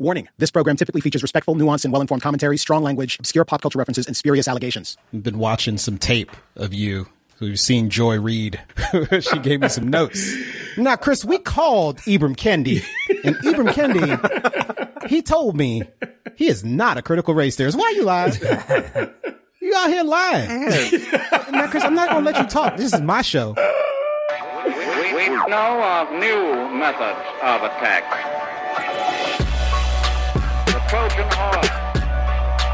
Warning this program typically features respectful, nuanced, and well informed commentary, strong language, obscure pop culture references, and spurious allegations. I've been watching some tape of you. We've seen Joy Reid. she gave me some notes. Now, Chris, we called Ibram Kendi, and Ibram Kendi, he told me he is not a critical race theorist. Why are you lying? You out here lying. now, Chris, I'm not going to let you talk. This is my show. We, we know of new methods of attack. The Trojan horse,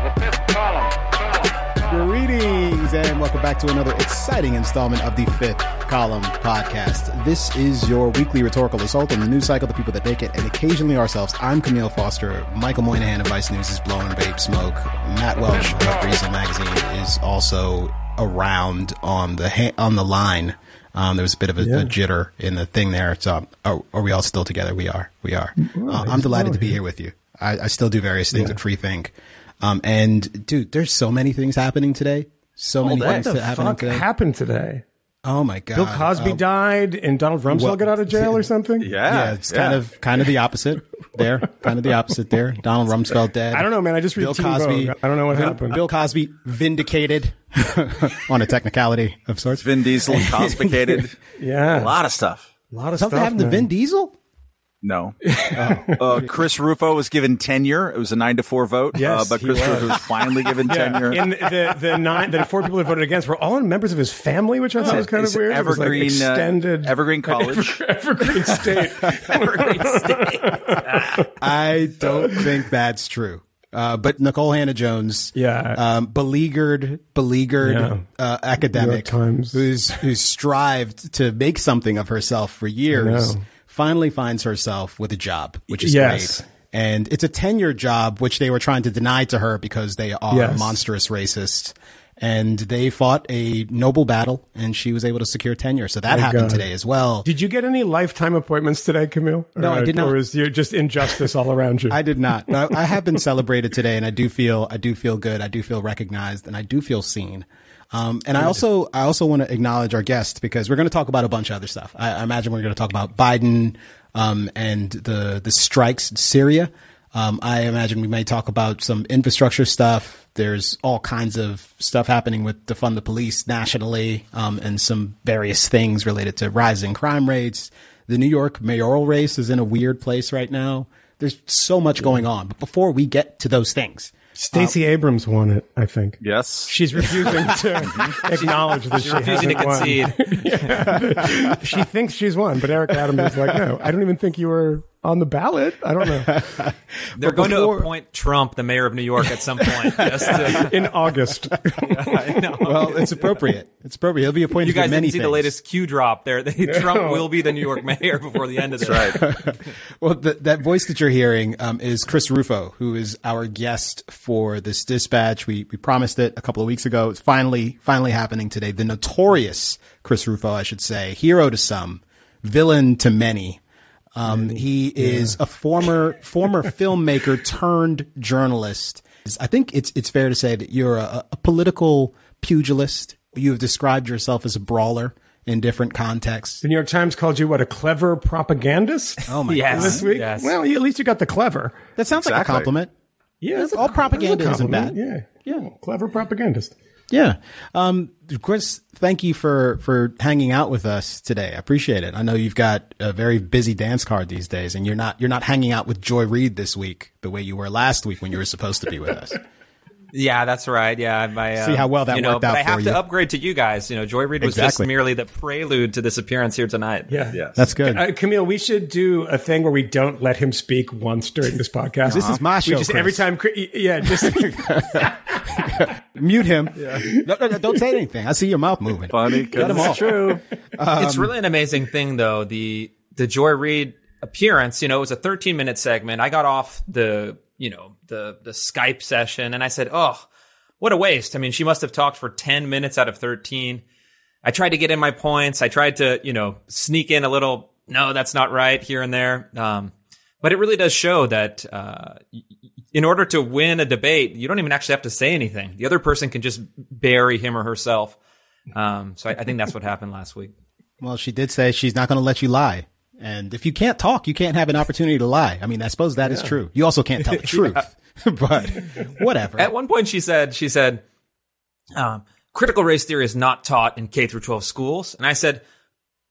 the fifth column, column. Greetings and welcome back to another exciting installment of the Fifth Column Podcast. This is your weekly rhetorical assault on the news cycle, the people that make it, and occasionally ourselves. I'm Kmele Foster. Michael Moynihan of Vice News is blowing vape smoke. Matt Welch of Breezel Magazine is also around on the ha- on the line. Um, there was a bit of a, a jitter in the thing there. So, are, are we all still together? We are. We are. Uh, I'm delighted to be here with you. I, I still do various things at Freethink. Um, and dude, there's so many things happening today. So many What things the that happening fuck today. happened today? oh my god. Bill Cosby Uh, died and Donald Rumsfeld well, got out of jail or something? yeah, Yeah, it's kind of kind of the opposite there. Kind of the opposite there. Donald Rumsfeld dead. I don't know, man. I just read Bill Cosby. Vogue. I don't know what Bill, happened. Bill Cosby vindicated on a technicality of sorts. Vin Diesel complicated. yeah. a lot of stuff. A lot of Something stuff, happened to man. Vin Diesel. No. Uh, Chris Rufo was given tenure. It was a nine to four vote. Yes, uh, but he Chris was. Rufo was finally given tenure. And the the nine the four people that voted against were all members of his family, which I thought was kind of weird. It was like Evergreen, uh, extended Evergreen College. Evergreen State. Evergreen State. I don't think that's true. Uh, but Nikole Hannah-Jones, Yeah. um, beleaguered, beleaguered Yeah. uh, academic New York Times. who's who's strived to make something of herself for years, know. Finally finds herself with a job, which is Yes. great. And it's a tenure job, which they were trying to deny to her because they are Yes. monstrous racist. And they fought a noble battle, and she was able to secure tenure. So that happened God. today as well. Did you get any lifetime appointments today, Kmele? No, I did not. Or is you just injustice all around you? I did not. I, I have been celebrated today, and I do feel I do feel good. I do feel recognized, and I do feel seen. Um, and I also I also want to acknowledge our guest because we're going to talk about a bunch of other stuff. I, I imagine we're going to talk about Biden um, and the the strikes in Syria. Um, I imagine we may talk about some infrastructure stuff. There's all kinds of stuff happening with defund the police nationally, um, and some various things related to rising crime rates. The New York mayoral race is in a weird place right now. There's so much going on. But before we get to those things, Stacey um, Abrams won it, I think. yes. She's refusing to acknowledge that she refusing to hasn't won. concede. She thinks she's won, but Eric Adams is like, no, I don't even think you were on the ballot. I don't know. They're going before- to appoint Trump the mayor of New York at some point. Just to, In August. I well, it's appropriate. It's appropriate. He'll be appointed you guys to many didn't see things. the latest Q drop there. They, Trump will be the New York mayor before the end of this. Right. Well, th- that voice that you're hearing um, is Chris Rufo, who is our guest for this dispatch. We we promised it a couple of weeks ago. It's finally finally happening today. The notorious Chris Rufo, I should say, hero to some, villain to many. Um, he is a former former filmmaker turned journalist. I think it's it's fair to say that you're a, a political pugilist. You have described yourself as a brawler in different contexts. The New York Times called you what a clever propagandist Oh my Yes. god, this week. Yes. Well, at least you got the clever. that sounds like a compliment. Yeah, it's a- all propaganda isn't bad. compliment. Yeah, yeah, clever propagandist. Yeah. Um, Chris, thank you for, for hanging out with us today. I appreciate it. I know you've got a very busy dance card these days and you're not, you're not hanging out with Joy Reid this week the way you were last week when you were supposed to be with us. Yeah, that's right. Yeah, my, uh, See how well that you know, worked but I have for to you. upgrade to you guys. You know, Joy Reid was Exactly. just merely the prelude to this appearance here tonight. Yeah, Yes. That's good. Uh, Kmele, we should do a thing where we don't let him speak once during this podcast. This is my show. We show, just Chris. every time, yeah, just Mute him. No, no, no, don't say anything. I see your mouth moving. Funny. Cut him off. True. it's really an amazing thing though the the joy reid appearance you know it was a 13 minute segment i got off the you know the the skype session. And i said oh what a waste. I mean she must have talked for 10 minutes out of 13 i tried to get in my points. I tried to you know sneak in a little no that's not right here and there. Um, but it really does show that uh, in order to win a debate you don't even actually have to say anything. The other person can just bury him or herself. Um, so I, I think that's what happened last week. Well, she did say she's not going to let you lie And if you can't talk, you can't have an opportunity to lie. I mean, I suppose that is true. You also can't tell the truth, but whatever. At one point, she said, she said, um, critical race theory is not taught in K through 12 schools. And I said,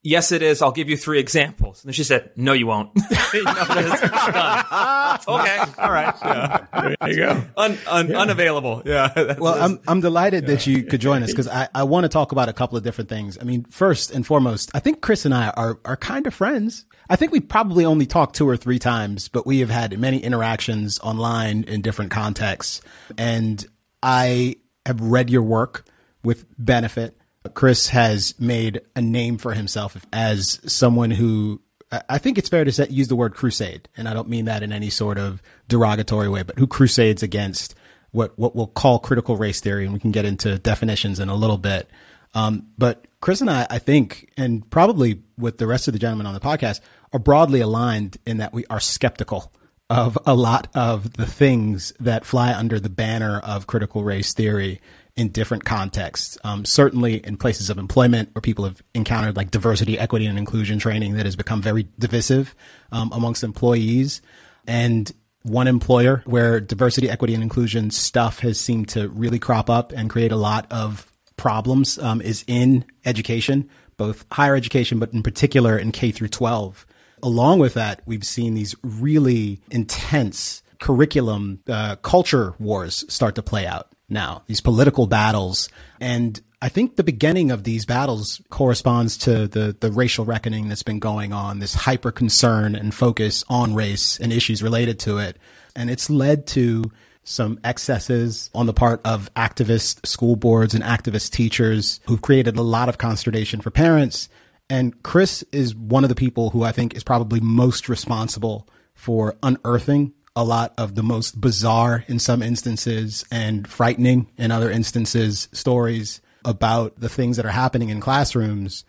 yes, it is. I'll give you three examples. And then she said, no, you won't. You it's okay. All right. Yeah. There you go. Un, un, Unavailable. Yeah. That's- Well, I'm I'm delighted that you could join us because I, I want to talk about a couple of different things. I mean, first and foremost, I think Chris and I are are kind of friends. I think we probably only talked two or three times, but we have had many interactions online in different contexts. And I have read your work with benefit. Chris has made a name for himself as someone who I- think it's fair to say, use the word crusade, and I don't mean that in any sort of derogatory way, but who crusades against what what we'll call critical race theory, and we can get into definitions in a little bit. Um, but Chris and I, I think, and probably with the rest of the gentlemen on the podcast, are broadly aligned in that we are skeptical of a lot of the things that fly under the banner of critical race theory in different contexts. Um, certainly in places of employment where people have encountered like diversity, equity, and inclusion training that has become very divisive um, amongst employees. And one employer where diversity, equity, and inclusion stuff has seemed to really crop up and create a lot of problems um, is in education, both higher education, but in particular in K through 12. Along with that, we've seen these really intense curriculum uh, culture wars start to play out now, these political battles. And I think the beginning of these battles corresponds to the, the racial reckoning that's been going on, this hyper concern and focus on race and issues related to it. And it's led to some excesses on the part of activist school boards and activist teachers who've created a lot of consternation for parents. And Chris is one of the people who I think is probably most responsible for unearthing a lot of the most bizarre in some instances and frightening in other instances stories about the things that are happening in classrooms.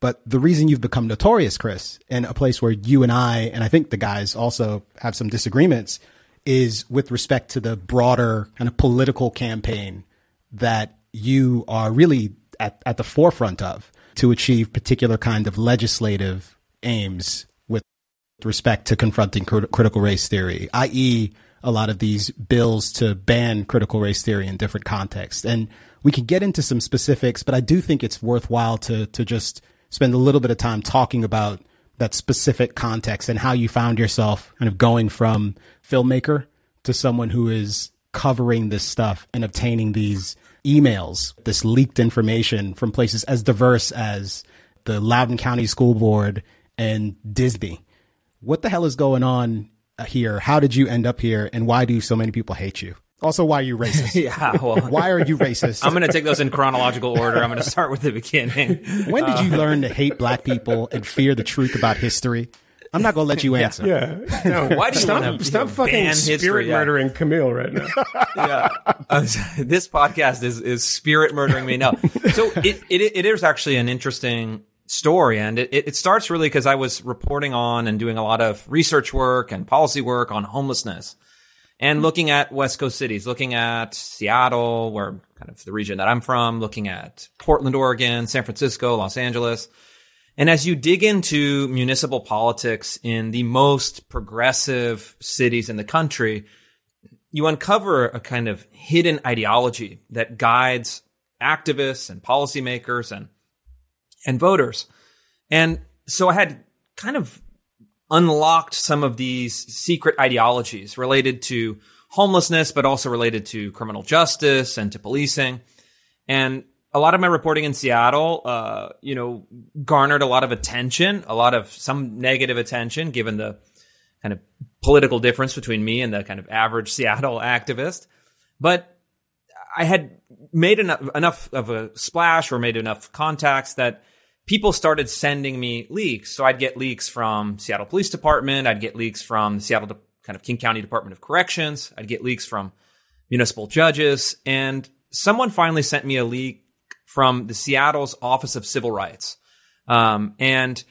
But the reason you've become notorious, Chris, in a place where you and I, and I think the guys also have some disagreements, is with respect to the broader kind of political campaign that you are really at, at the forefront of to achieve particular kind of legislative aims respect to confronting crit- critical race theory, i.e., a lot of these bills to ban critical race theory in different contexts. And we can get into some specifics, but I do think it's worthwhile to to just spend a little bit of time talking about that specific context and how you found yourself kind of going from filmmaker to someone who is covering this stuff and obtaining these emails, this leaked information from places as diverse as the Loudoun County School Board and Disney. What the hell is going on here? How did you end up here? And why do so many people hate you? Also, why are you racist? yeah. Well, Why are you racist? I'm going to take those in chronological order. I'm going to start with the beginning. when did you learn to hate black people and fear the truth about history? I'm not going to let you answer. Yeah. No. Why do you stop, wanna, you stop know, fucking ban history? spirit Yeah. murdering Kmele right now? yeah. Uh, this podcast is is spirit murdering me. No, so it it it is actually an interesting story, and it it starts really because I was reporting on and doing a lot of research work and policy work on homelessness, and hmm. looking at West Coast cities, looking at Seattle, where kind of the region that I'm from, looking at Portland, Oregon, San Francisco, Los Angeles. And as you dig into municipal politics in the most progressive cities in the country, you uncover a kind of hidden ideology that guides activists and policymakers and and voters. And so I had kind of unlocked some of these secret ideologies related to homelessness, but also related to criminal justice and to policing. And a lot of my reporting in Seattle, uh, you know, garnered a lot of attention, a lot of some negative attention, given the kind of political difference between me and the kind of average Seattle activist. But I had made enough, enough of a splash or made enough contacts that people started sending me leaks. So I'd get leaks from Seattle Police Department. I'd get leaks from Seattle De- kind of King County Department of Corrections. I'd get leaks from municipal judges. And someone finally sent me a leak from the Seattle's Office of Civil Rights. Um, and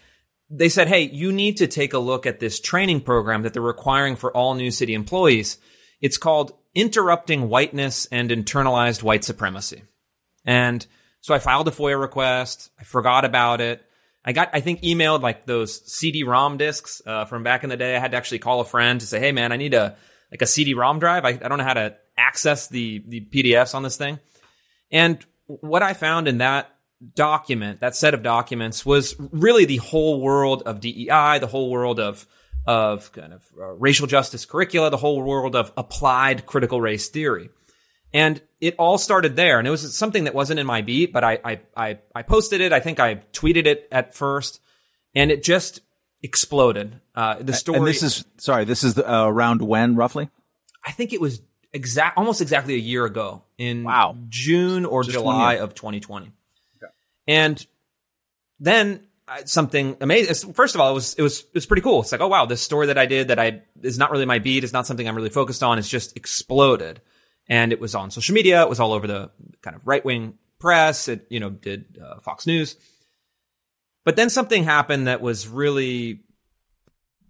they said, Hey, you need to take a look at this training program that they're requiring for all new city employees. It's called Interrupting Whiteness and Internalized White Supremacy. And so I filed a FOIA request. I forgot about it. I got, I think, emailed like those CD-ROM discs uh, from back in the day. I had to actually call a friend to say, "Hey, man, I need a like a CD-ROM drive. I, I don't know how to access the the PDFs on this thing." And what I found in that document, that set of documents, was really the whole world of DEI, the whole world of of kind of uh, racial justice curricula, the whole world of applied critical race theory. And it all started there. And it was something that wasn't in my beat, but I, I, I, I posted it. I think I tweeted it at first and it just exploded. Uh, the story. And this is, sorry, this is the, uh, around when roughly? I think it was exact, almost exactly a year ago in Wow. June or Just July of 2020. And then uh, something amazing. First of all, it was it was it was pretty cool. It's like, oh wow, this story that I did that I is not really my beat. It's not something I'm really focused on. It's just exploded, and it was on social media. It was all over the kind of right wing press. It you know did uh, Fox News. But then something happened that was really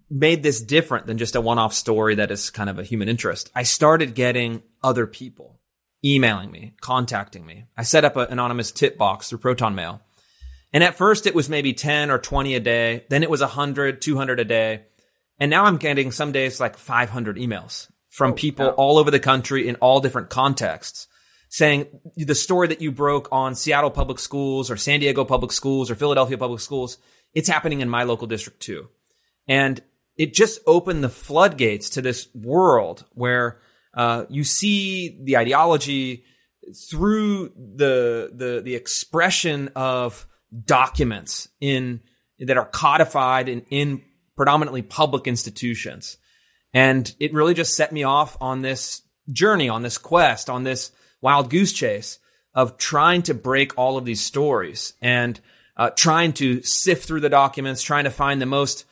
made this different than just a one off story that is kind of a human interest. I started getting other people emailing me, contacting me. I set up an anonymous tip box through Proton Mail. And at first it was maybe 10 or 20 a day. Then it was 100, 200 a day. And now I'm getting some days like 500 emails from people all over the country in all different contexts saying the story that you broke on Seattle public schools or San Diego public schools or Philadelphia public schools, it's happening in my local district too. And it just opened the floodgates to this world where uh, you see the ideology through the the the expression of documents in that are codified in, in predominantly public institutions. And it really just set me off on this journey, on this quest, on this wild goose chase of trying to break all of these stories and uh, trying to sift through the documents, trying to find the most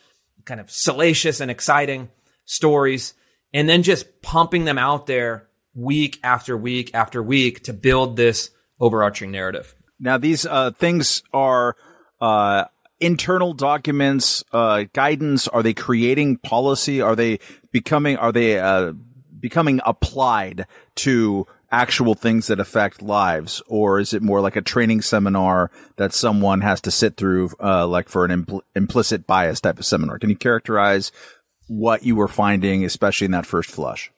kind of salacious and exciting stories, and then just pumping them out there week after week after week to build this overarching narrative. Now, these uh, things are uh, internal documents, uh, guidance. Are they creating policy? Are they becoming? Are they uh, becoming applied to actual things that affect lives, or is it more like a training seminar that someone has to sit through, uh, like for an impl- implicit bias type of seminar? Can you characterize what you were finding, especially in that first flush?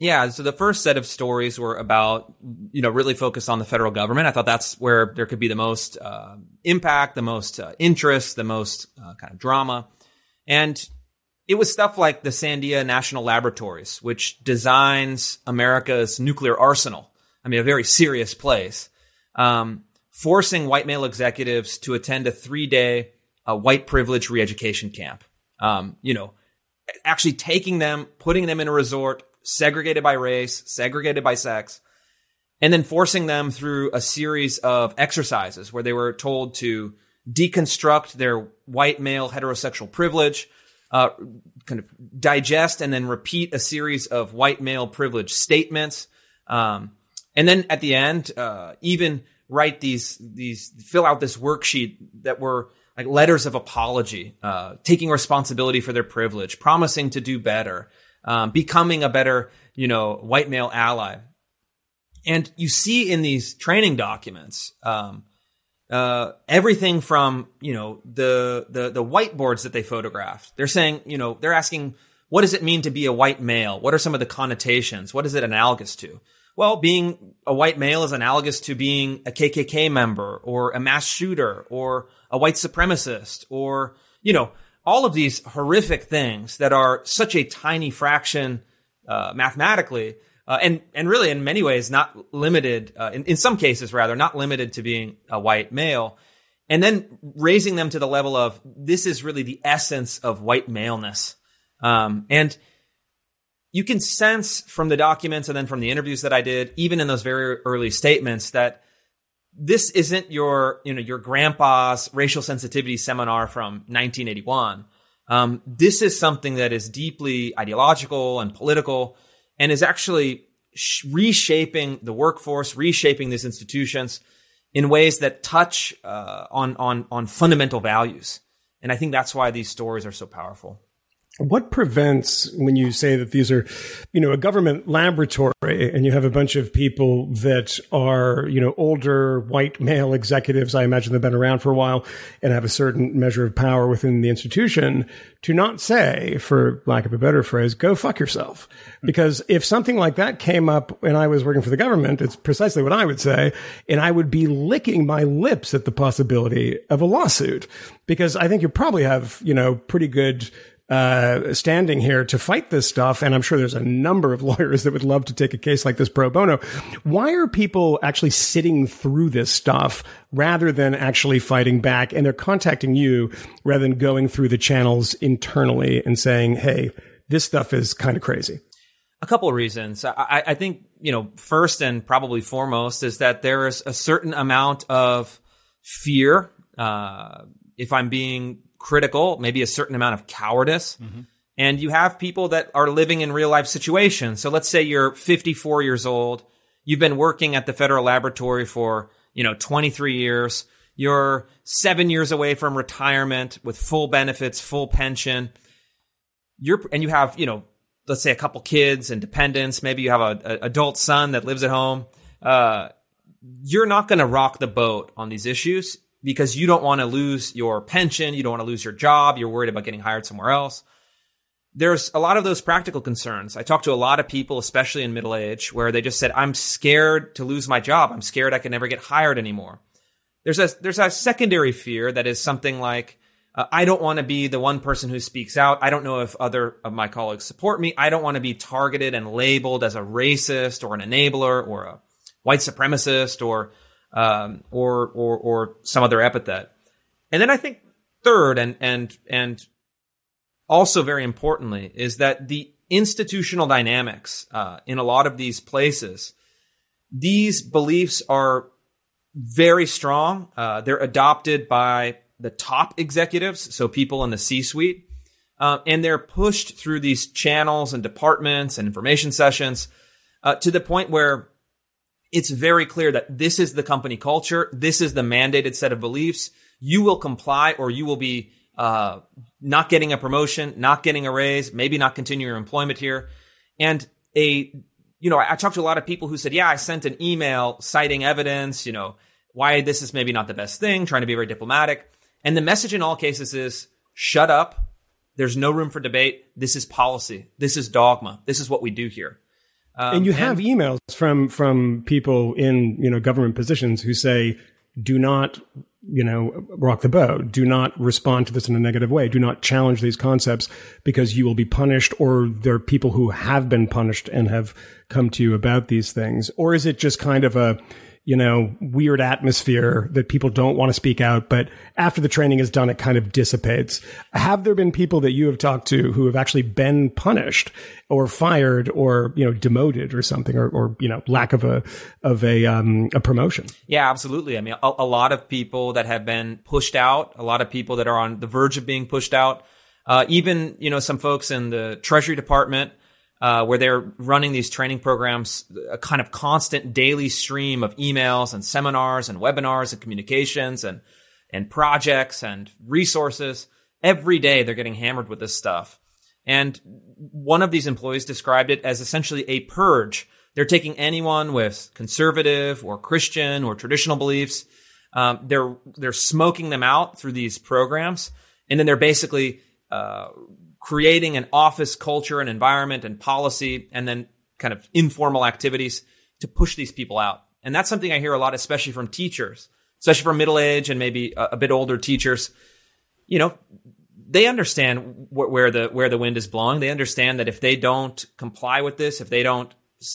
Yeah, so the first set of stories were about, you know, really focused on the federal government. I thought that's where there could be the most uh, impact, the most uh, interest, the most uh, kind of drama. And it was stuff like the Sandia National Laboratories, which designs America's nuclear arsenal. I mean, a very serious place. Um, forcing white male executives to attend a three day uh, white privilege re education camp. Um, you know, actually taking them, putting them in a resort, segregated by race, segregated by sex, and then forcing them through a series of exercises where they were told to deconstruct their white male heterosexual privilege, uh, kind of digest and then repeat a series of white male privilege statements, um, and then at the end, uh, even write these these fill out this worksheet that were like letters of apology, uh, taking responsibility for their privilege, promising to do better, um, becoming a better, you know, white male ally. And you see in these training documents, um, uh, everything from you know the the the whiteboards that they photographed. They're saying, you know, they're asking, what does it mean to be a white male? What are some of the connotations? What is it analogous to? Well, being a white male is analogous to being a KKK member or a mass shooter or a white supremacist or, you know, all of these horrific things that are such a tiny fraction, uh, mathematically, uh, and, and really in many ways not limited, uh, in, in some cases rather, not limited to being a white male. And then raising them to the level of this is really the essence of white maleness. Um, and, you can sense from the documents and then from the interviews that I did, even in those very early statements, that this isn't your, you know, your grandpa's racial sensitivity seminar from 1981. Um, this is something that is deeply ideological and political and is actually sh- reshaping the workforce, reshaping these institutions in ways that touch uh, on, on, on fundamental values. And I think that's why these stories are so powerful. What prevents when you say that these are, you know, a government laboratory and you have a bunch of people that are, you know, older white male executives, I imagine they've been around for a while and have a certain measure of power within the institution to not say, for lack of a better phrase, go fuck yourself. Because if something like that came up and I was working for the government, it's precisely what I would say. And I would be licking my lips at the possibility of a lawsuit because I think you probably have, you know, pretty good uh, standing here to fight this stuff, and I'm sure there's a number of lawyers that would love to take a case like this pro bono. Why are people actually sitting through this stuff rather than actually fighting back? And they're contacting you rather than going through the channels internally and saying, "Hey, this stuff is kind of crazy." A couple of reasons. I, I think you know, first and probably foremost is that there is a certain amount of fear. Uh, if I'm being critical, maybe a certain amount of cowardice. Mm-hmm. And you have people that are living in real life situations. So let's say you're 54 years old. You've been working at the federal laboratory for, you know, 23 years. You're seven years away from retirement with full benefits, full pension. You're, and you have, you know, let's say a couple kids and dependents. Maybe you have an adult son that lives at home. Uh, you're not going to rock the boat on these issues because you don't want to lose your pension, you don't want to lose your job, you're worried about getting hired somewhere else. There's a lot of those practical concerns. I talked to a lot of people, especially in middle age, where they just said, I'm scared to lose my job. I'm scared I can never get hired anymore. There's a, there's a secondary fear that is something like, uh, I don't want to be the one person who speaks out. I don't know if other of my colleagues support me. I don't want to be targeted and labeled as a racist or an enabler or a white supremacist or um, or or or some other epithet. And then I think third and and and also very importantly is that the institutional dynamics uh, in a lot of these places, these beliefs are very strong. Uh, they're adopted by the top executives, so people in the C-suite, uh, and they're pushed through these channels and departments and information sessions uh, to the point where it's very clear that this is the company culture. This is the mandated set of beliefs. You will comply or you will be uh, not getting a promotion, not getting a raise, maybe not continue your employment here. And a, you know, I, I talked to a lot of people who said, yeah, I sent an email citing evidence, you know, why this is maybe not the best thing, trying to be very diplomatic. And the message in all cases is shut up. There's no room for debate. This is policy. This is dogma. This is what we do here. Um, and you have and, emails from from people in you know government positions who say, "Do not you know rock the boat. Do not respond to this in a negative way. Do not challenge these concepts because you will be punished." Or there are people who have been punished and have come to you about these things. Or is it just kind of a you know, weird atmosphere that people don't want to speak out, but after the training is done, it kind of dissipates. Have there been people that you have talked to who have actually been punished or fired or, you know, demoted or something or, or you know, lack of a, of a, um, a promotion? Yeah, absolutely. I mean, a, a lot of people that have been pushed out, a lot of people that are on the verge of being pushed out, uh, even, you know, some folks in the Treasury Department, uh, where they're running these training programs, a kind of constant daily stream of emails and seminars and webinars and communications and and projects and resources. Every day they're getting hammered with this stuff. And one of these employees described it as essentially a purge. They're taking anyone with conservative or Christian or traditional beliefs. Um, they're they're smoking them out through these programs, and then they're basically uh, creating an office culture and environment and policy and then kind of informal activities to push these people out. And that's something I hear a lot, especially from teachers, especially from middle age and maybe a, a bit older teachers. You know, they understand wh- where the where the wind is blowing. They understand that if they don't comply with this, if they don't,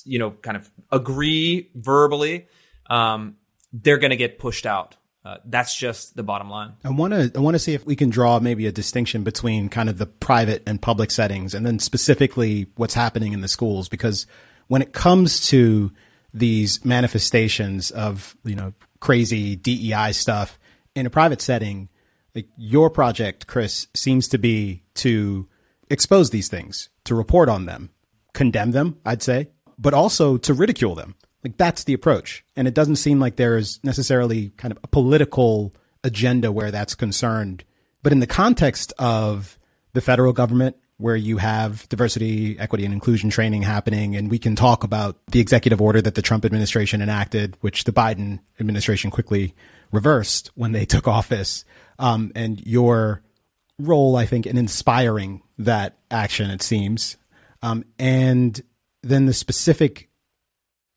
you know, kind of agree verbally, um, they're going to get pushed out. Uh, that's just the bottom line. I want to I want to see if we can draw maybe a distinction between kind of the private and public settings, and then specifically what's happening in the schools. Because when it comes to these manifestations of you know crazy DEI stuff in a private setting, like your project, Chris, seems to be to expose these things, to report on them, condemn them, I'd say, but also to ridicule them. Like that's the approach. And it doesn't seem like there's necessarily kind of a political agenda where that's concerned. But in the context of the federal government where you have diversity, equity, and inclusion training happening. And we can talk about the executive order that the Trump administration enacted, which the Biden administration quickly reversed when they took office. Um, and your role, I think, in inspiring that action, it seems. Um, and then the specific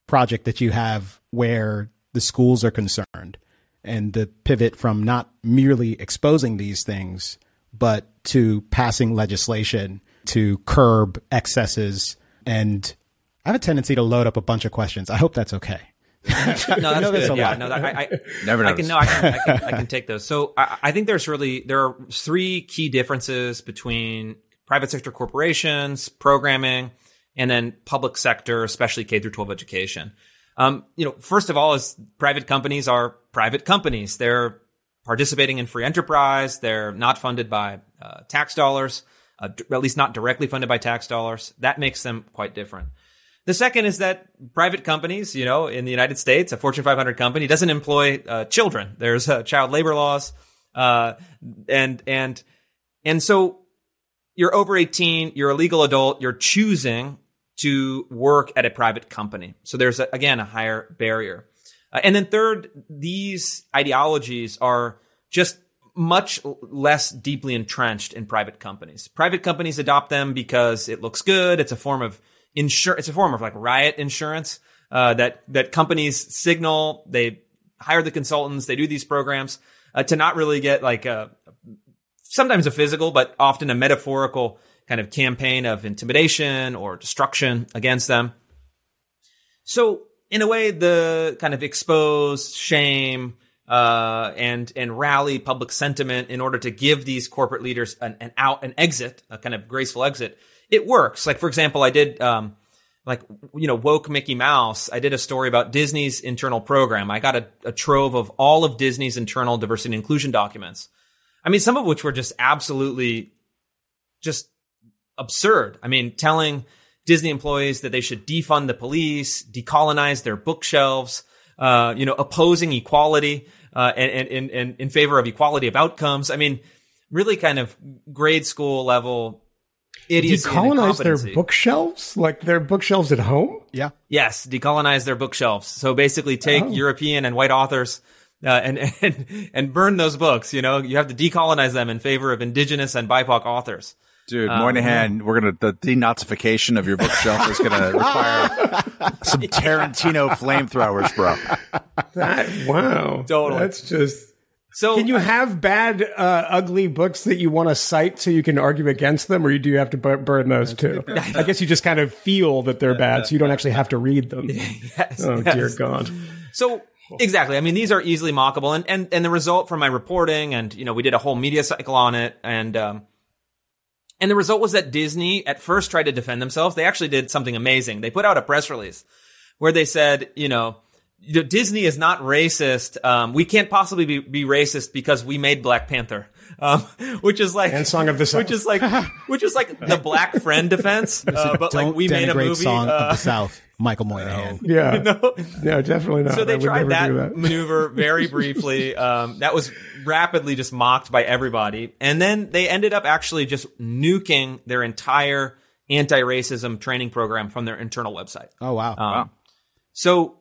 project that you have where the schools are concerned and the pivot from not merely exposing these things, but to passing legislation to curb excesses. And I have a tendency to load up a bunch of questions. I hope that's okay. no, that's know good. Yeah, lot. no, that, I, I, Never I can no, I can, I can, I can take those. So I, I think there's really there are three key differences between private sector corporations, programming, and then public sector, especially K through 12 education. Um, you know, first of all, is private companies are private companies. They're participating in free enterprise. They're not funded by uh, tax dollars, uh, d- at least not directly funded by tax dollars. That makes them quite different. The second is that private companies, you know, in the United States, a Fortune 500 company doesn't employ uh, children. There's uh, child labor laws, uh, and and and so you're over 18, you're a legal adult, you're choosing to work at a private company. So there's a, again a higher barrier. Uh, and then third, these ideologies are just much less deeply entrenched in private companies. Private companies adopt them because it looks good. It's a form of insure. It's a form of like riot insurance uh, that that companies signal. They hire the consultants. They do these programs uh, to not really get like a sometimes a physical, but often a metaphorical kind of campaign of intimidation or destruction against them. So in a way, the kind of expose, shame, uh, and and rally public sentiment in order to give these corporate leaders an, an out, an exit, a kind of graceful exit. It works. Like for example, I did um, like you know woke Mickey Mouse. I did a story about Disney's internal program. I got a, a trove of all of Disney's internal diversity and inclusion documents. I mean, some of which were just absolutely just absurd. I mean, telling Disney employees that they should defund the police, decolonize their bookshelves, uh, you know, opposing equality, uh, and, and, and in favor of equality of outcomes. I mean, really kind of grade school level idiocy. and Decolonize their bookshelves, like their bookshelves at home. Yeah. Yes, decolonize their bookshelves. So basically, take Oh. European and white authors uh, and and and burn those books. You know, you have to decolonize them in favor of indigenous and BIPOC authors. Dude, Moynihan, we're gonna the denazification of your bookshelf is gonna require some Tarantino flamethrowers, bro. That wow, Totally. That's just. So Can you have bad, uh, ugly books that you want to cite so you can argue against them, or do you have to bur- burn those too? I guess you just kind of feel that they're bad, so you don't actually have to read them. Yes, Oh yes. dear God! So exactly. I mean, these are easily mockable, and and and the result from my reporting, and you know, we did a whole media cycle on it, and um, and the result was that Disney at first tried to defend themselves. They actually did something amazing. They put out a press release where they said, you know. Disney is not racist. Um, we can't possibly be, be racist because we made Black Panther, um, which is like And Song of the South. which is like which is like the Black Friend defense. Uh, but Don't like we made a denigrate movie. song uh, of the South, Michael Moynihan. Yeah, no. no, definitely not. So they would tried that, that. maneuver very briefly. Um, that was rapidly just mocked by everybody. And then they ended up actually just nuking their entire anti-racism training program from their internal website. Oh wow. Um, So,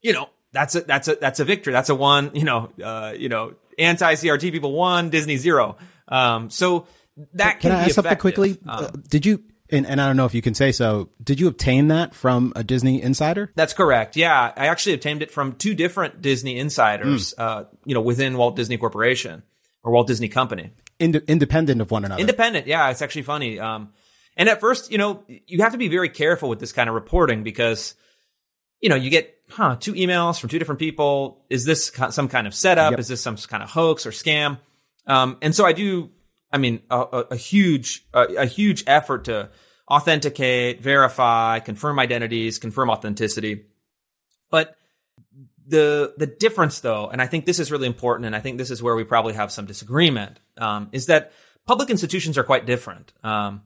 you know, that's a that's a that's a victory. That's a one. You know, uh, you know, anti-CRT people one, Disney zero. Um, so that Can can, I be ask something quickly? Um, Uh, did you? And, and I don't know if you can say so. Did you obtain that from a Disney insider? That's correct. Yeah, I actually obtained it from two different Disney insiders. Uh, you know, within Walt Disney Corporation or Walt Disney Company. Inde- independent of one another. Independent. Yeah, it's actually funny. Um, and at first, you know, you have to be very careful with this kind of reporting because, you know, you get huh, two emails from two different people. Is this some kind of setup? Yep. Is this some kind of hoax or scam? Um, and so I do. I mean, a, a, a huge, a, a huge effort to authenticate, verify, confirm identities, confirm authenticity. But the the difference though and i think this is really important and i think this is where we probably have some disagreement um, is that public institutions are quite different um,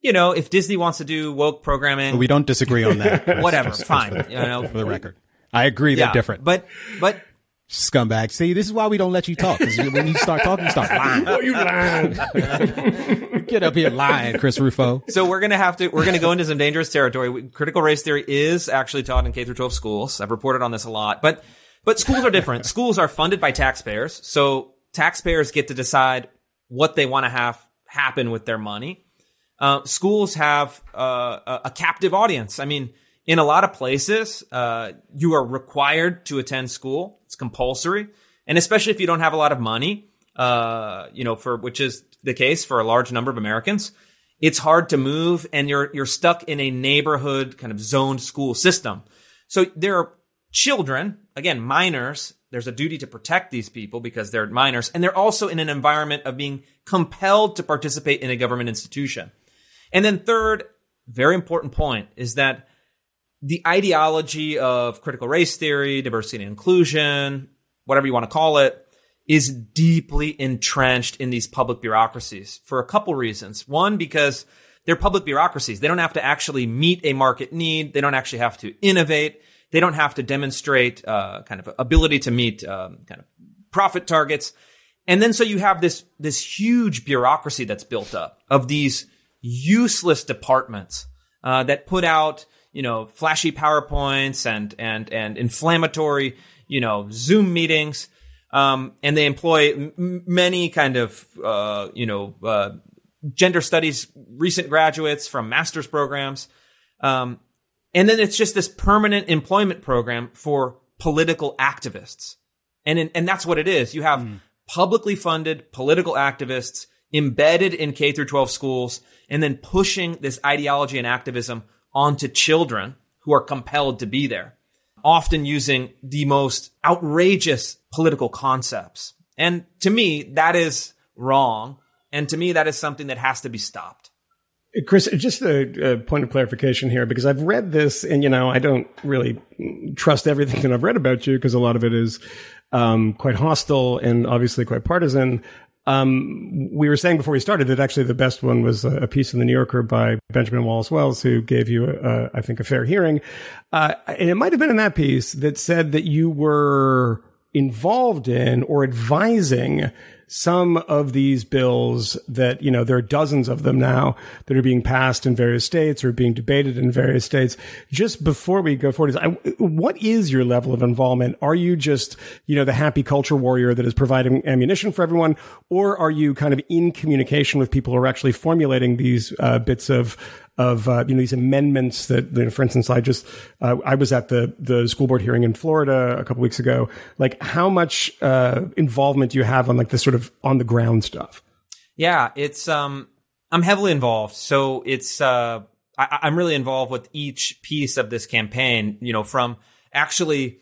you know if disney wants to do woke programming we don't disagree on that. Whatever fine you know for the record. I agree they're different. but but Scumbag. See, this is why we don't let you talk. 'cause when you start talking, you start lying. Oh, you lying. Get up here lying, Chris Rufo. So we're gonna have to we're gonna go into some dangerous territory. We- Critical race theory is actually taught in K through 12 schools. I've reported on this a lot, but but schools are different. schools are funded by taxpayers, so taxpayers get to decide what they want to have happen with their money. Uh, schools have uh, a, a captive audience. I mean, in a lot of places, uh, you are required to attend school. It's compulsory, and especially if you don't have a lot of money, uh, you know, for which is the case for a large number of Americans, it's hard to move, and you're you're stuck in a neighborhood kind of zoned school system. So there are children, again, minors. There's a duty to protect these people because they're minors, and they're also in an environment of being compelled to participate in a government institution. And then third, very important point is that the ideology of critical race theory, diversity and inclusion, whatever you want to call it, is deeply entrenched in these public bureaucracies for a couple reasons. One, because they're public bureaucracies. They don't have to actually meet a market need. They don't actually have to innovate. They don't have to demonstrate uh, kind of ability to meet um, kind of profit targets. And then so you have this this huge bureaucracy that's built up of these useless departments uh, that put out you know flashy powerpoints and and and inflammatory you know Zoom meetings, um, and they employ m- many kind of uh, you know uh, gender studies recent graduates from master's programs, um, and then it's just this permanent employment program for political activists, and in, and that's what it is. You have publicly funded political activists embedded in K through 12 schools and then pushing this ideology and activism onto children who are compelled to be there, often using the most outrageous political concepts. And to me, that is wrong. And to me, that is something that has to be stopped. Chris, just a, a point of clarification here, because I've read this and, you know, I don't really trust everything that I've read about you because a lot of it is um, quite hostile and obviously quite partisan. Um, we were saying before we started that actually the best one was a piece in the New Yorker by Benjamin Wallace Wells, who gave you, a, I think, a fair hearing. Uh, and it might have been in that piece that said that you were involved in or advising some of these bills that, you know, there are dozens of them now that are being passed in various states or being debated in various states. Just before we go forward, what is your level of involvement? Are you just, you know, the happy culture warrior that is providing ammunition for everyone? Or are you kind of in communication with people who are actually formulating these uh, bits of of uh, you know these amendments that, for instance, I just uh, I was at the the school board hearing in Florida a couple weeks ago. Like, how much uh, involvement do you have on like this sort of on the ground stuff? Yeah, it's um, I'm heavily involved. So it's uh, I, I'm really involved with each piece of this campaign. You know, from actually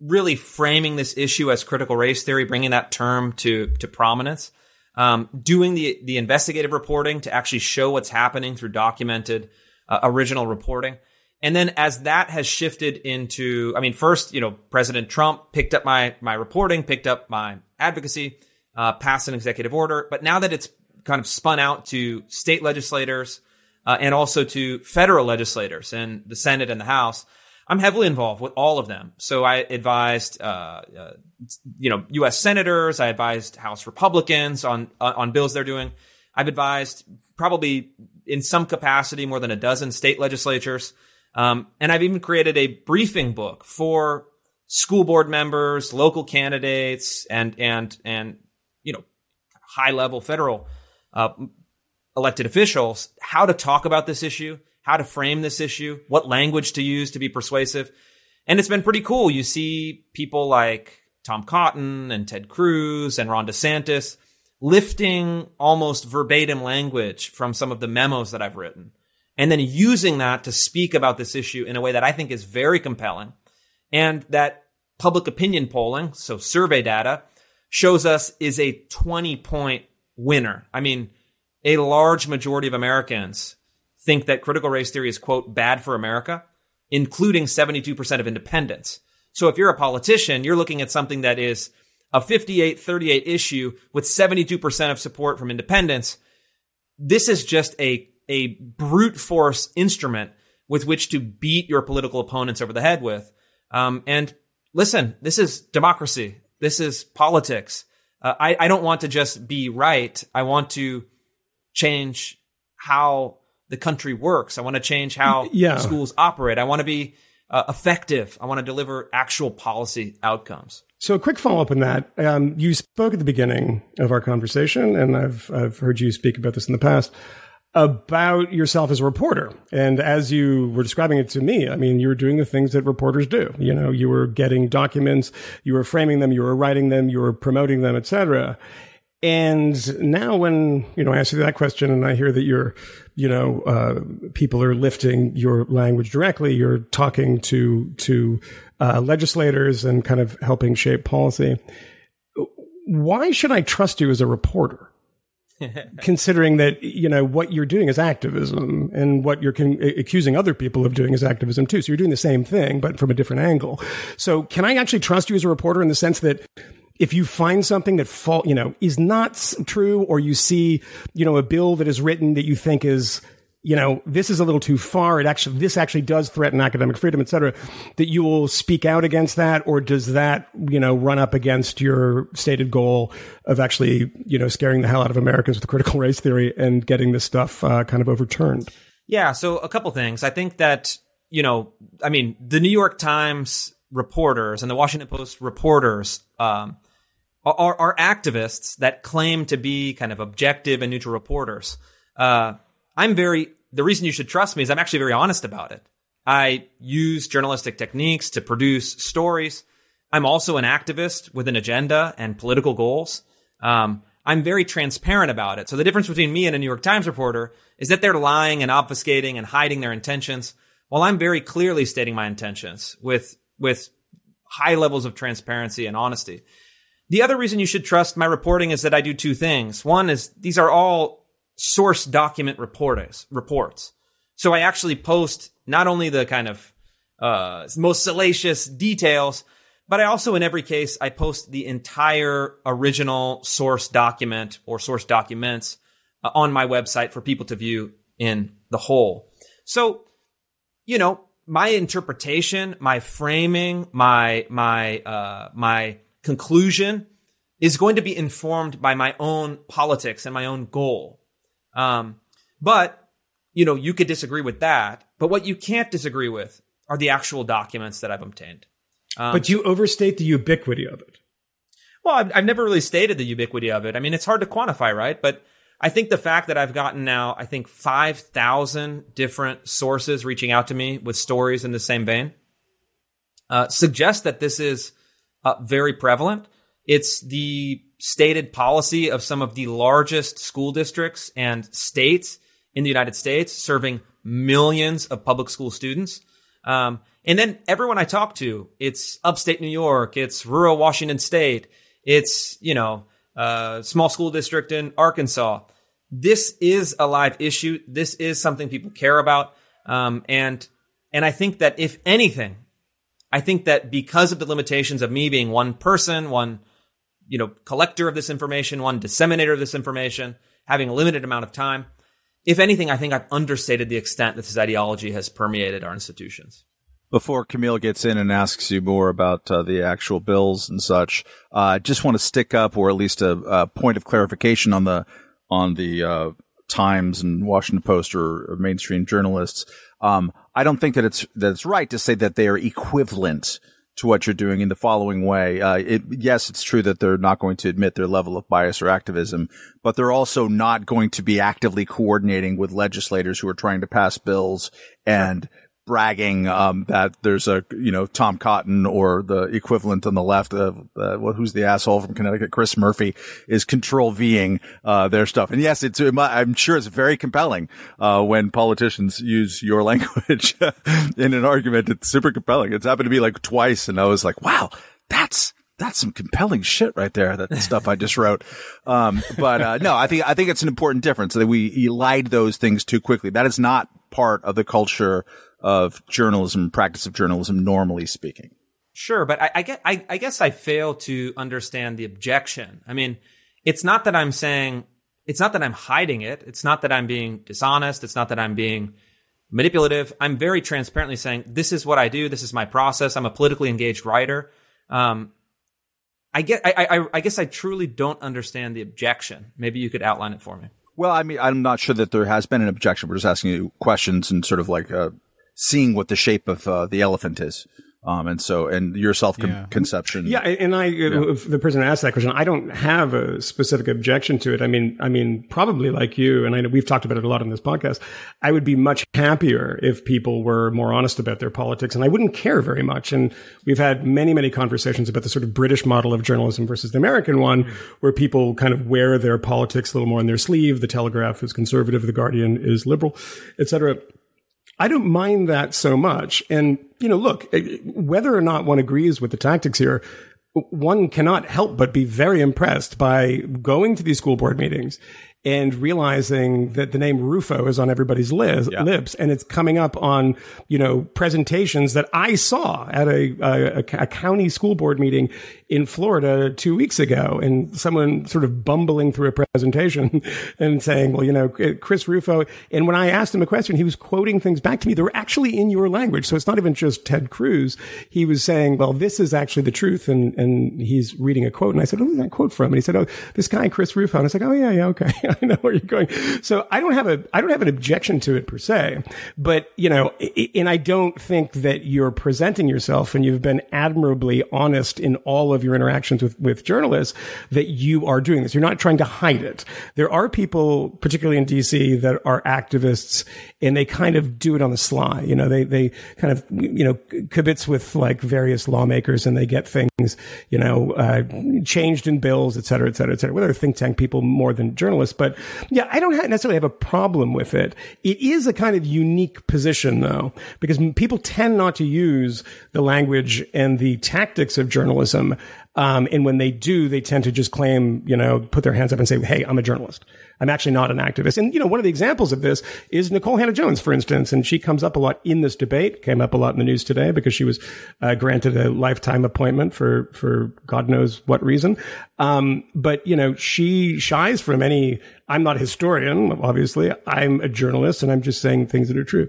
really framing this issue as critical race theory, bringing that term to to prominence, um, doing the the investigative reporting to actually show what's happening through documented uh, original reporting. And then as that has shifted into, I mean, first, you know, President Trump picked up my my reporting, picked up my advocacy, uh, passed an executive order. But now that it's kind of spun out to state legislators uh, and also to federal legislators and the Senate and the House, I'm heavily involved with all of them. So I advised, uh, uh, you know, U.S. senators. I advised House Republicans on on bills they're doing. I've advised probably in some capacity more than a dozen state legislatures, um, and I've even created a briefing book for school board members, local candidates, and and and you know, high level federal uh, elected officials how to talk about this issue, how to frame this issue, what language to use to be persuasive. And it's been pretty cool. You see people like Tom Cotton and Ted Cruz and Ron DeSantis lifting almost verbatim language from some of the memos that I've written and then using that to speak about this issue in a way that I think is very compelling and that public opinion polling, so survey data, shows us is a 20 point winner. I mean, a large majority of Americans think that critical race theory is, quote, bad for America, including 72% of independents. So if you're a politician, you're looking at something that is a 58 38 issue with 72% of support from independents. This is just a, a brute force instrument with which to beat your political opponents over the head with. Um, and listen, this is democracy. This is politics. Uh, I, I don't want to just be right. I want to change how the country works. I want to change how Yeah. schools operate. I want to be uh, effective. I want to deliver actual policy outcomes. So a quick follow up on that. Um, you spoke at the beginning of our conversation, and I've I've heard you speak about this in the past about yourself as a reporter. And as you were describing it to me, I mean, you were doing the things that reporters do. You know, you were getting documents, you were framing them, you were writing them, you were promoting them, etc. And now, when you know, I ask you that question, and I hear that you're, you know, uh, people are lifting your language directly. You're talking to to uh, legislators and kind of helping shape policy. Why should I trust you as a reporter? considering that you know what you're doing is activism and what you're con- accusing other people of doing is activism too so you're doing the same thing but from a different angle so can i actually trust you as a reporter in the sense that if you find something that fall, you know, is not true, or you see, you know, a bill that is written that you think is, you know, this is a little too far. It actually, this actually does threaten academic freedom, et cetera, that you will speak out against that, or does that, you know, run up against your stated goal of actually, you know, scaring the hell out of Americans with critical race theory and getting this stuff uh, kind of overturned? Yeah, so a couple things. I think that, you know, I mean, the New York Times reporters and the Washington Post reporters um, are, are activists that claim to be kind of objective and neutral reporters. Uh, I'm very, the reason you should trust me is I'm actually very honest about it. I use journalistic techniques to produce stories. I'm also an activist with an agenda and political goals. Um, I'm very transparent about it. So the difference between me and a New York Times reporter is that they're lying and obfuscating and hiding their intentions, while I'm very clearly stating my intentions with with high levels of transparency and honesty. The other reason you should trust my reporting is that I do two things. One is these are all source document reporters, reports. So I actually post not only the kind of uh, most salacious details, but I also, in every case, I post the entire original source document or source documents uh, on my website for people to view in the whole. So, you know, my interpretation, my framing, my my uh, my conclusion is going to be informed by my own politics and my own goal. Um, but you know, you could disagree with that. But what you can't disagree with are the actual documents that I've obtained. Um, but you overstate the ubiquity of it. Well, I've, I've never really stated the ubiquity of it. I mean, it's hard to quantify, right? But I think the fact that I've gotten now, I think 5,000 different sources reaching out to me with stories in the same vein uh, suggests that this is uh, very prevalent. It's the stated policy of some of the largest school districts and states in the United States, serving millions of public school students. Um, and then everyone I talk to, it's upstate New York, it's rural Washington State, it's, you know, uh, small school district in Arkansas. This is a live issue. This is something people care about. Um, and, and I think that if anything, I think that because of the limitations of me being one person, one, you know, collector of this information, one disseminator of this information, having a limited amount of time, if anything, I think I've understated the extent that this ideology has permeated our institutions. Before Kmele gets in and asks you more about uh, the actual bills and such, I uh, just want to stick up, or at least a, a point of clarification on the on the uh, Times and Washington Post or, or mainstream journalists. Um, I don't think that it's that it's right to say that they are equivalent to what you're doing in the following way. Uh, it, yes, it's true that they're not going to admit their level of bias or activism, but they're also not going to be actively coordinating with legislators who are trying to pass bills and bragging um, that there's a you know Tom Cotton or the equivalent on the left of uh, who's the asshole from Connecticut, Chris Murphy, is control Ving uh, their stuff. And yes, it's I'm sure it's very compelling uh, when politicians use your language in an argument. It's super compelling. It's happened to me like twice, and I was like, wow, that's that's some compelling shit right there. That stuff I just wrote. Um, but, uh, no, I think, I think it's an important difference that we elide those things too quickly. That is not part of the culture of journalism, practice of journalism, normally speaking. Sure, but I, I get, I, I guess I fail to understand the objection. I mean, it's not that I'm saying, it's not that I'm hiding it. It's not that I'm being dishonest. It's not that I'm being manipulative. I'm very transparently saying, this is what I do. This is my process. I'm a politically engaged writer. Um, I get. I, I I guess I truly don't understand the objection. Maybe you could outline it for me. Well, I mean, I'm not sure that there has been an objection. We're just asking you questions and sort of like uh, seeing what the shape of uh, the elephant is. Um, and so, and your self Yeah. conception. Yeah, and I, uh, the person asked that question, I don't have a specific objection to it. I mean, I mean, probably like you, and I know we've talked about it a lot on this podcast. I would be much happier if people were more honest about their politics, and I wouldn't care very much. And we've had many, many conversations about the sort of British model of journalism versus the American one, where people kind of wear their politics a little more on their sleeve. The Telegraph is conservative, the Guardian is liberal, et cetera. I don't mind that so much. And, you know, look, eh, whether or not one agrees with the tactics here, one cannot help but be very impressed by going to these school board meetings and realizing that the name Rufo is on everybody's liz, lips and it's coming up on, you know, presentations that I saw at a, a, a county school board meeting in Florida two weeks ago and someone sort of bumbling through a presentation and saying, well, you know, Chris Rufo. And when I asked him a question, he was quoting things back to me. They were actually in your language. So it's not even just Ted Cruz. He was saying, well, this is actually the truth. And, and he's reading a quote. And I said, who's that quote from? And he said, oh, this guy, Chris Rufo. And I was like, oh, yeah, yeah, okay. I know where you're going. So I don't have a, I don't have an objection to it per se, but you know, and I don't think that you're presenting yourself and you've been admirably honest in all of your interactions with, with journalists that you are doing this. You're not trying to hide it. There are people, particularly in DC, that are activists and they kind of do it on the sly. You know, they, they kind of, you know, kibitz with like various lawmakers and they get things, you know, uh, changed in bills, et cetera, et cetera, et cetera. Whether think tank people more than journalists, but yeah, I don't necessarily have a problem with it. It is a kind of unique position though, because people tend not to use the language and the tactics of journalism. Um, and when they do, they tend to just claim, you know, put their hands up and say, Hey, I'm a journalist. I'm actually not an activist. And, you know, one of the examples of this is Nikole Hannah-Jones, for instance, and she comes up a lot in this debate, came up a lot in the news today because she was uh, granted a lifetime appointment for, for God knows what reason. Um, but, you know, she shies from any, I'm not a historian, obviously. I'm a journalist and I'm just saying things that are true.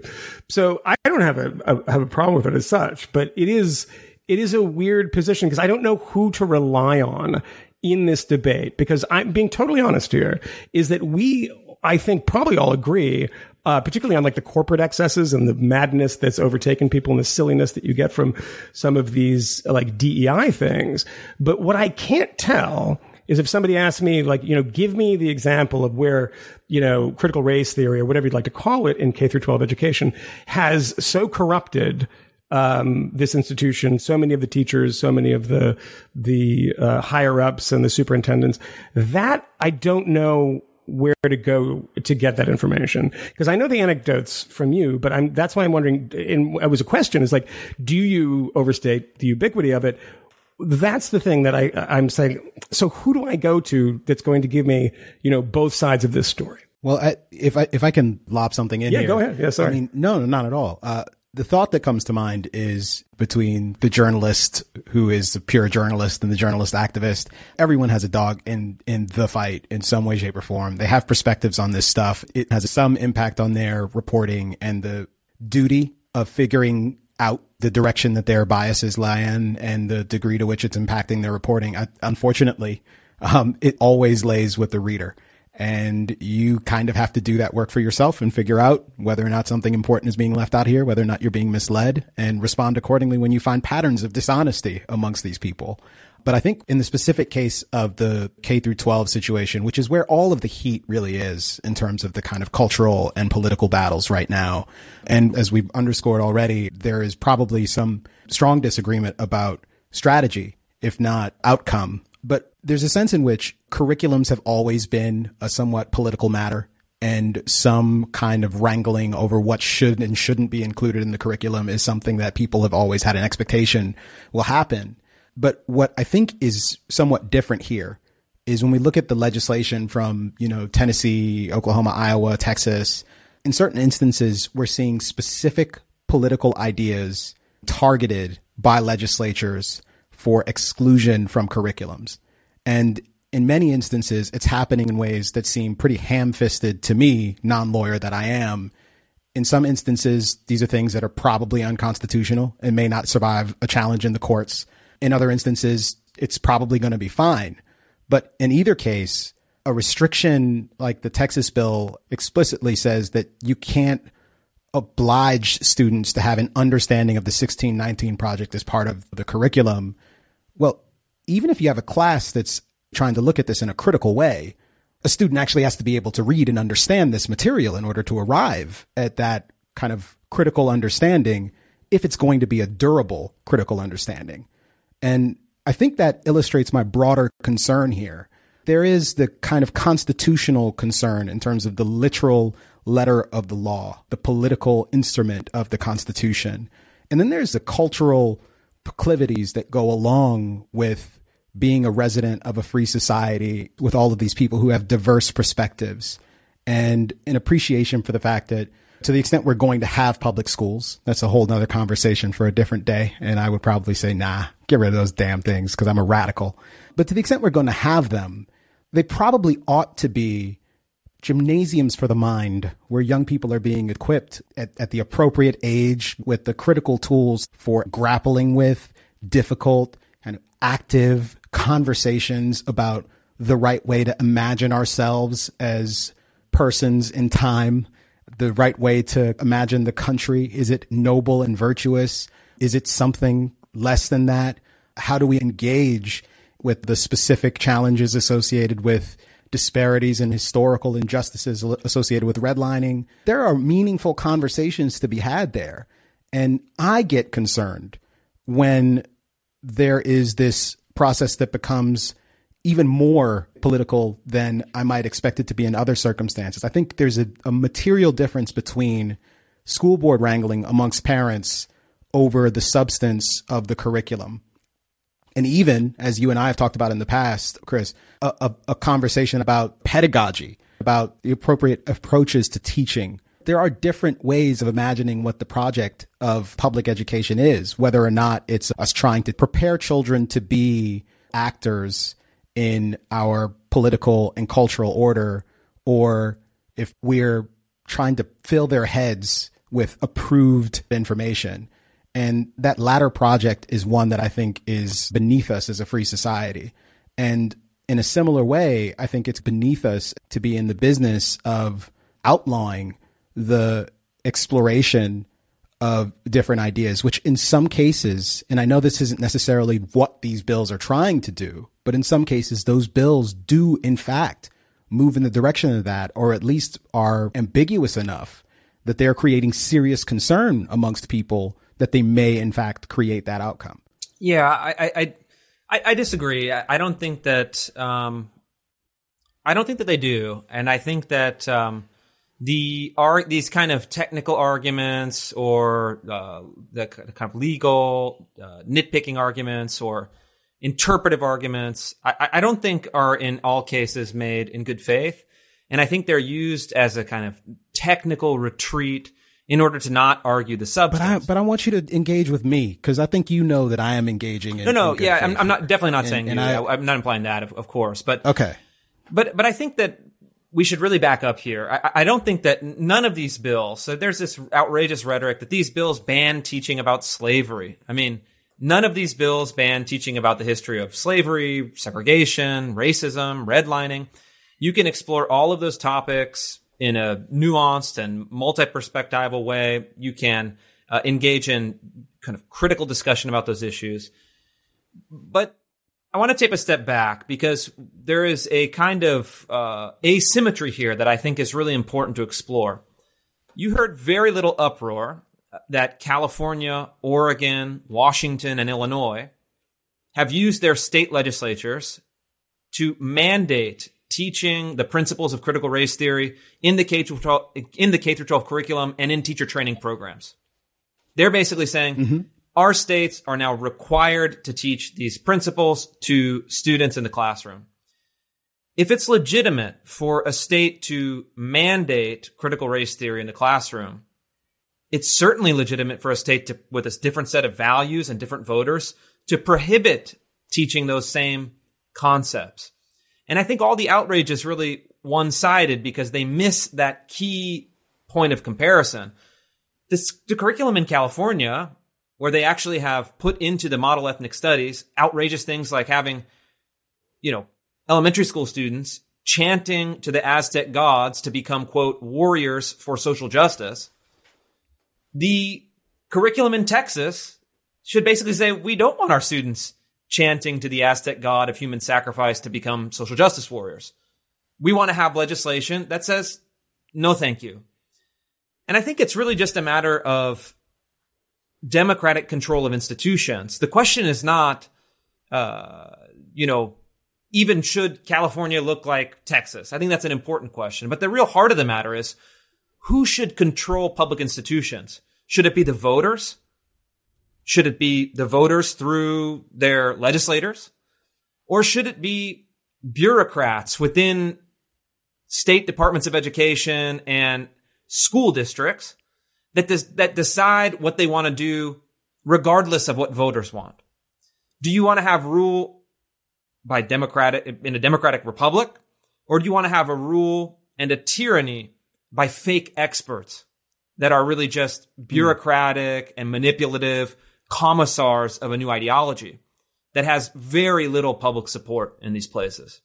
So I don't have a, a have a problem with it as such, but it is, it is a weird position because I don't know who to rely on in this debate because I'm being totally honest here is that we, I think probably all agree, uh, particularly on like the corporate excesses and the madness that's overtaken people and the silliness that you get from some of these like DEI things. But what I can't tell is if somebody asks me, like, you know, give me the example of where, you know, critical race theory or whatever you'd like to call it in K through 12 education has so corrupted um, this institution, so many of the teachers, so many of the the uh, higher ups and the superintendents, that I don't know where to go to get that information because I know the anecdotes from you, but I'm that's why I'm wondering. And it was a question: is like, do you overstate the ubiquity of it? That's the thing that I I'm saying. So who do I go to that's going to give me you know both sides of this story? Well, I, if I if I can lob something in Yeah, here, go ahead. Yeah, sorry. I mean, no, no, not at all. Uh, the thought that comes to mind is between the journalist who is a pure journalist and the journalist activist. Everyone has a dog in in the fight in some way, shape, or form. They have perspectives on this stuff. It has some impact on their reporting and the duty of figuring out the direction that their biases lie in and the degree to which it's impacting their reporting. I, unfortunately, um, it always lays with the reader. And you kind of have to do that work for yourself and figure out whether or not something important is being left out here, whether or not you're being misled, and respond accordingly when you find patterns of dishonesty amongst these people. But I think in the specific case of the K through 12 situation, which is where all of the heat really is in terms of the kind of cultural and political battles right now. And as we've underscored already, there is probably some strong disagreement about strategy, if not outcome. But there's a sense in which curriculums have always been a somewhat political matter and some kind of wrangling over what should and shouldn't be included in the curriculum is something that people have always had an expectation will happen. But what I think is somewhat different here is when we look at the legislation from, you know, Tennessee, Oklahoma, Iowa, Texas, in certain instances, we're seeing specific political ideas targeted by legislatures for exclusion from curriculums. And in many instances, it's happening in ways that seem pretty ham fisted to me, non lawyer that I am. In some instances, these are things that are probably unconstitutional and may not survive a challenge in the courts. In other instances, it's probably going to be fine. But in either case, a restriction like the Texas bill explicitly says that you can't oblige students to have an understanding of the 1619 project as part of the curriculum. Well, even if you have a class that's trying to look at this in a critical way, a student actually has to be able to read and understand this material in order to arrive at that kind of critical understanding if it's going to be a durable critical understanding. And I think that illustrates my broader concern here. There is the kind of constitutional concern in terms of the literal letter of the law, the political instrument of the Constitution. And then there's the cultural proclivities that go along with being a resident of a free society with all of these people who have diverse perspectives and an appreciation for the fact that to the extent we're going to have public schools, that's a whole nother conversation for a different day. And I would probably say, nah, get rid of those damn things because I'm a radical. But to the extent we're going to have them, they probably ought to be gymnasiums for the mind where young people are being equipped at, at the appropriate age with the critical tools for grappling with difficult and active conversations about the right way to imagine ourselves as persons in time, the right way to imagine the country. Is it noble and virtuous? Is it something less than that? How do we engage with the specific challenges associated with disparities and historical injustices associated with redlining? There are meaningful conversations to be had there. And I get concerned when there is this process that becomes even more political than I might expect it to be in other circumstances. I think there's a, a, material difference between school board wrangling amongst parents over the substance of the curriculum. And even, as you and I have talked about in the past, Chris, a, a, a conversation about pedagogy, about the appropriate approaches to teaching. There are different ways of imagining what the project of public education is, whether or not it's us trying to prepare children to be actors in our political and cultural order, or if we're trying to fill their heads with approved information. And that latter project is one that I think is beneath us as a free society. And in a similar way, I think it's beneath us to be in the business of outlawing the exploration of different ideas, which in some cases, and I know this isn't necessarily what these bills are trying to do, but in some cases, those bills do, in fact, move in the direction of that, or at least are ambiguous enough that they're creating serious concern amongst people that they may, in fact, create that outcome. Yeah, I, I, I, I disagree. I, I, don't think that. Um, I don't think that they do, and I think that. Um, the are these kind of technical arguments or uh, the kind of legal uh, nitpicking arguments or interpretive arguments, I, I, don't think are in all cases made in good faith, and I think they're used as a kind of technical retreat in order to not argue the substance. But I, but I want you to engage with me because I think you know that I am engaging. In, no, no, yeah, I'm, I'm, not definitely not and, saying and you. I, I'm not implying that, of, of course, but okay. But but I think that we should really back up here. I, I, don't think that none of these bills, so there's this outrageous rhetoric that these bills ban teaching about slavery. I mean, none of these bills ban teaching about the history of slavery, segregation, racism, redlining. You can explore all of those topics in a nuanced and multi-perspectival way. You can uh, engage in kind of critical discussion about those issues. But I want to take a step back because there is a kind of uh, asymmetry here that I think is really important to explore. You heard very little uproar that California, Oregon, Washington, and Illinois have used their state legislatures to mandate teaching the principles of critical race theory in the K 12 in the K through 12 curriculum and in teacher training programs. They're basically saying mm-hmm our states are now required to teach these principles to students in the classroom. If it's legitimate for a state to mandate critical race theory in the classroom, it's certainly legitimate for a state to, with a different set of values and different voters to prohibit teaching those same concepts. And I think all the outrage is really one sided because they miss that key point of comparison. This, the curriculum in California where they actually have put into the model ethnic studies outrageous things like having, you know, elementary school students chanting to the Aztec gods to become, quote, warriors for social justice. The curriculum in Texas should basically say we don't want our students chanting to the Aztec god of human sacrifice to become social justice warriors. We want to have legislation that says no thank you. And I think it's really just a matter of democratic control of institutions. The question is not, uh, you know, even should California look like Texas? I think that's an important question. But the real heart of the matter is who should control public institutions? Should it be the voters? Should it be the voters through their legislators? Or should it be bureaucrats within state departments of education and school districts that des- that decide what they want to do regardless of what voters want. Do you want to have rule by democratic in a democratic republic or do you want to have a rule and a tyranny by fake experts that are really just bureaucratic and manipulative commissars of a new ideology that has very little public support in these places?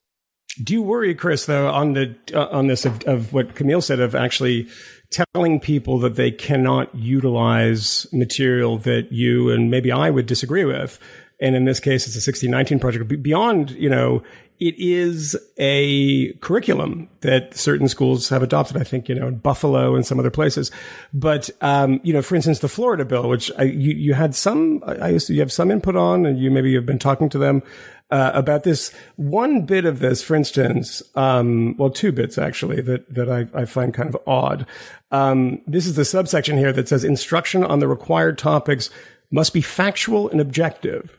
Do you worry, Chris, though, on the uh, on this of, of what Kmele said of actually telling people that they cannot utilize material that you and maybe I would disagree with? And in this case, it's a 1619 project. Beyond, you know, it is a curriculum that certain schools have adopted. I think, you know, in Buffalo and some other places. But, um, you know, for instance, the Florida bill, which I, you, you had some, I used to, you have some input on and you maybe have been talking to them uh, about this one bit of this, for instance, um, well, two bits actually that that I, I find kind of odd. Um, this is the subsection here that says instruction on the required topics must be factual and objective.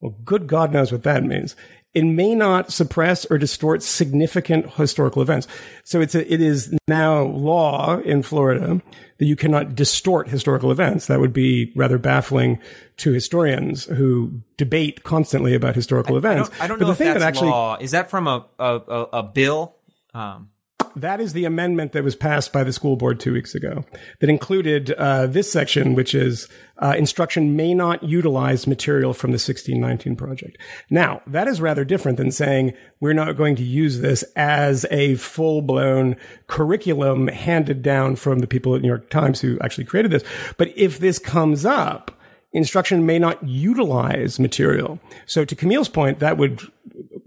Well, good God knows what that means. It may not suppress or distort significant historical events. So it's a, it is now law in Florida that you cannot distort historical events. That would be rather baffling to historians who debate constantly about historical I, events. I don't, I don't but know the if thing that's that actually, law. Is that from a a, a, a bill? Um, that is the amendment that was passed by the school board two weeks ago that included uh, this section, which is uh, instruction may not utilize material from the 1619 project. Now, that is rather different than saying we're not going to use this as a full blown curriculum handed down from the people at New York Times who actually created this. But if this comes up, instruction may not utilize material. So to Kmele's point, that would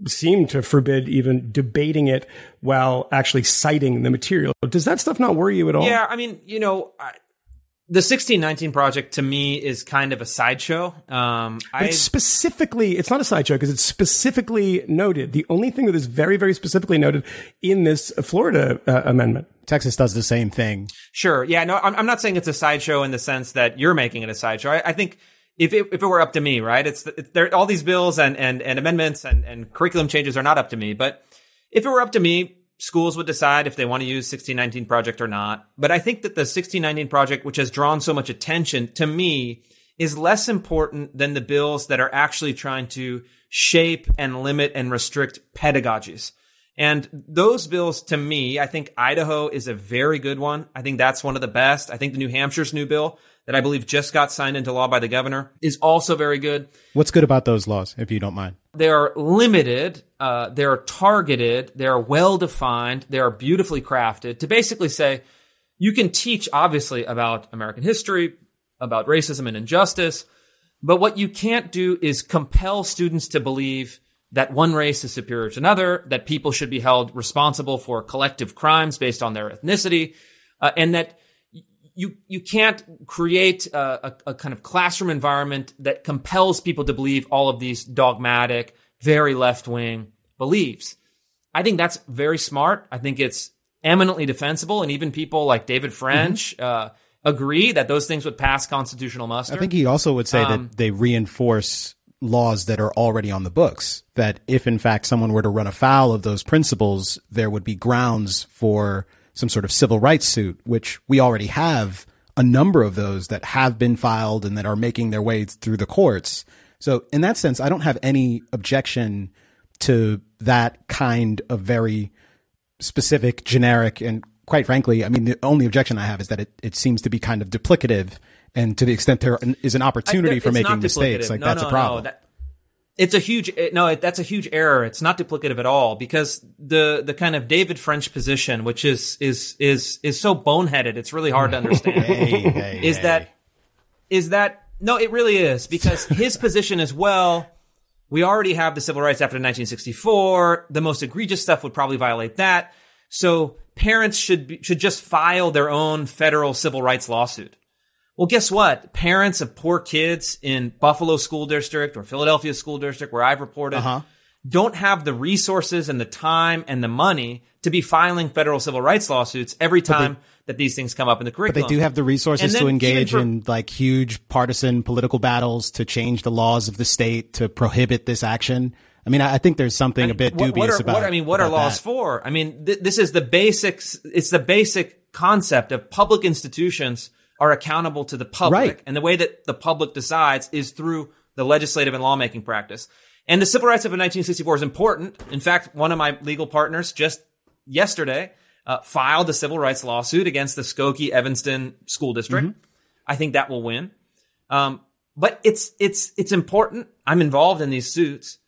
seem to forbid even debating it while actually citing the material. Does that stuff not worry you at all? yeah, I mean, you know, I, the 1619 project to me is kind of a sideshow. Um, But I it's specifically, it's not a sideshow because it's specifically noted. The only thing that is very, very specifically noted in this Florida uh, amendment. Texas does the same thing. Sure. Yeah. No, I'm, I'm not saying it's a sideshow in the sense that you're making it a sideshow. I, I think if it, if it were up to me, right? It's, it's there, all these bills and, and, and amendments and, and curriculum changes are not up to me. But if it were up to me, schools would decide if they want to use 1619 project or not. But I think that the 1619 project, which has drawn so much attention to me, is less important than the bills that are actually trying to shape and limit and restrict pedagogies. And those bills, to me, I think Idaho is a very good one. I think that's one of the best. I think the New Hampshire's new bill that I believe just got signed into law by the governor is also very good. What's good about those laws, if you don't mind? They're limited, uh, they're targeted, they're well defined, they're beautifully crafted to basically say you can teach, obviously, about American history, about racism and injustice, but what you can't do is compel students to believe that one race is superior to another, that people should be held responsible for collective crimes based on their ethnicity, uh, and that you you can't create a, a, a kind of classroom environment that compels people to believe all of these dogmatic, very left wing beliefs. I think that's very smart. I think it's eminently defensible, and even people like David French uh, agree that those things would pass constitutional muster. I think he also would say Um, that they reinforce laws that are already on the books. That if in fact someone were to run afoul of those principles, there would be grounds for some sort of civil rights suit, which we already have a number of those that have been filed and that are making their way through the courts. So in that sense, I don't have any objection to that kind of very specific, generic, and quite frankly, I mean, the only objection I have is that it, it seems to be kind of duplicative And to the extent there is an opportunity I- for making mistakes, like No, that's no, a problem. No, that, it's a huge no. it- That's a huge error. It's not duplicative at all because the the kind of David French position, which is is is is so boneheaded, it's really hard to understand. Hey, hey, is hey. that is that no? It really is because his position as well. We already have the Civil Rights Act of 1964. The most egregious stuff would probably violate that. So parents should be, should just file their own federal civil rights lawsuit. Well, guess what? Parents of poor kids in Buffalo School District or Philadelphia School District, where I've reported, Uh-huh. don't have the resources and the time and the money to be filing federal civil rights lawsuits every time that these things come up in the curriculum. But They do have the resources to engage for- in like huge partisan political battles to change the laws of the state to prohibit this action. I mean, I I think there's something a bit what, dubious what are, about. What, I mean, what are laws that. for? I mean, th- this is the basics. It's the basic concept of public institutions are accountable to the public, Right. and the way that the public decides is through the legislative and lawmaking practice. And the Civil Rights Act of 1964 is important. In fact, one of my legal partners just yesterday uh, filed a civil rights lawsuit against the Skokie Evanston School District. Mm-hmm. I think that will win. Um, but it's it's it's important. I'm involved in these suits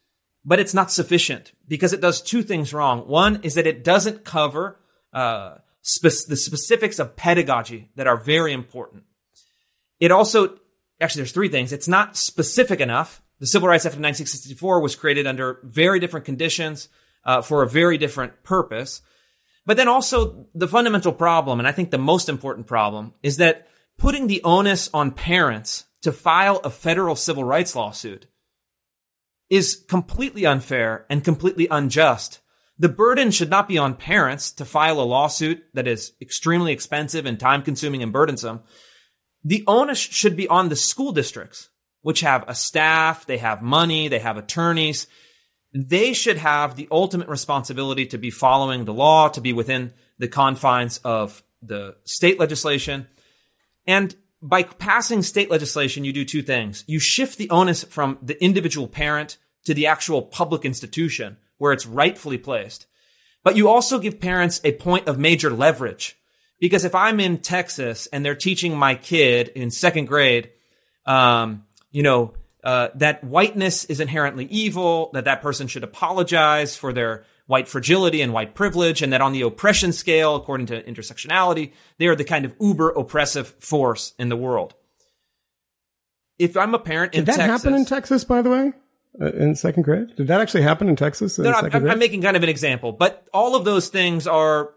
but it's not sufficient because it does two things wrong. One is that it doesn't cover uh, spe- the specifics of pedagogy that are very important. It also, actually, there's three things. It's not specific enough. The Civil Rights Act of 1964 was created under very different conditions uh, for a very different purpose. But then also the fundamental problem, and I think the most important problem, is that putting the onus on parents to file a federal civil rights lawsuit is completely unfair and completely unjust. The burden should not be on parents to file a lawsuit that is extremely expensive and time consuming and burdensome. The onus should be on the school districts, which have a staff, they have money, they have attorneys. They should have the ultimate responsibility to be following the law, to be within the confines of the state legislation. And by passing state legislation, you do two things. You shift the onus from the individual parent to the actual public institution where it's rightfully placed. But you also give parents a point of major leverage. Because if I'm in Texas and they're teaching my kid in second grade, um, you know, uh, that whiteness is inherently evil, that that person should apologize for their white fragility and white privilege, and that on the oppression scale, according to intersectionality, they are the kind of uber oppressive force in the world. If I'm a parent in Did that Texas, happen in Texas, by the way? Uh, in second grade? Did that actually happen in Texas? In no, no, I'm, I'm, making kind of an example, but all of those things are,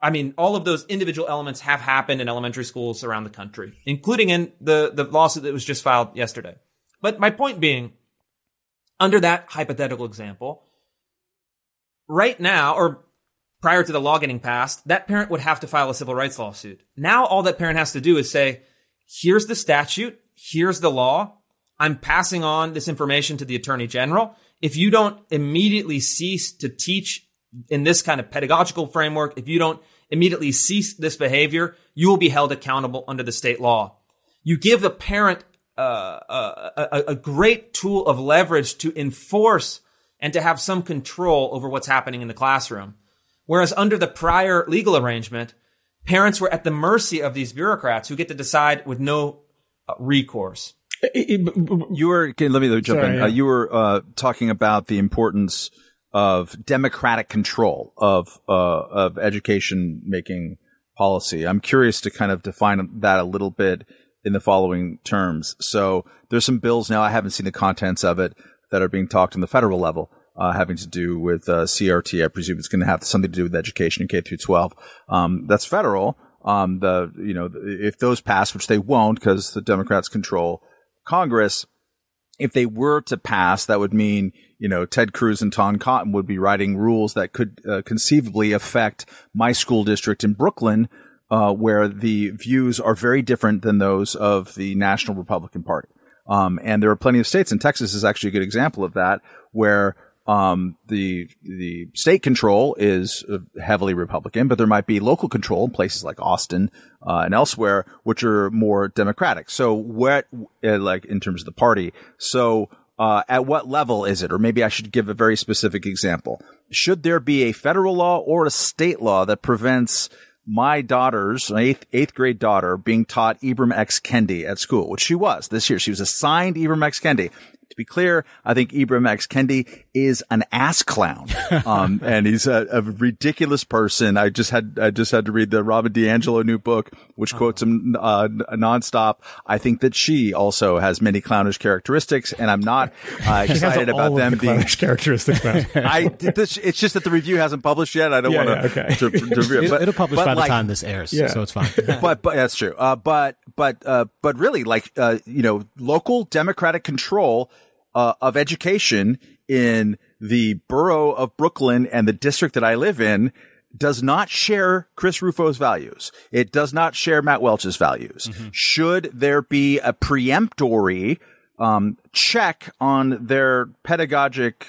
I mean, all of those individual elements have happened in elementary schools around the country, including in the, the lawsuit that was just filed yesterday. But my point being, under that hypothetical example, right now, or prior to the law getting passed, that parent would have to file a civil rights lawsuit. Now all that parent has to do is say, here's the statute, here's the law, I'm passing on this information to the attorney general. If you don't immediately cease to teach in this kind of pedagogical framework, if you don't immediately cease this behavior, you will be held accountable under the state law. You give the parent uh, a, a, a great tool of leverage to enforce and to have some control over what's happening in the classroom. Whereas under the prior legal arrangement, parents were at the mercy of these bureaucrats who get to decide with no uh, recourse. You were okay, let me let me jump Sorry, in. yeah. Uh, you were uh, talking about the importance of democratic control of uh, of education making policy. I'm curious to kind of define that a little bit in the following terms. So there's some bills now. I haven't seen the contents of it that are being talked on the federal level. Uh, having to do with uh, CRT, I presume it's going to have something to do with education in K through 12. Um, that's federal. Um, the you know if those pass, which they won't, because the Democrats control Congress, if they were to pass, that would mean, you know, Ted Cruz and Tom Cotton would be writing rules that could uh, conceivably affect my school district in Brooklyn, uh, where the views are very different than those of the National Republican Party. Um, and there are plenty of states, and Texas is actually a good example of that, where um, the the state control is uh, heavily Republican, but there might be local control in places like Austin uh, and elsewhere, which are more Democratic. So, what uh, like in terms of the party? So, uh, at what level is it? Or maybe I should give a very specific example. Should there be a federal law or a state law that prevents my daughter's my eighth eighth grade daughter being taught Ibram X Kendi at school, which she was this year. She was assigned Ibram X Kendi. To be clear, I think Ibram X Kendi is an ass clown, um, and he's a, a, ridiculous person. I just had I just had to read the Robin DiAngelo new book, which quotes him uh, nonstop. I think that she also has many clownish characteristics, and I'm not uh, excited about them the being characteristics. I this, it's just that the review hasn't published yet. I don't Yeah, want yeah, okay. to, to, to review it. It, But- it'll publish but by like- the time this airs, Yeah. so it's fine. but but that's true. Uh, but but uh, but really, like uh, you know, local democratic control uh, of education in the borough of Brooklyn and the district that I live in does not share Chris Rufo's values. It does not share Matt Welch's values. Should there be a preemptory um, check on their pedagogic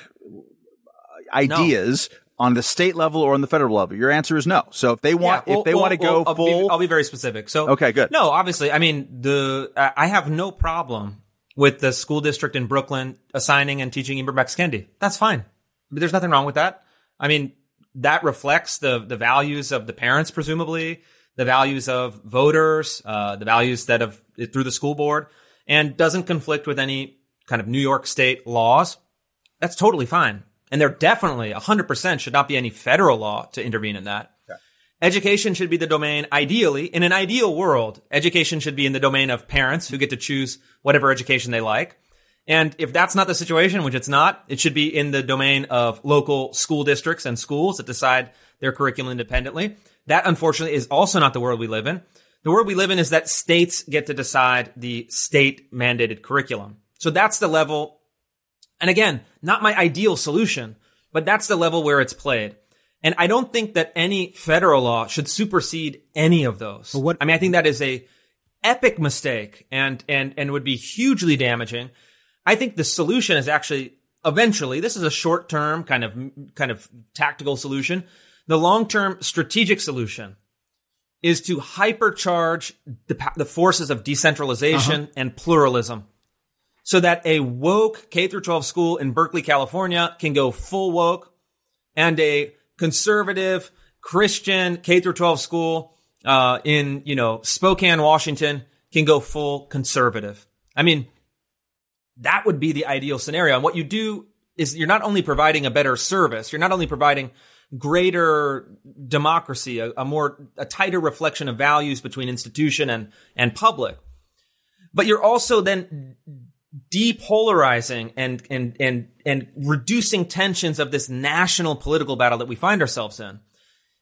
ideas? On the state level or on the federal level, your answer is no. So if they want, Yeah, well- if they well- want to go I'll full, Be, I'll be very specific. So Okay, good. No, obviously, I mean the I have no problem with the school district in Brooklyn assigning and teaching Ibram Kendi. That's fine. There's nothing wrong with that. I mean that reflects the the values of the parents, presumably the values of voters, uh, the values that have through the school board, and doesn't conflict with any kind of New York State laws. That's totally fine. And there definitely 100% should not be any federal law to intervene in that. Education should be the domain, ideally, in an ideal world, education should be in the domain of parents who get to choose whatever education they like. And if that's not the situation, which it's not, it should be in the domain of local school districts and schools that decide their curriculum independently. That unfortunately is also not the world we live in. The world we live in is that states get to decide the state mandated curriculum. So that's the level and again, not my ideal solution, but that's the level where it's played. And I don't think that any federal law should supersede any of those. what- I mean, I think that is a epic mistake and, and, and would be hugely damaging. I think the solution is actually eventually, this is a short term kind of, kind of tactical solution. The long term strategic solution is to hypercharge the, the forces of decentralization uh-huh. and pluralism so that a woke K through 12 school in Berkeley, California can go full woke and a conservative Christian K through 12 school uh, in, you know, Spokane, Washington can go full conservative. I mean, that would be the ideal scenario. And what you do is you're not only providing a better service, you're not only providing greater democracy, a, a more, a tighter reflection of values between institution and, and public, but you're also then depolarizing and, and, and, and reducing tensions of this national political battle that we find ourselves in.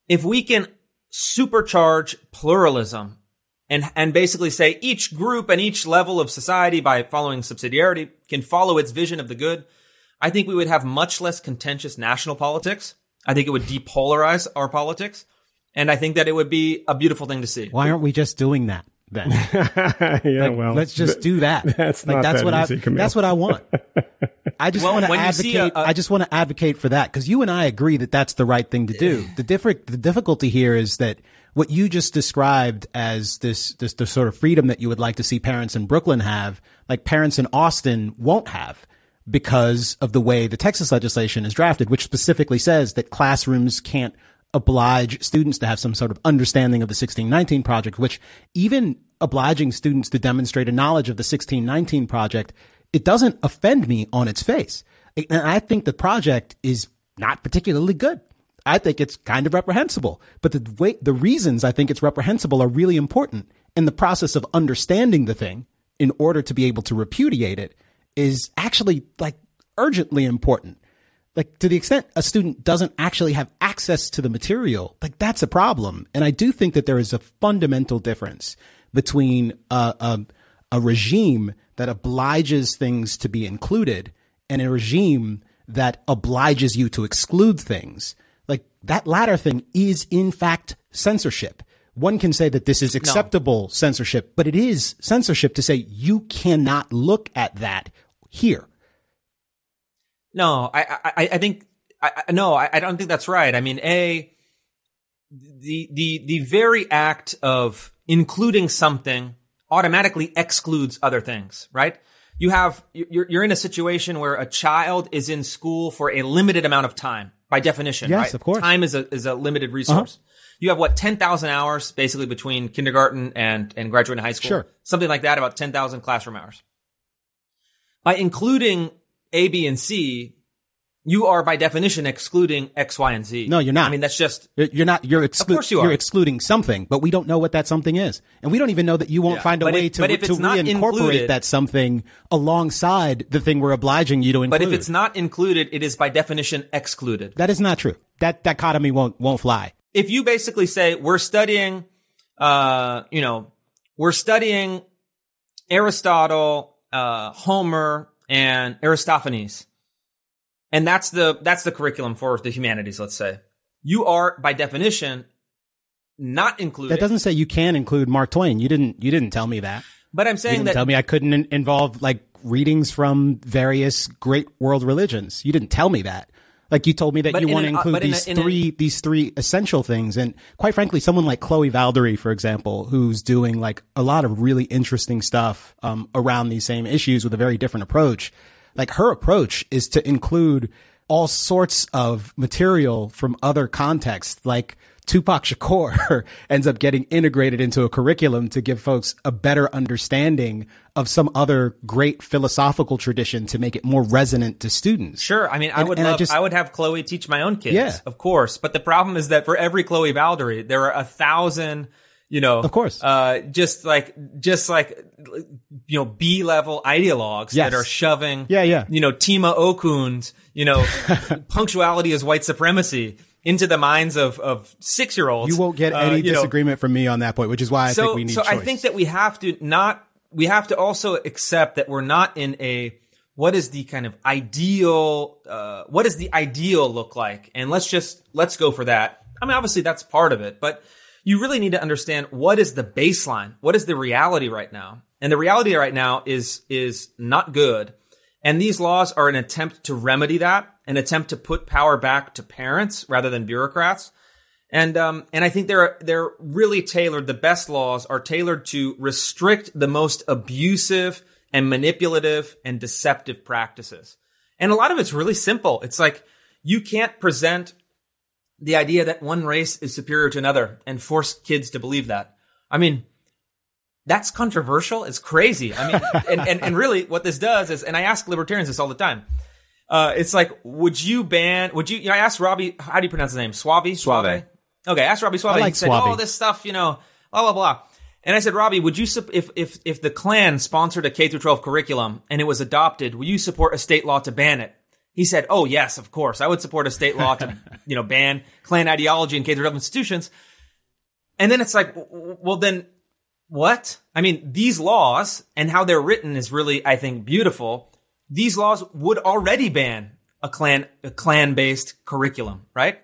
If we can supercharge pluralism and, and basically say each group and each level of society by following subsidiarity can follow its vision of the good, I think we would have much less contentious national politics. I think it would depolarize our politics. And I think that it would be a beautiful thing to see. Why aren't we just doing that then? yeah, well, Let's just do that. that's like not that's that what easy, I Kmele. that's what I want. I just Well, want to when you see advocate. a- a- I just want to advocate for that because you and I agree that that's the right thing to do. The different the difficulty here is that what you just described as this this the sort of freedom that you would like to see parents in Brooklyn have, like parents in Austin won't have because of the way the Texas legislation is drafted, which specifically says that classrooms can't oblige students to have some sort of understanding of the 1619 project, which even obliging students to demonstrate a knowledge of the 1619 project, it doesn't offend me on its face. And I think the project is not particularly good. I think it's kind of reprehensible, but the way, the reasons I think it's reprehensible are really important. And the process of understanding the thing in order to be able to repudiate it is actually like urgently important like to the extent a student doesn't actually have access to the material, like that's a problem. And I do think that there is a fundamental difference between a, a, a regime that obliges things to be included and a regime that obliges you to exclude things. Like that latter thing is in fact censorship. One can say that this is acceptable censorship, but it is censorship to say you cannot look at that here. No, I, I, I think, I, I, no, I, I don't think that's right. I mean, A, the, the, the very act of including something automatically excludes other things, right? You have, you're, you're in a situation where a child is in school for a limited amount of time by definition, Yes, right? of course. Time is a, is a limited resource. Uh-huh. You have what, 10,000 hours basically between kindergarten and, and graduating high school? Sure. Something like that, about 10,000 classroom hours. By including A, B, and C, you are by definition excluding X, Y, and Z. No, you're not. I mean, that's just, You're not. You're exclu- course you are. excluding something, but we don't know what that something is, and we don't even know that you won't Yeah. find a But way if- to, to reincorporate included- that something alongside the thing we're obliging you to include. but if it's not included, it is by definition excluded. that is not true. That dichotomy won't won't fly. if you basically say we're studying, uh, you know, we're studying Aristotle, uh, Homer, and Aristophanes, and that's the that's the curriculum for the humanities. Let's say you are by definition not included. That doesn't say you can include Mark Twain. You didn't. You didn't tell me that. but I'm You saying didn't that tell me I couldn't in- involve like readings from various great world religions. You didn't tell me that. Like you told me that you want to uh, include in a- these in a- three these three essential things, and quite frankly, someone like Chloe Valdary, for example, who's doing like a lot of really interesting stuff um, around these same issues with a very different approach. Like her approach is to include all sorts of material from other contexts, like Tupac Shakur ends up getting integrated into a curriculum to give folks a better understanding of some other great philosophical tradition to make it more resonant to students. Sure. I mean, I And- would and I love, I, just- would have Chloe teach my own kids. Yeah. Of course. But the problem is that for every Chloe Valdary, there are a thousand, you know, Of course. uh, just like, just like, you know, B level ideologues Yes. that are shoving, Yeah, yeah. you know, Tema Okun, you know, punctuality is white supremacy into the minds of, of six year olds. You won't get any disagreement from me on that point, which is why I so, think we need to. so choice. I think that we have to not, we have to also accept that we're not in a, what is the kind of ideal, uh, what does the ideal look like? And let's just, let's go for that. I mean, obviously that's part of it, but you really need to understand what is the baseline? What is the reality right now? And the reality right now is, is not good. And these laws are an attempt to remedy that, an attempt to put power back to parents rather than bureaucrats. And um, and I think they're they're really tailored. The best laws are tailored to restrict the most abusive and manipulative and deceptive practices. And a lot of it's really simple. It's like you can't present the idea that one race is superior to another and force kids to believe that. I mean, that's controversial. It's crazy. I mean, and, and, and really what this does is, and I ask libertarians this all the time. Uh, it's like, would you ban, would you, you know, I asked Robbie, how do you pronounce his name? Suave? Suave. Okay. Ask Robby Soave. I like he said, Suave. oh, this stuff, you know, blah, blah, blah. And I said, Robbie, would you, sup- if, if, if the Klan sponsored a K through 12 curriculum and it was adopted, would you support a state law to ban it? He said, oh, yes, of course. I would support a state law to, you know, ban Klan ideology in K through 12 institutions. And then it's like, well, then what? I mean, these laws and how they're written is really, I think, beautiful. These laws would already ban a Klan, a Klan based curriculum, right?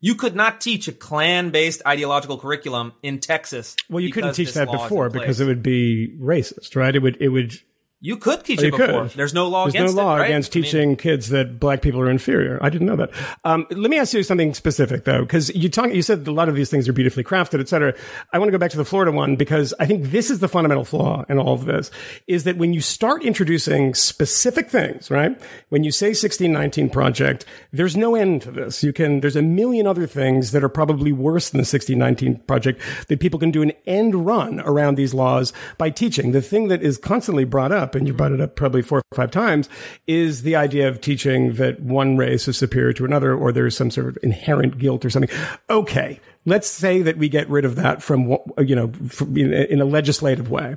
You could not teach a Klan based ideological curriculum in Texas. Well, you couldn't teach that law is in before because it would be racist, right? It would it would you could teach Oh, it before. could. There's no law There's against no law it, right? against I mean, teaching kids that black people are inferior. I didn't know that. Um, let me ask you something specific though, because you talk, you said a lot of these things are beautifully crafted, et cetera. I want to go back to the Florida one because I think this is the fundamental flaw in all of this is that when you start introducing specific things, right? When you say 1619 project, there's no end to this. You can, there's a million other things that are probably worse than the 1619 project that people can do an end run around these laws by teaching. The thing that is constantly brought up, and you brought it up probably four or five times, is the idea of teaching that one race is superior to another or there's some sort of inherent guilt or something. Okay. Let's say that we get rid of that from, you know, in a legislative way.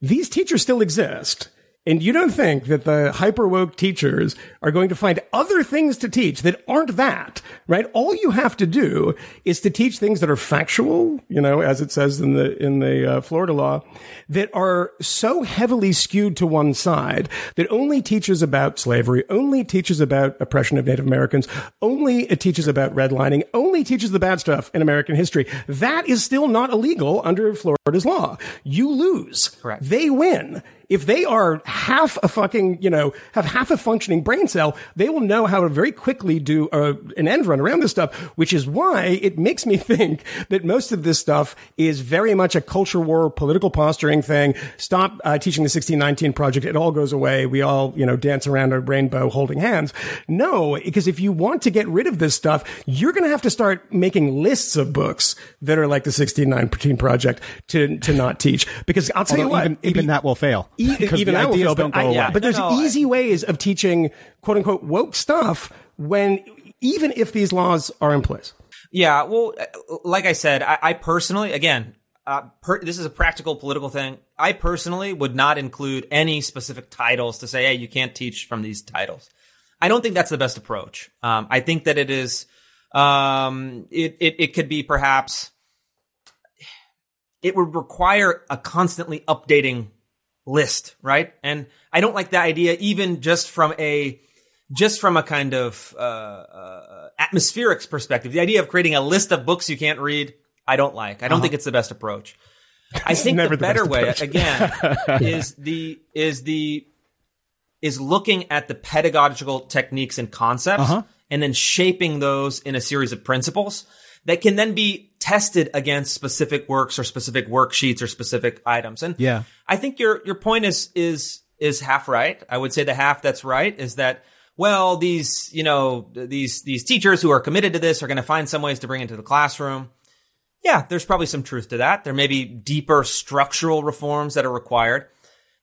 These teachers still exist. And you don't think that the hyper woke teachers are going to find other things to teach that aren't that, right? All you have to do is to teach things that are factual, you know, as it says in the, in the uh, Florida law, that are so heavily skewed to one side that only teaches about slavery, only teaches about oppression of Native Americans, only it teaches about redlining, only teaches the bad stuff in American history. That is still not illegal under Florida's law. You lose. Correct. They win. If they are half a fucking, you know, have half a functioning brain cell, they will know how to very quickly do a, an end run around this stuff, which is why it makes me think that most of this stuff is very much a culture war, political posturing thing. Stop uh, teaching the 1619 project. It all goes away. We all, you know, dance around a rainbow holding hands. No, because if you want to get rid of this stuff, you're going to have to start making lists of books that are like the 1619 project to, to not teach. Because I'll tell you what, even, even that will fail. E- even the that will ideas don't but, go I- away. but there's No, no, easy ways of teaching quote unquote woke stuff when even if these laws are in place. Yeah, well, uh, like I said, I, I personally, again, uh, per, this is a practical political thing. I personally would not include any specific titles to say, hey, you can't teach from these titles. I don't think that's the best approach. Um, I think that it is, um, it, it, it could be perhaps, it would require a constantly updating list, right? And I don't like that idea, even just from a, just from a kind of uh, uh, atmospherics perspective, the idea of creating a list of books you can't read, I don't like. I don't think it's the best approach. I think the the better way, again, is the is the is looking at the pedagogical techniques and concepts, and then shaping those in a series of principles that can then be tested against specific works or specific worksheets or specific items. And Yeah. I think your your point is is is half right. I would say the half that's right is that well these you know these these teachers who are committed to this are going to find some ways to bring it to the classroom. Yeah, there's probably some truth to that. There may be deeper structural reforms that are required.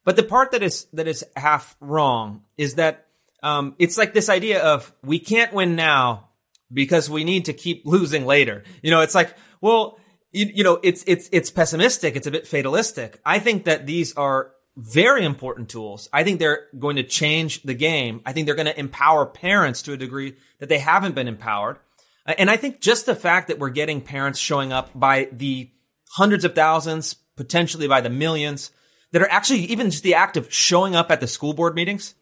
But the part that is that is half wrong is that um, it's like this idea of we can't win now because we need to keep losing later. You know, it's like, well, you, you know, it's it's it's pessimistic. It's a bit fatalistic. I think that these are very important tools. I think they're going to change the game. I think they're going to empower parents to a degree that they haven't been empowered. Uh, And I think just the fact that we're getting parents showing up by the hundreds of thousands, potentially by the millions, that are actually even just the act of showing up at the school board meetings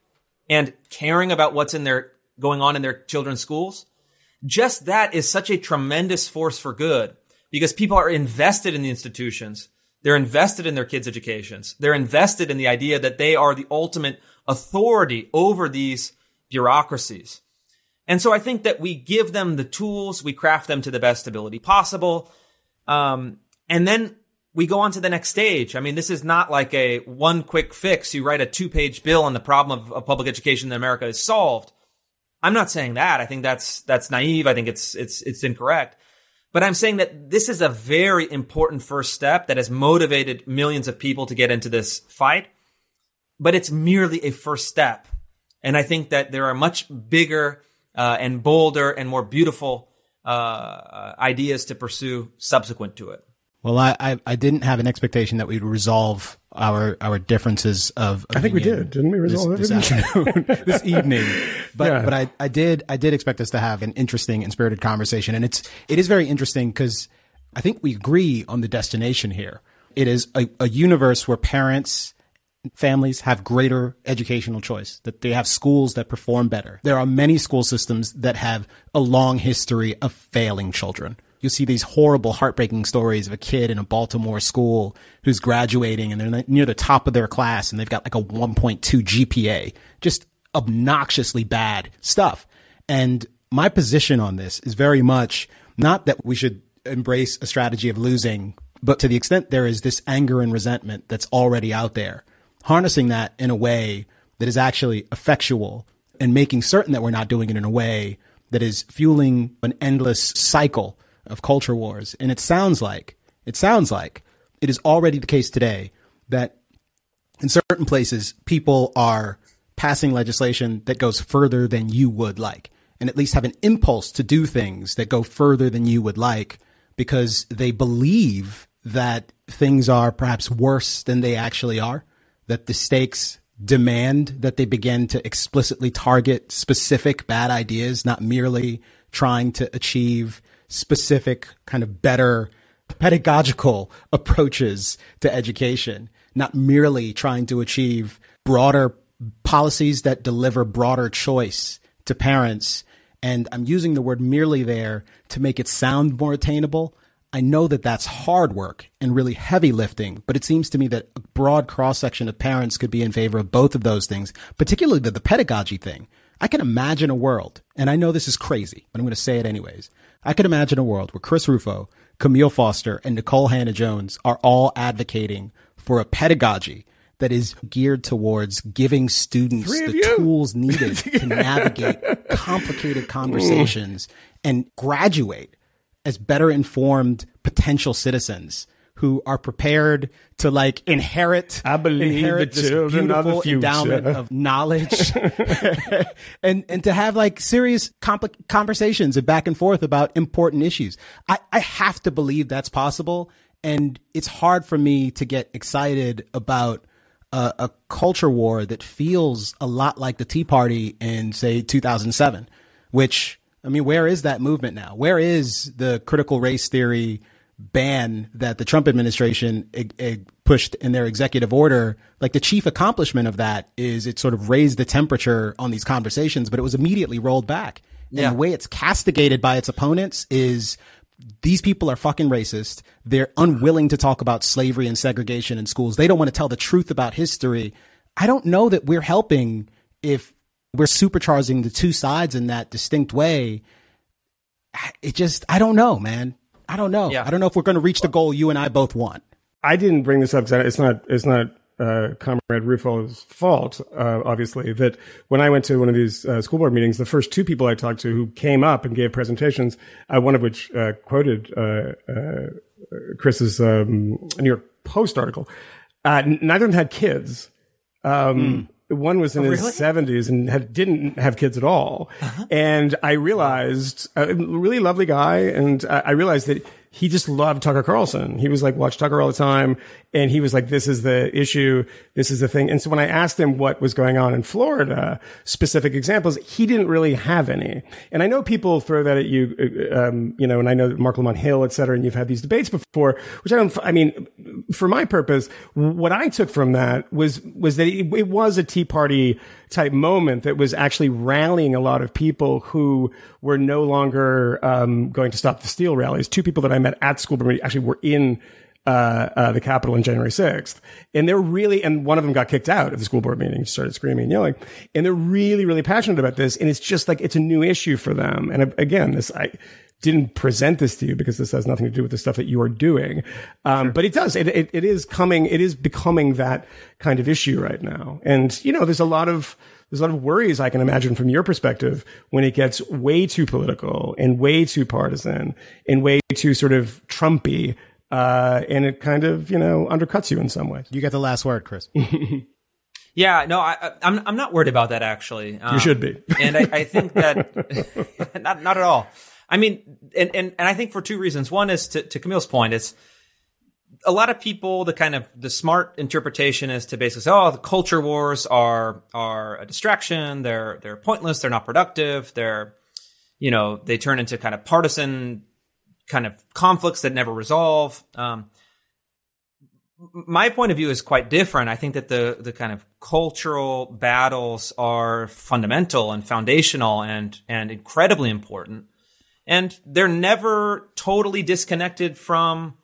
and caring about what's in their going on in their children's schools, just that is such a tremendous force for good because people are invested in the institutions. They're invested in their kids' educations. They're invested in the idea that they are the ultimate authority over these bureaucracies. And so I think that we give them the tools, we craft them to the best ability possible. Um, and then we go on to the next stage. I mean, this is not like a one quick fix. You write a two page bill and the problem of, of public education in America is solved. I'm not saying that. I think that's, that's naive. I think it's, it's, it's incorrect. But I'm saying that this is a very important first step that has motivated millions of people to get into this fight. But it's merely a first step. And I think that there are much bigger uh, and bolder and more beautiful uh, ideas to pursue subsequent to it. Well, I, I, I didn't have an expectation that we'd resolve our our differences of. I think we did. Didn't we resolve this, this afternoon, this evening? But Yeah. but I, I did I did expect us to have an interesting and spirited conversation, and it's it is very interesting because I think we agree on the destination here. It is a, a universe where parents families have greater educational choice, that they have schools that perform better. There are many school systems that have a long history of failing children. You see these horrible, heartbreaking stories of a kid in a Baltimore school who's graduating and they're near the top of their class and they've got like a 1.2 GPA. Just obnoxiously bad stuff. And my position on this is very much not that we should embrace a strategy of losing, but to the extent there is this anger and resentment that's already out there, harnessing that in a way that is actually effectual and making certain that we're not doing it in a way that is fueling an endless cycle of culture wars. And it sounds like, it sounds like it is already the case today that in certain places, people are passing legislation that goes further than you would like, and at least have an impulse to do things that go further than you would like because they believe that things are perhaps worse than they actually are, that the stakes demand that they begin to explicitly target specific bad ideas, not merely trying to achieve specific kind of better pedagogical approaches to education, not merely trying to achieve broader policies that deliver broader choice to parents. And I'm using the word merely there to make it sound more attainable. I know that that's hard work and really heavy lifting, but it seems to me that a broad cross section of parents could be in favor of both of those things, particularly the, the pedagogy thing. I can imagine a world, and I know this is crazy, but I'm going to say it anyways. I can imagine a world where Chris Rufo, Kmele Foster, and Nikole Hannah-Jones are all advocating for a pedagogy that is geared towards giving students the you. tools needed to navigate complicated conversations and graduate as better informed potential citizens who are prepared to like inherit I believe inherit the this children are the beautiful endowment of knowledge. And and to have like serious compli- conversations and back and forth about important issues. I, I have to believe that's possible and it's hard for me to get excited about a, a culture war that feels a lot like the Tea Party in say 2007 which I mean where is that movement now? Where is the critical race theory ban that the Trump administration pushed in their executive order, like the chief accomplishment of that is it sort of raised the temperature on these conversations, but it was immediately rolled back. Yeah. And the way it's castigated by its opponents is these people are fucking racist. They're unwilling to talk about slavery and segregation in schools. They don't want to tell the truth about history. I don't know that we're helping if we're supercharging the two sides in that distinct way. It just, I don't know, man. I don't know. Yeah. I don't know if we're going to reach the goal you and I both want. I didn't bring this up because it's not it's not uh, Comrade Rufo's fault, uh, obviously. That when I went to one of these uh, school board meetings, the first two people I talked to who came up and gave presentations, uh, one of which uh, quoted uh, uh, Chris's um, New York Post article, uh, n- neither of them had kids. Um, One was in oh, his seventies and had, didn't have kids at all. Uh-huh. And I realized, a really lovely guy. And I realized that he just loved Tucker Carlson. He was like, watch Tucker all the time. And he was like, this is the issue. This is the thing. And so when I asked him what was going on in Florida, specific examples, he didn't really have any. And I know people throw that at you, uh, um, you know, and I know Marc Lamont Hill, et cetera, and you've had these debates before, which I don't, I mean, for my purpose, what I took from that was, was that it, it was a Tea Party type moment that was actually rallying a lot of people who were no longer um, going to stop the steal rallies. Two people that I met at school board meeting actually were in uh, uh, the Capitol on January 6th. And they're really, and one of them got kicked out of the school board meeting, started screaming and yelling. And they're really, really passionate about this. And it's just like, it's a new issue for them. And uh, again, this, I, didn't present this to you because this has nothing to do with the stuff that you are doing. Um, but it does. It, it, it is coming, it is becoming that kind of issue right now. And, you know, there's a lot of, there's a lot of worries I can imagine from your perspective when it gets way too political and way too partisan and way too sort of Trumpy. Uh, and it kind of, you know, undercuts you in some ways. You get the last word, Chris. Yeah, no, I, I- I'm I'm not worried about that actually. Um, You should be. and I, I think that not not at all. I mean, and, and and I think for two reasons. One is to, to Kmele's point. It's a lot of people. The kind of the smart interpretation is to basically say, "Oh, the culture wars are are a distraction. They're they're pointless. They're not productive. They're you know they turn into kind of partisan kind of conflicts that never resolve." Um, my point of view is quite different. I think that the the kind of cultural battles are fundamental and foundational and and incredibly important, and they're never totally disconnected from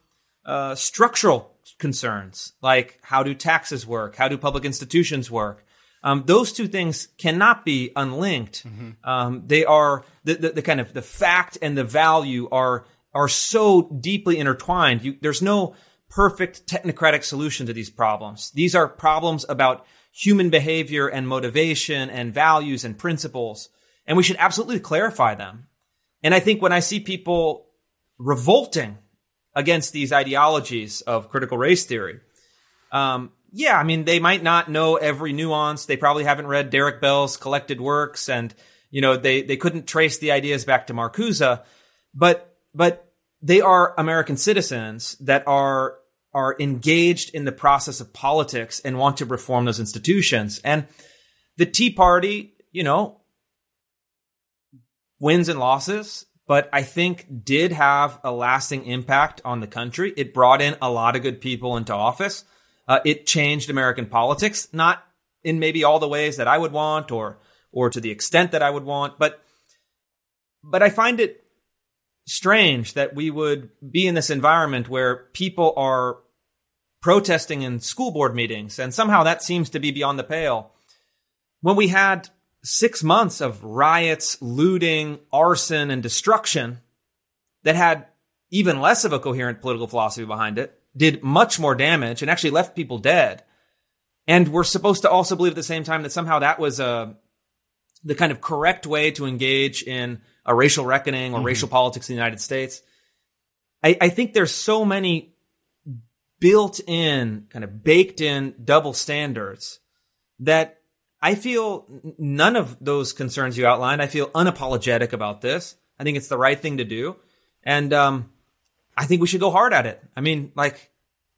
uh, structural concerns like how do taxes work, how do public institutions work. Um, those two things cannot be unlinked. Um, they are the, the the kind of the fact and the value are are so deeply intertwined. You, there's no perfect technocratic solution to these problems. These are problems about human behavior and motivation and values and principles. And we should absolutely clarify them. And I think when I see people revolting against these ideologies of critical race theory, um, yeah, I mean, they might not know every nuance. They probably haven't read Derek Bell's collected works and, you know, they, they couldn't trace the ideas back to Marcuse, but, but they are American citizens that are are engaged in the process of politics and want to reform those institutions. And the Tea Party, you know, wins and losses, but I think did have a lasting impact on the country. It brought in a lot of good people into office. Uh, it changed American politics, not in maybe all the ways that I would want or or to the extent that I would want, but but I find it strange that we would be in this environment where people are protesting in school board meetings, and somehow that seems to be beyond the pale. When we had six months of riots, looting, arson, and destruction that had even less of a coherent political philosophy behind it, did much more damage, and actually left people dead. And we're supposed to also believe at the same time that somehow that was a the kind of correct way to engage in a racial reckoning or mm-hmm. racial politics in the United States. I, I think there's so many built in, kind of baked in double standards that I feel none of those concerns you outlined. I feel unapologetic about this. I think it's the right thing to do. And um, I think we should go hard at it. I mean, like,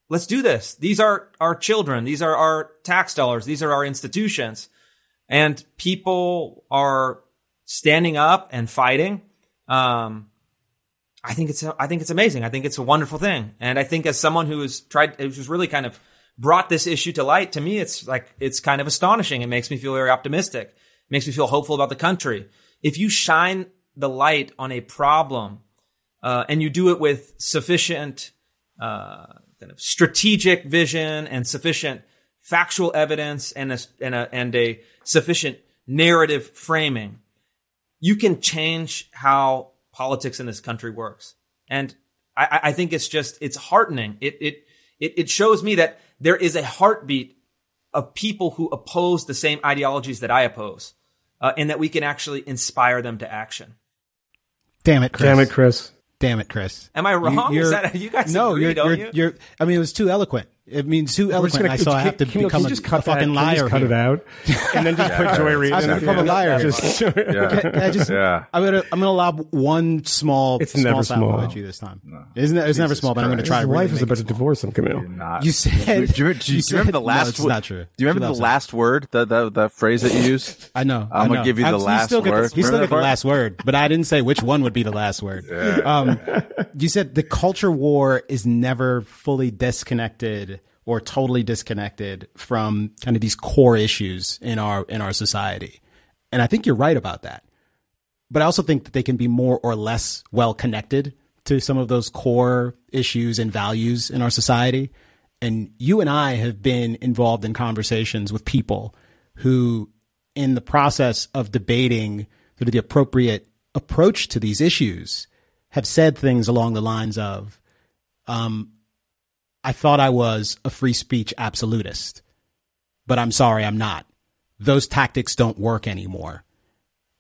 let's do this. These are our children. These are our tax dollars. These are our institutions. And people are standing up and fighting. Um, I think it's I think it's amazing. I think it's a wonderful thing. And I think as someone who has tried who's really kind of brought this issue to light, to me it's like it's kind of astonishing. It makes me feel very optimistic. It makes me feel hopeful about the country. If you shine the light on a problem uh, and you do it with sufficient uh, kind of strategic vision and sufficient factual evidence and a, and a, and a sufficient narrative framing, you can change how politics in this country works. And I, I think it's just, it's heartening. It, it, it, it shows me that there is a heartbeat of people who oppose the same ideologies that I oppose, uh, and that we can actually inspire them to action. Damn it, Chris. Damn it, Chris. Damn it, Chris. Am I wrong? You, that, you guys no, agree, you're, you're, you? you're, I mean, it was too eloquent. It means too eloquent. Gonna, I saw I have to can, become can a, just cut a fucking that, liar. Just cut here. it out, and then just put Joy Reid. I have to become a liar. Just, yeah. Can, can I just, yeah. I'm gonna, I'm gonna lob one small, it's small never small at you this time. No. Isn't it? It's never small, but I'm gonna try. His to wife is about to divorce him, Kmele. Not, you said. Do you, do you, do you remember the last? No, word? not true. Do you remember the last word? The, the the phrase that you used? I know. I'm gonna give you the last word. You still get the last word, but I didn't say which one would be the last word. Um, you said the culture war is never fully disconnected or totally disconnected from kind of these core issues in our in our society. And I think you're right about that. But I also think that they can be more or less well connected to some of those core issues and values in our society. And you and I have been involved in conversations with people who, in the process of debating sort of the appropriate approach to these issues, have said things along the lines of, um, I thought I was a free speech absolutist, but I'm sorry, I'm not. Those tactics don't work anymore.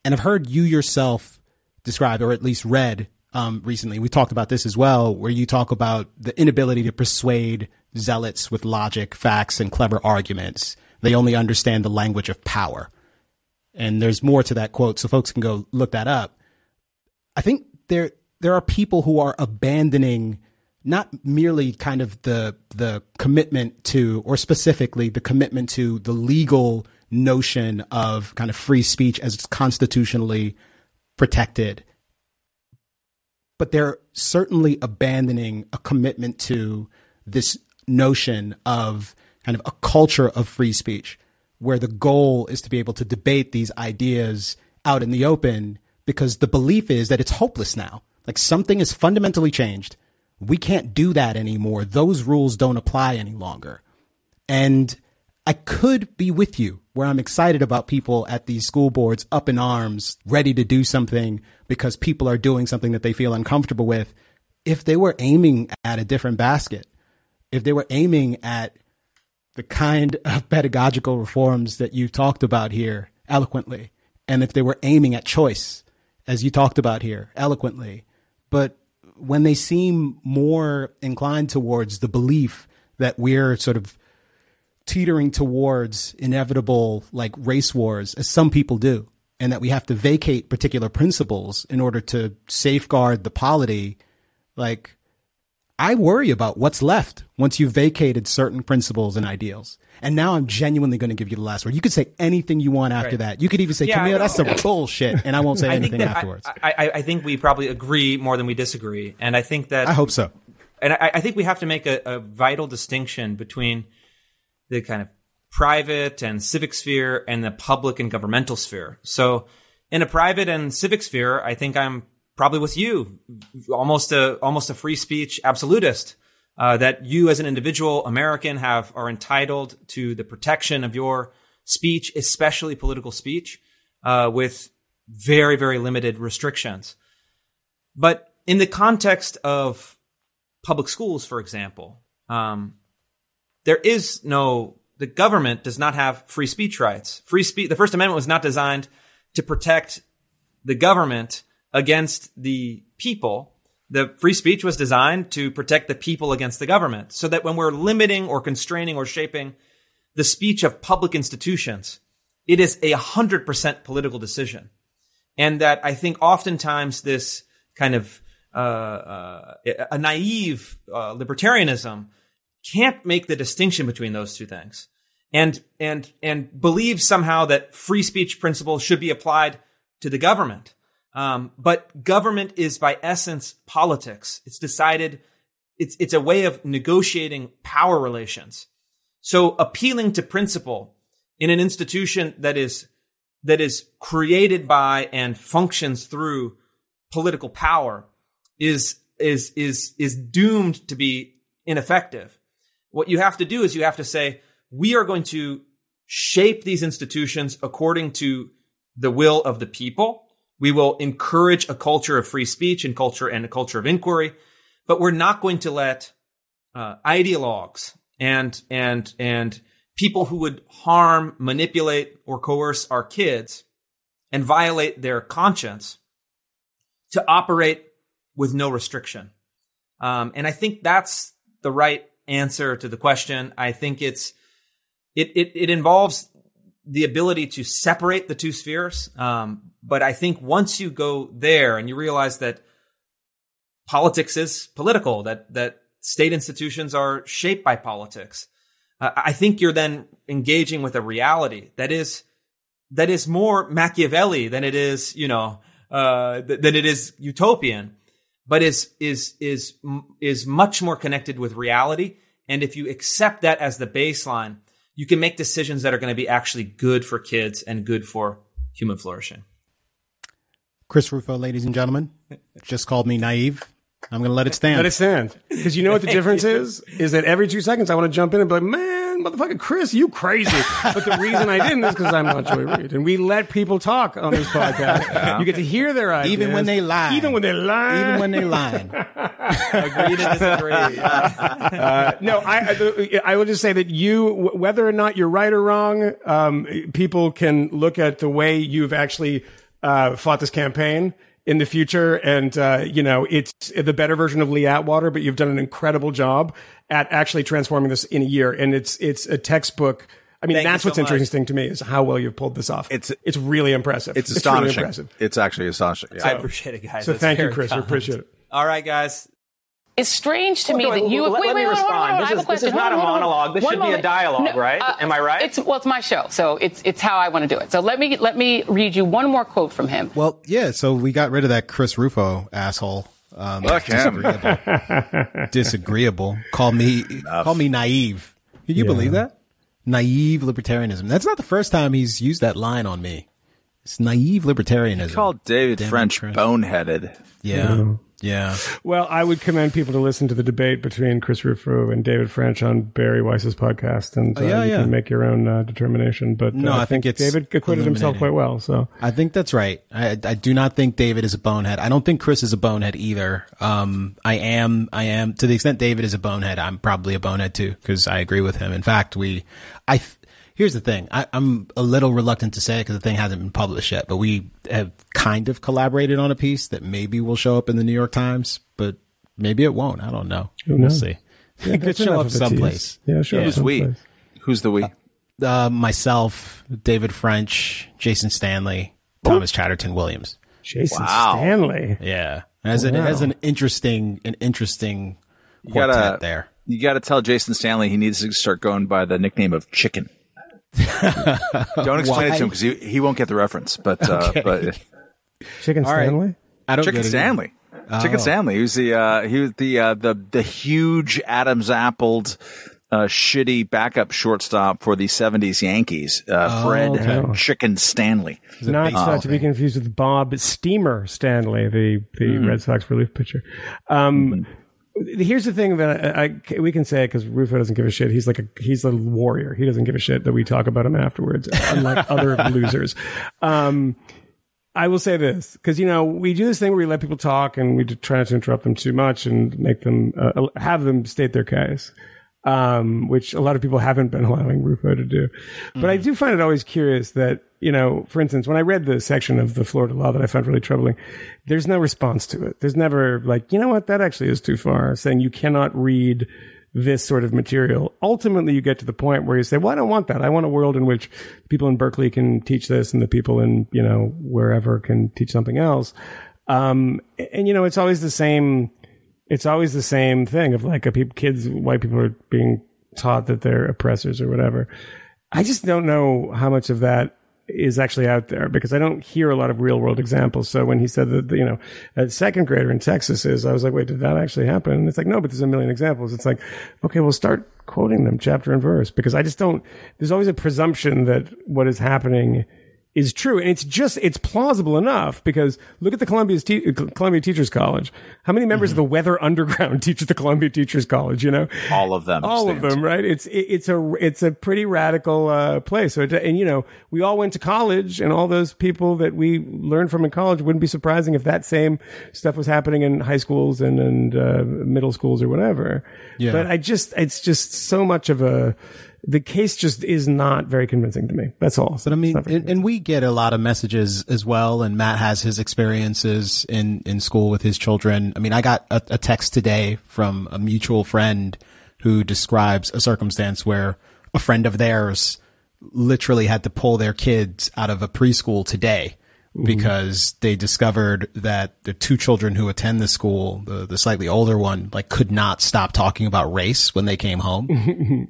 And I've heard you yourself describe, or at least read um, recently, we talked about this as well, where you talk about the inability to persuade zealots with logic, facts, and clever arguments. They only understand the language of power. And there's more to that quote, so folks can go look that up. I think there there are people who are abandoning not merely kind of the the commitment to or specifically the commitment to the legal notion of kind of free speech as it's constitutionally protected but they're certainly abandoning a commitment to this notion of kind of a culture of free speech where the goal is to be able to debate these ideas out in the open because the belief is that it's hopeless now. Like something has fundamentally changed we can't do that anymore. Those rules don't apply any longer. And I could be with you where I'm excited about people at these school boards up in arms, ready to do something because people are doing something that they feel uncomfortable with. If they were aiming at a different basket, if they were aiming at the kind of pedagogical reforms that you talked about here eloquently, and if they were aiming at choice, as you talked about here eloquently, but when they seem more inclined towards the belief that we're sort of teetering towards inevitable like race wars, as some people do, and that we have to vacate particular principles in order to safeguard the polity, like I worry about what's left once you've vacated certain principles and ideals. And now I'm genuinely going to give you the last word. You could say anything you want after right. that. You could even say, yeah, Kmele, that's some bullshit. And I won't say anything afterwards. I, I, I, think we probably agree more than we disagree. And I think that. I hope so. And I, I think we have to make a, a vital distinction between the kind of private and civic sphere and the public and governmental sphere. So in a private and civic sphere, I think I'm probably with you, almost a almost a free speech absolutist. Uh, that you as an individual American have are entitled to the protection of your speech, especially political speech, uh, with very very limited restrictions. But in the context of public schools, for example, um, there is no the government does not have free speech rights. Free speech. The First Amendment was not designed to protect the government against the people. The free speech was designed to protect the people against the government, so that when we're limiting or constraining or shaping the speech of public institutions, it is a hundred percent political decision, and that I think oftentimes this kind of uh, uh, a naive uh, libertarianism can't make the distinction between those two things. And and and believe somehow that free speech principles should be applied to the government um, but government is by essence politics it's decided it's it's a way of negotiating power relations so appealing to principle in an institution that is that is created by and functions through political power is is is is doomed to be ineffective what you have to do is you have to say, we are going to shape these institutions according to the will of the people. We will encourage a culture of free speech and culture and a culture of inquiry, but we're not going to let uh, ideologues and and and people who would harm, manipulate, or coerce our kids and violate their conscience to operate with no restriction. Um, and I think that's the right answer to the question. I think it's it it, it involves the ability to separate the two spheres. Um, but I think once you go there and you realize that politics is political, that that state institutions are shaped by politics, uh, I think you're then engaging with a reality that is that is more Machiavelli than it is, you know, uh, th- than it is utopian but is is is is much more connected with reality. And if you accept that as the baseline, you can make decisions that are going to be actually good for kids and good for human flourishing. Chris Rufo, ladies and gentlemen, just called me naive. I'm going to let it stand. Let it stand. Because you know what the difference is? Is that every two seconds I want to jump in and be like, man, motherfucker, Chris, you crazy. But the reason I didn't is because I'm not Joy Reid. And we let people talk on this podcast. You get to hear their ideas. Even when they lie. Even when they lie. Even when they lie. Agree to disagree. Uh, no, I, I will just say that you, whether or not you're right or wrong, um, people can look at the way you've actually uh, fought this campaign in the future. And, uh, you know, it's the better version of Lee Atwater, but you've done an incredible job at actually transforming this in a year. And it's, it's a textbook. I mean, Thank that's so what's much. interesting to me is how well you've pulled this off. It's- it's really impressive. It's really astonishing. impressive. It's actually astonishing. Yeah. I appreciate it, guys. So That's thank you, Chris. We appreciate it. All right, guys. It's strange to me Well, that you. let- wait, let wait, me hold hold on, respond. hold on. This I have is- a question. this is not Hold on, a hold on. monologue. This One should be a moment. dialogue, right? Am I right? It's well, it's my show, so it's it's how I want to do it. So let me let me read you one more quote from him. Well, yeah. So we got rid of that Chris Rufo asshole. Um, Fuck him. disagreeable. disagreeable. Call me, call me naive. Can you believe that? Naive libertarianism. That's not the first time he's used that line on me. It's naive libertarianism. Called David Damn French boneheaded. Yeah. Yeah. Well, I would commend people to listen to the debate between Chris Rufo and David French on Bari Weiss's podcast, and uh, Oh, yeah, you yeah. can make your own uh, determination. But No, uh, I think it's David acquitted himself quite well. So I think that's right. I, I do not think David is a bonehead. I don't think Chris is a bonehead either. Um, I am, I am, to the extent David is a bonehead, I'm probably a bonehead too, because I agree with him. In fact, we, I, th- here's the thing. I, I'm a little reluctant to say it because the thing hasn't been published yet, but we have kind of collaborated on a piece that maybe will show up in the New York Times, but maybe it won't. I don't know. We'll knows? see. it could show up someplace. Yeah, sure. Who's we? Who's the we? Uh, myself, David French, Jason Stanley, Thomas Chatterton Williams. Jason Wow. Stanley. Yeah, as an as an interesting an interesting You quartet gotta, there. You got to tell Jason Stanley he needs to start going by the nickname of Chicken. Don't explain it to him because he, he won't get the reference. But uh, but Chicken right. Stanley. I don't Chicken get it. Stanley. Chicken Oh. Stanley. He was the uh, he was the uh, the the huge Adam's appled uh, shitty backup shortstop for the 70s Yankees, uh, Oh, Fred okay. Chicken Stanley. Not uh, to be confused with Bob Steamer Stanley, the the Red Sox relief pitcher. Um, Here's the thing that I, I we can say because Rufo doesn't give a shit. He's like a he's a warrior. He doesn't give a shit that we talk about him afterwards, unlike other losers. Um, I will say this because you know we do this thing where we let people talk and we try not to interrupt them too much and make them uh, have them state their case, um, which a lot of people haven't been allowing Rufo to do. But I do find it always curious that you know, for instance, when I read the section of the Florida law that I found really troubling, there's no response to it. There's never like, you know what, that actually is too far. Saying you cannot read this sort of material. Ultimately, you get to the point where you say, well, I don't want that. I want a world in which people in Berkeley can teach this and the people in, you know, wherever can teach something else. Um, and you know, it's always the same, it's always the same thing of like a people, kids, white people are being taught that they're oppressors or whatever. I just don't know how much of that is actually out there because I don't hear a lot of real world examples. So when he said that, you know, a second grader in Texas is, I was like, wait, did that actually happen? And it's like, no, but there's a million examples. It's like, okay, well, start quoting them chapter and verse because I just don't, there's always a presumption that what is happening is true. And it's just, it's plausible enough because look at the Columbia's te- Columbia Teachers College. How many members Mm-hmm. of the Weather Underground teach at the Columbia Teachers College, you know? All of them. all of them, right? It's it, it's a it's a pretty radical uh, place. So, it, and you know, we all went to college, and all those people that we learned from in college wouldn't be surprising if that same stuff was happening in high schools and and uh, middle schools or whatever. Yeah. But I just it's just so much of a the case just is not very convincing to me. That's all. But I mean, It's not very and, and we get a lot of messages as well. And Matt has his experiences in, in school with his children. I mean, I got a, a text today from a mutual friend who describes a circumstance where a friend of theirs literally had to pull their kids out of a preschool today Mm-hmm. because they discovered that the two children who attend the school, the, the slightly older one, like could not stop talking about race when they came home.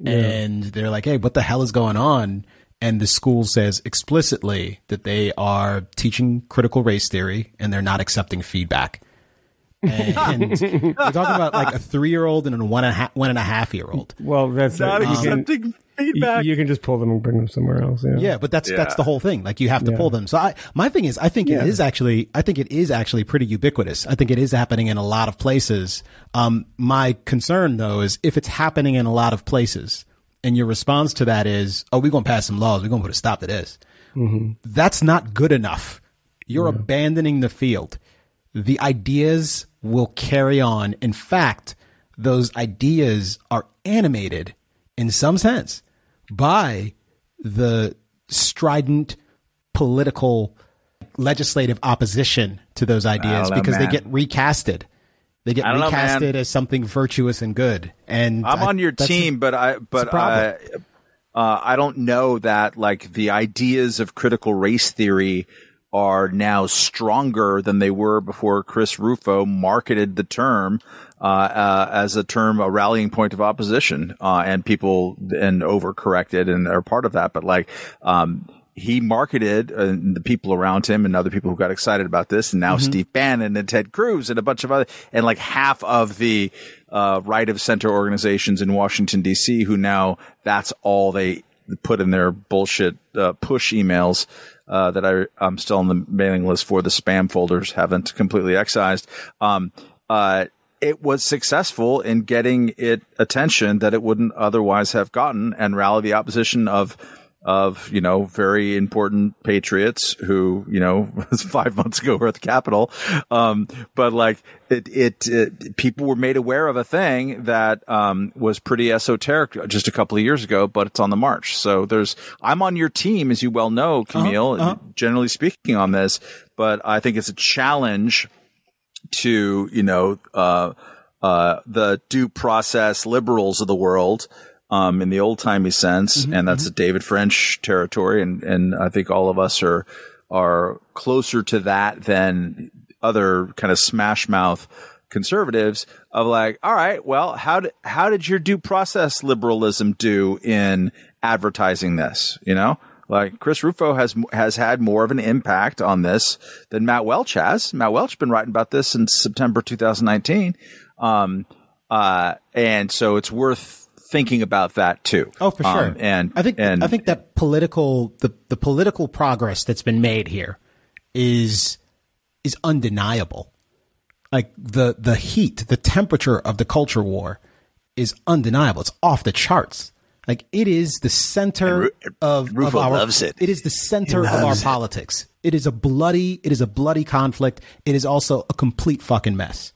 And they're like, Hey, what the hell is going on? And the school says explicitly that they are teaching critical race theory and they're not accepting feedback. And we're talking about like a three year old and a one and a half, one and a half year old. well, that's uh, Not it. Accepting you, feedback. you can just pull them and bring them somewhere else. Yeah. Yeah, but that's that's the whole thing. Like you have to pull them. So I my thing is I think Yeah. it is actually I think it is actually pretty ubiquitous. I think it is happening in a lot of places. Um my concern though is if it's happening in a lot of places and your response to that is, "Oh, we're going to pass some laws. We're going to put a stop to this." That's not good enough. You're abandoning the field. The ideas will carry on. In fact, those ideas are animated in some sense by the strident political legislative opposition to those ideas know, because they man. get recasted. They get I don't know, as something virtuous and good. And I'm I- on your that's a- team, but I but problem. uh, uh, I don't know that like the ideas of critical race theory are now stronger than they were before Chris Rufo marketed the term uh, uh, as a term, a rallying point of opposition, uh, and people and overcorrected and are part of that. But like, um, he marketed uh, the people around him and other people who got excited about this, and now Steve Bannon and Ted Cruz and a bunch of other, and like half of the uh, right of center organizations in Washington D.C. who now that's all they put in their bullshit uh, push emails uh, that I, I'm still on the mailing list for. The spam folders haven't completely excised. Um, uh, it was successful in getting it attention that it wouldn't otherwise have gotten and rally the opposition of of you know very important patriots who you know five months ago were at the Capitol, um, but like it, it, it people were made aware of a thing that um, was pretty esoteric just a couple of years ago, but it's on the march. So there's I'm on your team as you well know, Kmele. Generally speaking on this, but I think it's a challenge to you know uh, uh, the due process liberals of the world um, in the old timey sense, and that's a David French territory, and and I think all of us are are closer to that than other kind of smash mouth conservatives of like, all right, well, how did how did your due process liberalism do in advertising this? You know, like Chris Rufo has has had more of an impact on this than Matt Welch has. Matt Welch has been writing about this since September 2019, um, uh, and so it's worth thinking about that too. Oh, for sure. Um, and I think and I think that political the the political progress that's been made here is is undeniable. Like the the heat, the temperature of the culture war is undeniable. It's off the charts. Like it is the center Ru- of, of our loves it. It is the center of our politics. It is a bloody it is a bloody conflict. It is also a complete fucking mess.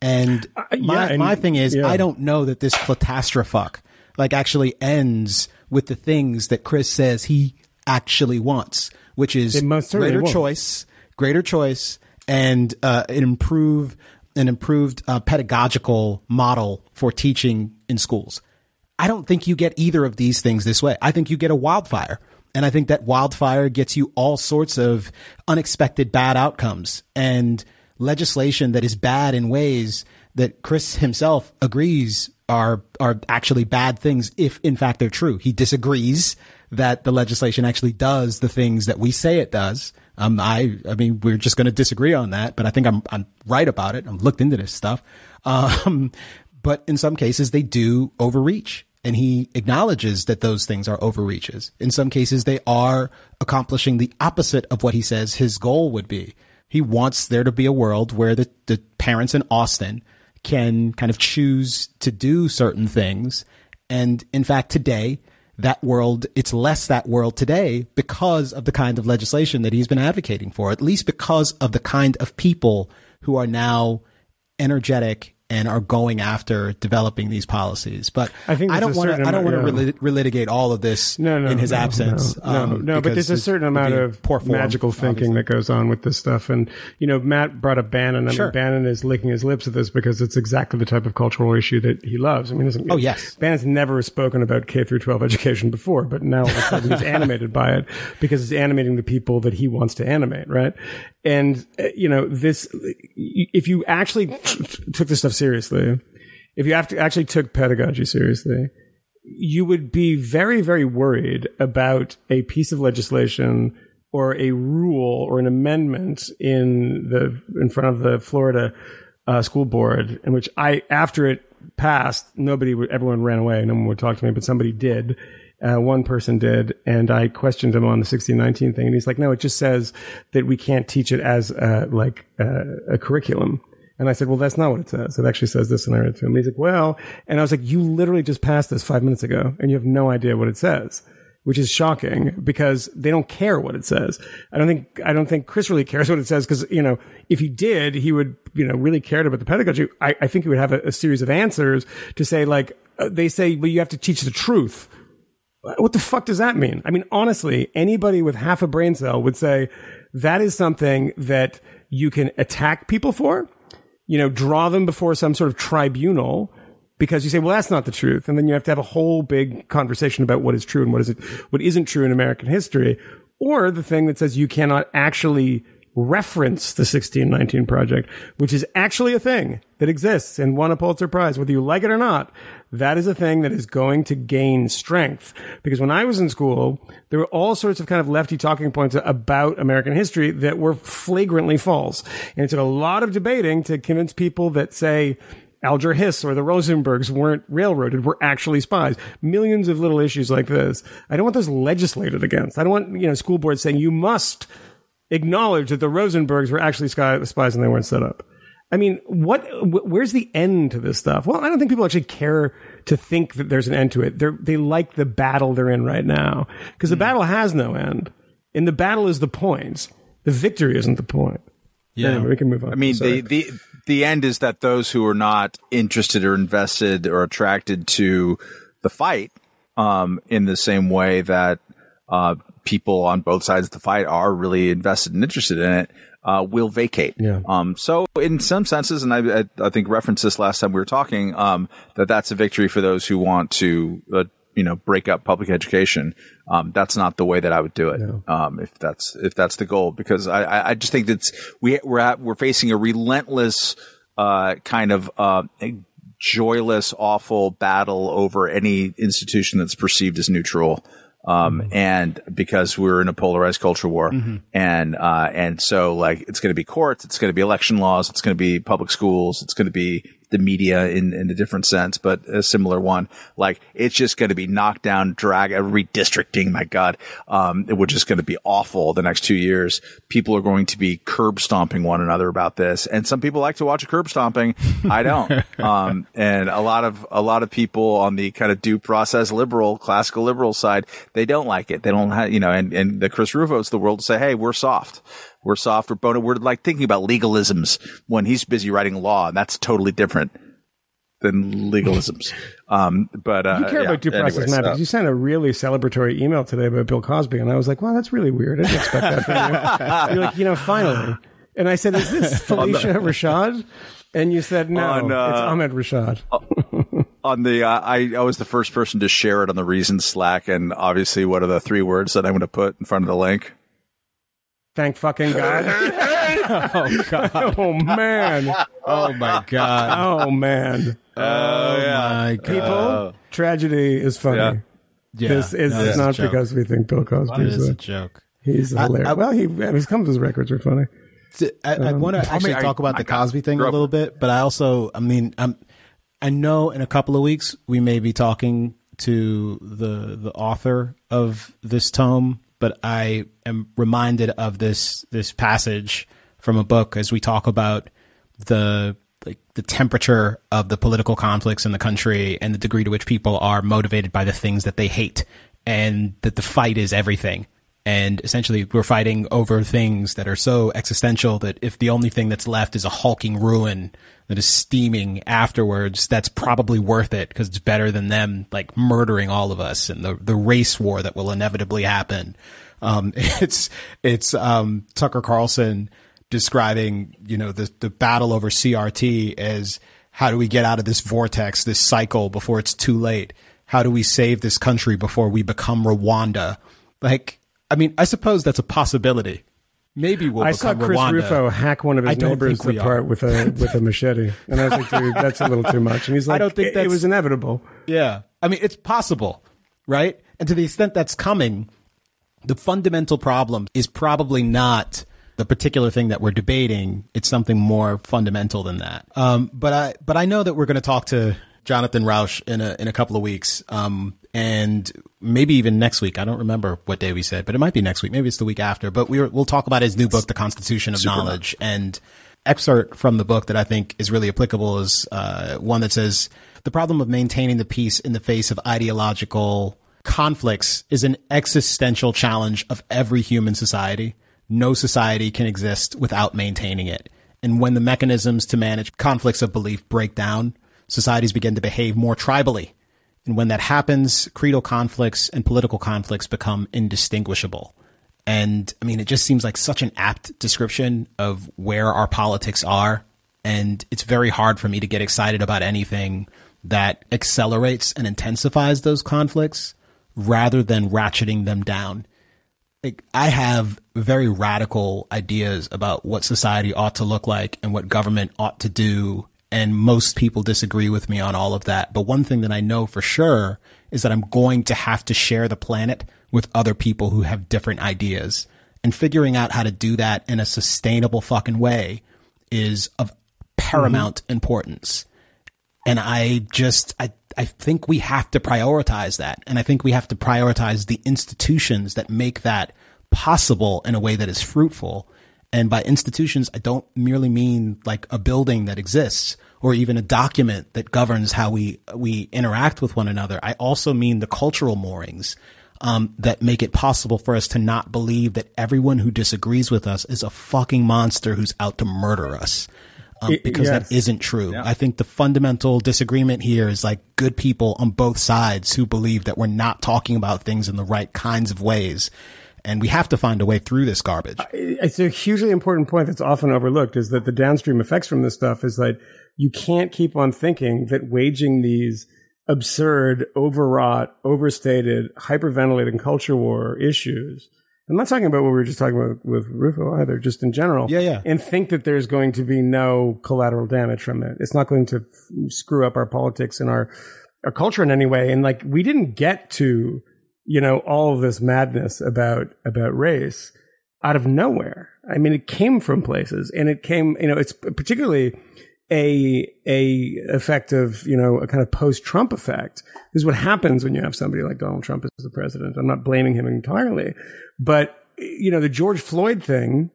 And yeah, my and- my thing is yeah. I don't know that this catastrophe like actually ends with the things that Chris says he actually wants, which is It most certainly greater won't. choice, greater choice, and uh, an improve an improved uh, pedagogical model for teaching in schools. I don't think you get either of these things this way. I think you get a wildfire. And I think that wildfire gets you all sorts of unexpected bad outcomes and legislation that is bad in ways that Chris himself agrees are are actually bad things if in fact they're true. He disagrees that the legislation actually does the things that we say it does. Um, I, I mean, we're just going to disagree on that, but I think I'm, I'm right about it. I've looked into this stuff. Um, but in some cases they do overreach and he acknowledges that those things are overreaches. In some cases they are accomplishing the opposite of what he says his goal would be. He wants there to be a world where the, the parents in Austin can kind of choose to do certain things. And in fact, today, that world, it's less that world today because of the kind of legislation that he's been advocating for, at least because of the kind of people who are now energetic and are going after developing these policies. But I think I don't want to. I don't want to amount- relitigate all of this No, no, in his no, absence. No, no, um, no, but there's a certain amount of poor form, magical thinking obviously. that goes on with this stuff. And, you know, Matt brought up Bannon. I Sure. mean, Bannon is licking his lips at this because it's exactly the type of cultural issue that he loves. I mean, isn't, Oh, yes. Bannon's never spoken about K through 12 education before, but now all of a sudden he's animated by it because it's animating the people that he wants to animate, right? And, uh, you know, this, if you actually took this stuff seriously, if you actually took pedagogy seriously, you would be very, very worried about a piece of legislation or a rule or an amendment in the in front of the Florida uh, school board, in which I, after it passed, nobody, would, everyone ran away. No one would talk to me, but somebody did. Uh, one person did, and I questioned him on the 1619 thing, and he's like, "No, it just says that we can't teach it as uh, like uh, a curriculum." And I said, well, that's not what it says. It actually says this. And I read it to him. He's like, well, and I was like, you literally just passed this five minutes ago and you have no idea what it says, which is shocking because they don't care what it says. I don't think, I don't think Chris really cares what it says because, you know, if he did, he would, you know, really cared about the pedagogy. I, I think he would have a, a series of answers to say like, uh, they say, well, you have to teach the truth. What the fuck does that mean? I mean, honestly, anybody with half a brain cell would say that is something that you can attack people for you know, draw them before some sort of tribunal because you say, well, that's not the truth. And then you have to have a whole big conversation about what is true and what is it, what isn't true in American history. Or the thing that says you cannot actually reference the 1619 project, which is actually a thing that exists and won a Pulitzer Prize, whether you like it or not. That is a thing that is going to gain strength. Because when I was in school, there were all sorts of kind of lefty talking points about American history that were flagrantly false. And it took a lot of debating to convince people that say, Alger Hiss or the Rosenbergs weren't railroaded, were actually spies. Millions of little issues like this. I don't want those legislated against. I don't want, you know, school boards saying you must acknowledge that the Rosenbergs were actually spies and they weren't set up. I mean, what? Wh- where's the end to this stuff? Well, I don't think people actually care to think that there's an end to it. They're, they like the battle they're in right now because the battle has no end, and the battle is the point. The victory isn't the point. Yeah. Anyway, we can move on. I mean, Sorry. the, the the end is that those who are not interested or invested or attracted to the fight, um, in the same way that uh, people on both sides of the fight are really invested and interested in it, uh, will vacate. Yeah. Um, so in some senses, and I, I, I think referenced this last time we were talking, um, that that's a victory for those who want to, uh, you know, break up public education. Um, that's not the way that I would do it. Um, if that's, if that's the goal, because I, I, I just think that's, we, we're at, we're facing a relentless, uh, kind of, uh, joyless, awful battle over any institution that's perceived as neutral. Um, and because we're in a polarized culture war and, uh, and so like it's going to be courts, it's going to be election laws, it's going to be public schools, it's going to be the media in, in a different sense, but a similar one. Like it's just going to be knocked down, drag, redistricting. My God, um, it was just going to be awful the next two years. People are going to be curb stomping one another about this, and some people like to watch a curb stomping. I don't. um, and a lot of a lot of people on the kind of due process liberal, classical liberal side, they don't like it. They don't have, you know, and and the Chris Rufos the world say, hey, we're soft we're soft, we're bone. We're like thinking about legalisms when he's busy writing law, and that's totally different than legalisms. Um, but uh, you care yeah, about due process anyways, matters. uh, you sent a really celebratory email today about Bill Cosby, and I was like, "Wow, that's really weird. I didn't expect that from you." You're like, "You know, finally." And I said, "Is this Phylicia Rashad?" And you said, "No, On, uh, it's Ahmad Rashad." on the uh, I, I was the first person to share it on the reason Slack, and obviously, what are the three words that I'm going to put in front of the link? Thank fucking God. Oh God. oh man. Oh my God. Oh man. Oh, oh my God. People, tragedy is funny. Yeah. Yeah. This is no, that's a not because we think Bill Cosby is is a a, joke. he's hilarious. I- well, he his comes his records are funny. I, I um, want to actually I- talk about my the God. Cosby thing a little bit, but I also, I mean, I'm, I know in a couple of weeks we may be talking to the the author of this tome, but I am reminded of this this passage from a book as we talk about the like the temperature of the political conflicts in the country and the degree to which people are motivated by the things that they hate and that the fight is everything and essentially we're fighting over things that are so existential that if the only thing that's left is a hulking ruin that is steaming afterwards that's probably worth it because it's better than them like murdering all of us and the the race war that will inevitably happen. Um it's it's um Tucker Carlson describing you know the the battle over CRT as how do we get out of this vortex this cycle before it's too late? How do we save this country before we become Rwanda? Like I mean I suppose that's a possibility maybe we'll I saw Chris Rwanda. Rufo hack one of his neighbors apart are. with a with a machete, and I was like, "Dude, that's a little too much." And he's like, I don't think that it was inevitable." Yeah. I mean, it's possible, right? And to the extent that's coming, the fundamental problem is probably not the particular thing that we're debating. It's something more fundamental than that. Um, but I, but I know that we're going to talk to Jonathan Rauch in a, in a couple of weeks. Um, and maybe even next week. I don't remember what day we said, but it might be next week. Maybe it's the week after, but we we'll talk about his new book, The Constitution of Knowledge and excerpt from the book that I think is really applicable is uh, one that says the problem of maintaining the peace in the face of ideological conflicts is an existential challenge of every human society. No society can exist without maintaining it. And when the mechanisms to manage conflicts of belief break down, societies begin to behave more tribally. And when that happens, creedal conflicts and political conflicts become indistinguishable. And I mean, it just seems like such an apt description of where our politics are. And it's very hard for me to get excited about anything that accelerates and intensifies those conflicts rather than ratcheting them down. Like, I have very radical ideas about what society ought to look like and what government ought to do. And most people disagree with me on all of that. But one thing that I know for sure is that I'm going to have to share the planet with other people who have different ideas. And figuring out how to do that in a sustainable fucking way is of paramount mm-hmm. importance. And I just, I, I think we have to prioritize that. And I think we have to prioritize the institutions that make that possible in a way that is fruitful. And by institutions, I don't merely mean like a building that exists or even a document that governs how we, we interact with one another. I also mean the cultural moorings um, that make it possible for us to not believe that everyone who disagrees with us is a fucking monster who's out to murder us. Um, because yes. that isn't true. I think the fundamental disagreement here is like good people on both sides who believe that we're not talking about things in the right kinds of ways. And we have to find a way through this garbage. it's a hugely important point that's often overlooked is that the downstream effects from this stuff is that you can't keep on thinking that waging these absurd, overwrought, overstated, hyperventilating culture war issues. I'm not talking about what we were just talking about with Rufo either, just in general. Yeah, yeah. And think that there's going to be no collateral damage from it. It's not going to f- screw up our politics and our, our culture in any way. And like, we didn't get to, you know, all of this madness about, about race out of nowhere. I mean, it came from places and it came, you know, it's particularly a a effect of you know a kind of post Trump effect. This is what happens when you have somebody like Donald Trump as the president. I'm not blaming him entirely, but you know the George Floyd thing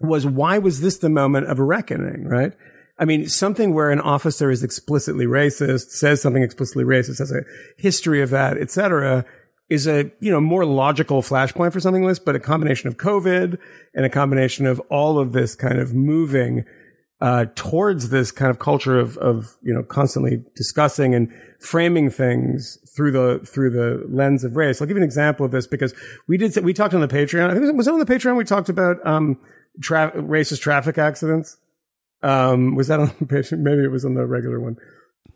was why was this the moment of a reckoning, right? I mean, something where an officer is explicitly racist, says something explicitly racist, has a history of that, etc., is a, you know, more logical flashpoint for something like this, but a combination of COVID and a combination of all of this kind of moving uh, towards this kind of culture of, of, you know, constantly discussing and framing things through the, through the lens of race. I'll give you an example of this because we did, we talked on the Patreon. I think it was, was it on the Patreon? We talked about, um, tra- racist traffic accidents. Um, was that on the page? Maybe it was on the regular one.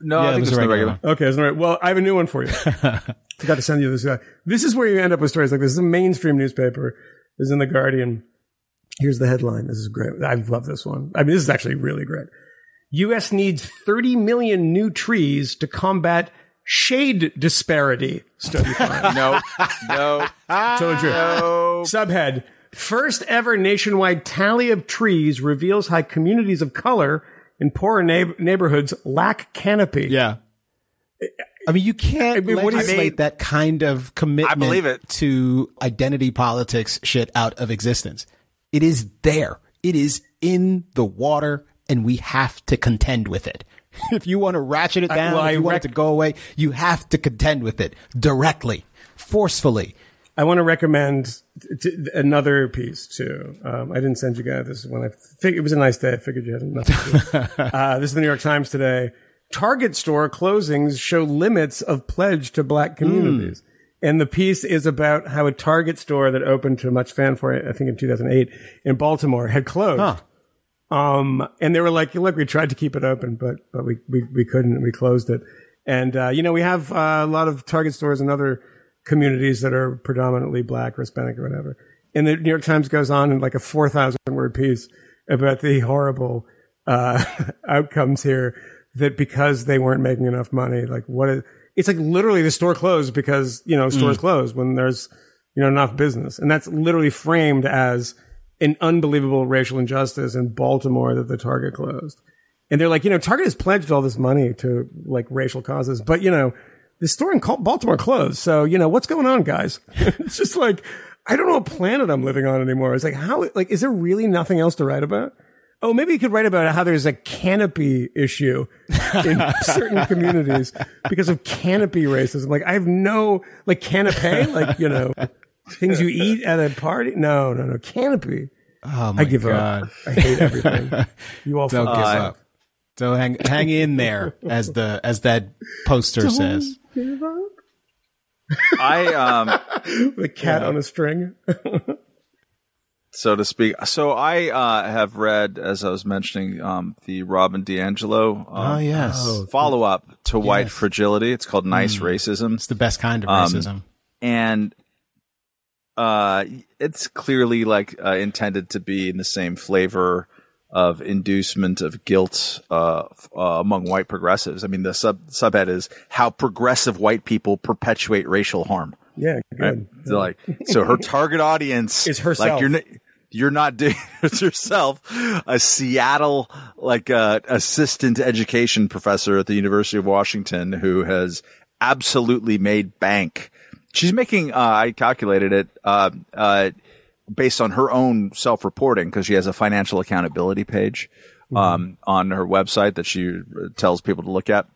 No, I think it was, the regular. Okay, it's all right. Well, I have a new one for you. Forgot to send you this. Uh, this is where you end up with stories like this. This is a mainstream newspaper. This is in the Guardian. Here's the headline. This is great. I love this one. I mean, this is actually really great. U.S. needs 30 million new trees to combat shade disparity. Study finds. no, no, Told you. no. Subhead First ever nationwide tally of trees reveals how communities of color in poorer neigh- neighborhoods lack canopy. Yeah. I mean, you can't I mean, what do you legislate mean? that kind of commitment I believe it. to identity politics shit out of existence. It is there. It is in the water and we have to contend with it. If you want to ratchet it down, well, if you want it to go away, you have to contend with it directly, forcefully. I want to recommend t- t- another piece too. Um, I didn't send you guys this one. I fig- it was a nice day. I figured you had nothing to do. uh, this is the New York Times today. Target store closings show limits of pledge to black communities. And the piece is about how a Target store that opened to much fanfare, I think in 2008 in Baltimore had closed. Um, and they were like, look, we tried to keep it open, but, but we, we, we couldn't. We closed it. And, uh, you know, we have uh, a lot of Target stores in other communities that are predominantly black or Hispanic or whatever. And the New York Times goes on in like a 4,000 word piece about the horrible, uh, outcomes here that because they weren't making enough money, like what is, it's like literally the store closed because, you know, stores mm. close when there's, you know, enough business. And that's literally framed as an unbelievable racial injustice in Baltimore that the Target closed. And they're like, you know, Target has pledged all this money to like racial causes, but you know, the store in Baltimore closed. So, you know, what's going on, guys? it's just like, I don't know what planet I'm living on anymore. It's like, how, like, is there really nothing else to write about? Oh, maybe you could write about how there's a canopy issue in certain communities because of canopy racism. Like, I have no, like, canapé, like, you know, things you eat at a party. No, no, no. Canopy. Oh my I give God. up. I hate everything. You all Don't fuck give this up. So hang hang in there, as the as that poster says. I um, The cat on a string. So to speak. So I uh, have read, as I was mentioning, um, the Robin DiAngelo. um, Oh yes, follow up to White Fragility. It's called Nice Racism. it's the best kind of Um, racism. and uh, it's clearly like uh, intended to be in the same flavor of inducement of guilt uh, uh, among white progressives. I mean, the sub subhead is how progressive white people perpetuate racial harm. Yeah, Right? good. So, like, so her target audience Is herself. Like you're, n- you're not doing it's yourself, a Seattle like uh, assistant education professor at the University of Washington who has absolutely made bank. She's making. Uh, I calculated it uh, uh, based on her own self-reporting because she has a financial accountability page um, on her website that she uh, tells people to look at.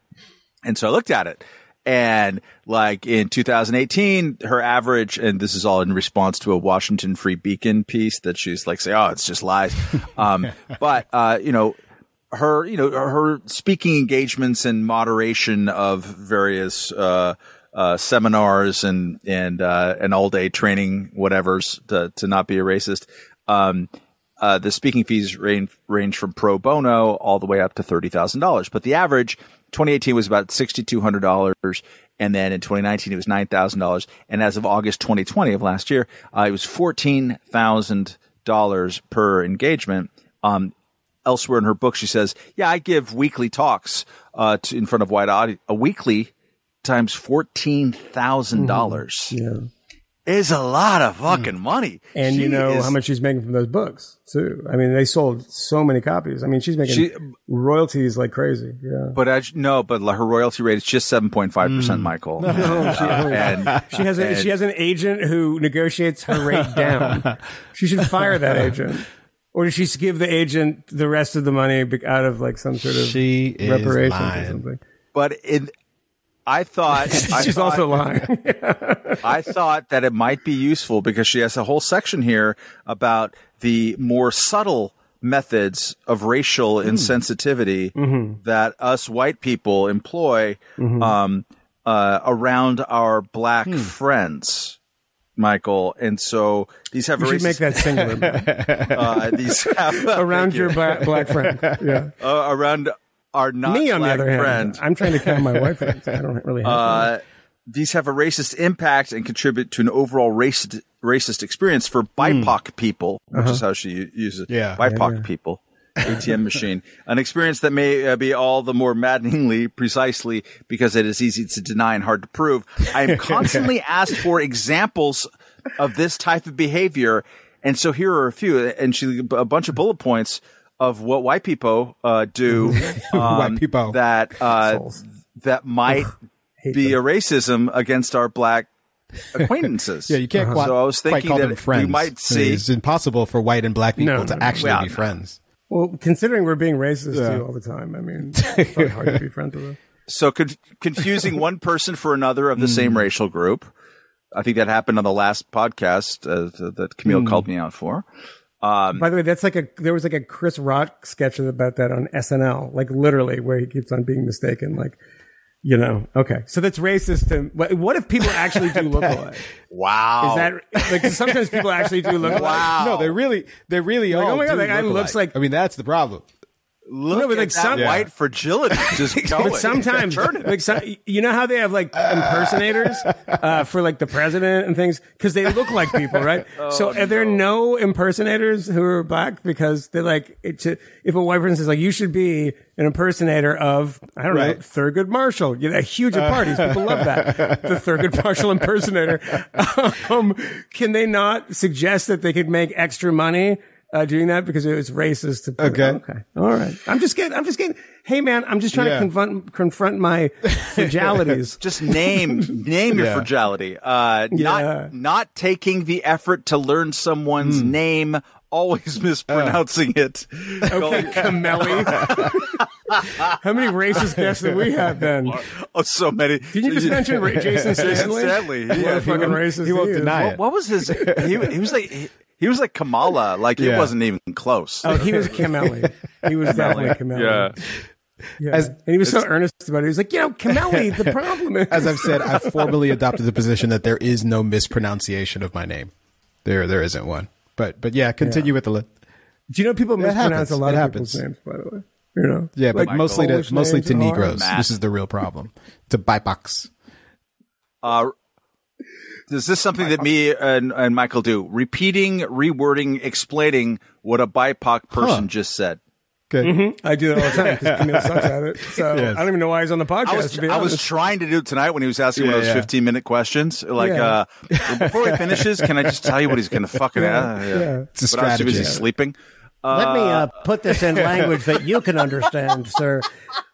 And so I looked at it and like in 2018, her average, and this is all in response to a Washington Free Beacon piece that she's like, say, oh, it's just lies. Um, but, uh, you know, her, you know, her speaking engagements and moderation of various, uh, uh, seminars and, and, uh, and all day training, whatever's to, to not be a racist. Um, uh, the speaking fees range, range from pro bono all the way up to $30,000. But the average 2018 was about $6,200. And then in 2019, it was $9,000. And as of August 2020 of last year, uh, it was $14,000 per engagement. Um, elsewhere in her book, she says, yeah, I give weekly talks, uh, to, in front of white audience, a weekly times $14,000. Yeah. Is a lot of fucking money. And She you know is- how much she's making from those books too. I mean, they sold so many copies. I mean, she's making She- royalties like crazy. Yeah. But as, no, but her royalty rate is just seven point five percent, Michael. Uh, and She has a, and- she has an agent who negotiates her rate down. she should fire that agent, or does she give the agent the rest of the money out of like some sort of She is reparations or something? but it, I thought I She's thought- also lying. I thought that it might be useful because she has a whole section here about the more subtle methods of racial insensitivity that us white people employ um, uh, around our black friends. Michael, and so these have you should make that singular uh, these have around your you. black, black friend. Yeah. uh, around our not Me, on the black other hand. I'm trying to count my white friends. I don't really have. Uh, these have a racist impact and contribute to an overall racist racist experience for BIPOC people, which is how she u- uses Yeah. BIPOC people. ATM machine, an experience that may uh, be all the more maddeningly precisely because it is easy to deny and hard to prove. I am constantly asked for examples of this type of behavior, and so here are a few, and she a bunch of bullet points of what white people uh, do um, White people. that uh, that might be a racism against our black acquaintances. Yeah, you can't quite, So I was thinking call that them friends. we might see. It's impossible for white and black people No, to no, no. actually Well, be friends. well, considering we're being racist Yeah. to you all the time, I mean, it's hard to be friends with them. So con- confusing one person for another of the Hmm. same racial group. I think that happened on the last podcast uh, that Kmele Hmm. called me out for. Um, By the way, that's like a there was like a Chris Rock sketch about that on SNL, like literally where he keeps on being mistaken, like you know. Okay, so that's racist. To, what, what if people actually do look alike? Wow. Is that like sometimes people actually do look alike? wow? No, they really, they really Like, oh all oh my God, do that guy looks like- I mean, that's the problem. Look No, but at like that some- white fragility just going. But sometimes, like some, you know how they have like impersonators uh, for like the president and things because they look like people, right? so are there no impersonators who are black because they're like it's a, if a white person says like you should be an impersonator of I don't know Thurgood Marshall, you know, huge at parties, people love that the Thurgood Marshall impersonator. Um, can they not suggest that they could make extra money? Uh, doing that because it was racist to put Okay. okay. All right. I'm just getting, I'm just getting, hey man, I'm just trying Yeah. to confront, confront my fragilities. just name name your fragility. Uh, Yeah. not not taking the effort to learn someone's Hmm. name, always mispronouncing it. okay, Camelli. How many racist guests did we have then? Oh, so many. Didn't you just mention Ra- Jason Stanley? Jason Stanley. What Yeah, a he fucking won't- racist he won't is. deny What, it. what was his? He, he was like he, he was like Kamala. Like it Yeah. wasn't even close. Oh, he was Camelli. He was definitely Camelli. yeah. Yeah. As- and he was so earnest about it. He was like, you know, Camelli, the problem is. As I've said, I've formally adopted the position that there is no mispronunciation of my name. There, there isn't one. But, but yeah, continue with the list. Do you know people It mispronounce happens. a lot It of happens. people's names, by the way? You know? Yeah, but Like mostly to mostly to. Negroes. Matt. This is the real problem. To BIPOX. Uh, is this something that me and, and Michael do? Repeating, rewording, explaining what a BIPOC person Huh. just said. Good. I do that all the time because Kmele sucks at it. So Yes. I don't even know why he's on the podcast. I was I was trying to do it tonight when he was asking one of Yeah, those yeah. 15 minute questions. Like, Yeah. uh, before he finishes, can I just tell you what he's going to fucking Yeah, ask? yeah. It's a But I was too busy sleeping. Let me uh, put this in language that you can understand, sir.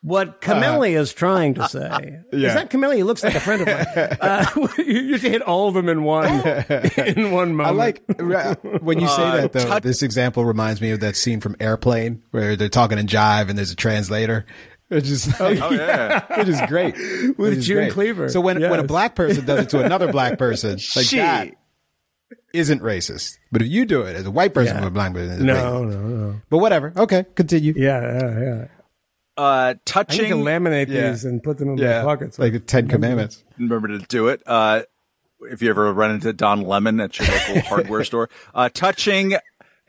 What Kmele is trying to say is that Kmele He looks like a friend of mine. Uh, you to hit all of them in one in one moment. I like when you say that though. this example reminds me of that scene from Airplane where they're talking in jive and there's a translator. It's just like, Oh, yeah. it is great With June great. Cleaver. So when when a black person does it to another black person, like She. that isn't racist. But if you do it as a white person Yeah. with a black person, it's no, racist. no, no. But whatever. Okay, continue. Yeah, yeah, yeah. Uh, I need to touching. laminate Yeah. these and put them in Yeah, my pockets. like the Ten Commandments. remember to do it. Uh, if you ever run into Don Lemon at your local hardware store, uh, touching,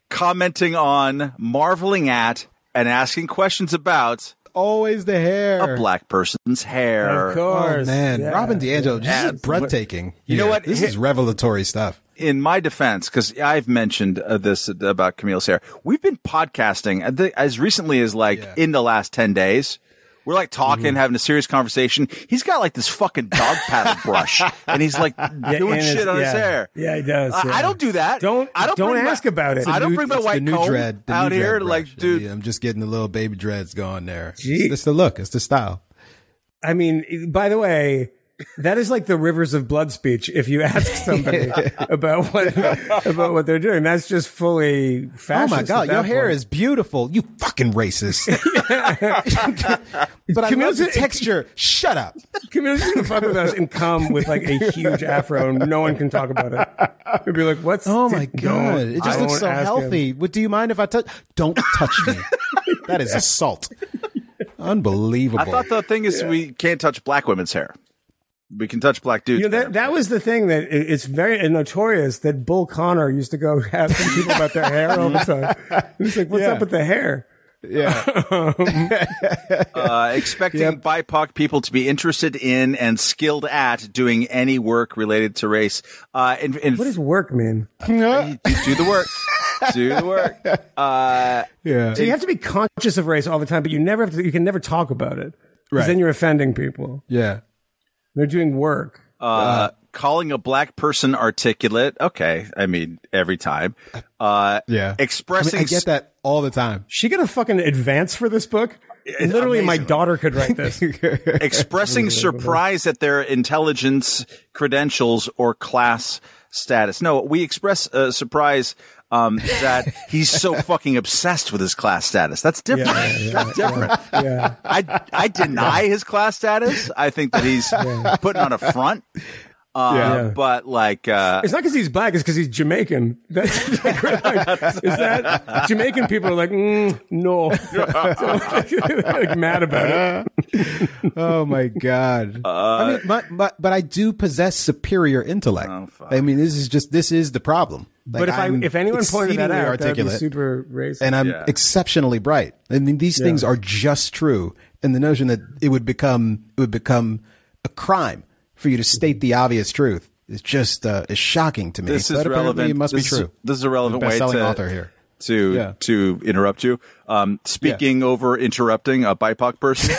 commenting on, marveling at, and asking questions about Always the hair. a black person's hair. Of course. Oh man, Yeah. Robin DiAngelo, this Yeah. is breathtaking. You know what? This is revelatory stuff. in my defense, because I've mentioned uh, this about Kmele's hair, we've been podcasting uh, as recently as like Yeah. in the last 10 days. We're we're like talking, Mm-hmm. having a serious conversation. He's got like this fucking dog paddle brush, and he's like doing shit his- on his hair. Yeah, he does. I, yeah. I don't do that. Don't- I don't don't bring my- ask about it. I don't New- bring my white the new comb dread, the out new here. dread Like, dude, I'm just getting the little baby dreads going there. Gee. It's the look. It's the style. I mean, by the way, that is like the rivers of blood speech. If you ask somebody about what about what they're doing, that's just fully fascist. Oh my god, your that hair point. is beautiful. You fucking racist. but I love Kmele's the a- texture. Shut up. Kmele's gonna fuck with us and come with like a huge afro, and no one can talk about it. he'd be like, "What's? Oh my don't- god, it just I looks so ask him. healthy. What do you mind if I touch? Don't touch me. that is assault. Unbelievable. I thought the thing is we can't touch black women's hair. We can touch black dudes. You know, that, that was the thing that it- it's very notorious that Bull Connor used to go ask people about their hair all the time. He's like, "What's Yeah. up with the hair?" yeah. uh, expecting BIPOC people to be interested in and skilled at doing any work related to race. Uh, and, and What does work mean? do the work. do the work. Uh, yeah. So you have to be conscious of race all the time, but you never have to. You can never talk about it because Right. then you're offending people. Yeah. They're doing work. uh, calling a black person articulate. Okay. I mean, every time. Uh, Yeah. I, mean, expressing. I get that all the time. She got a fucking advance for this book. Literally, my daughter could write this. expressing surprise at their intelligence, credentials, or class status. No, we express uh, surprise um, that he's so fucking obsessed with his class status. That's different. Yeah, yeah, That's different. yeah. I I deny his class status. I think that he's putting on a front. Uh, Yeah. But like, uh, It's not because he's black; it's because he's Jamaican. That's like, is that Jamaican people are like, mm, no, So, like mad about it. Oh my god. I mean, but, but but I do possess superior intellect. I mean, this is just this is the problem. Like, But if I, I'm if anyone pointed that exceedingly out, that would be articulate, super racist. and I'm Yeah. exceptionally bright. I mean, these things are just true. And the notion that it would become it would become a crime for you to state the obvious truth is just uh, is shocking to me. this is but apparently relevant. It must this be is- this is a relevant way to author here. to Yeah. to interrupt you. Um, speaking over interrupting a BIPOC person.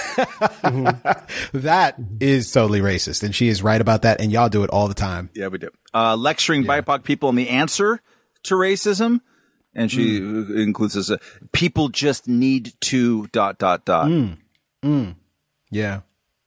That is totally racist, and she is right about that. And y'all do it all the time. Yeah, we do. Uh, lecturing BIPOC people on the answer to racism. And she Hmm. includes this, uh, people just need to dot, dot, dot. Yeah.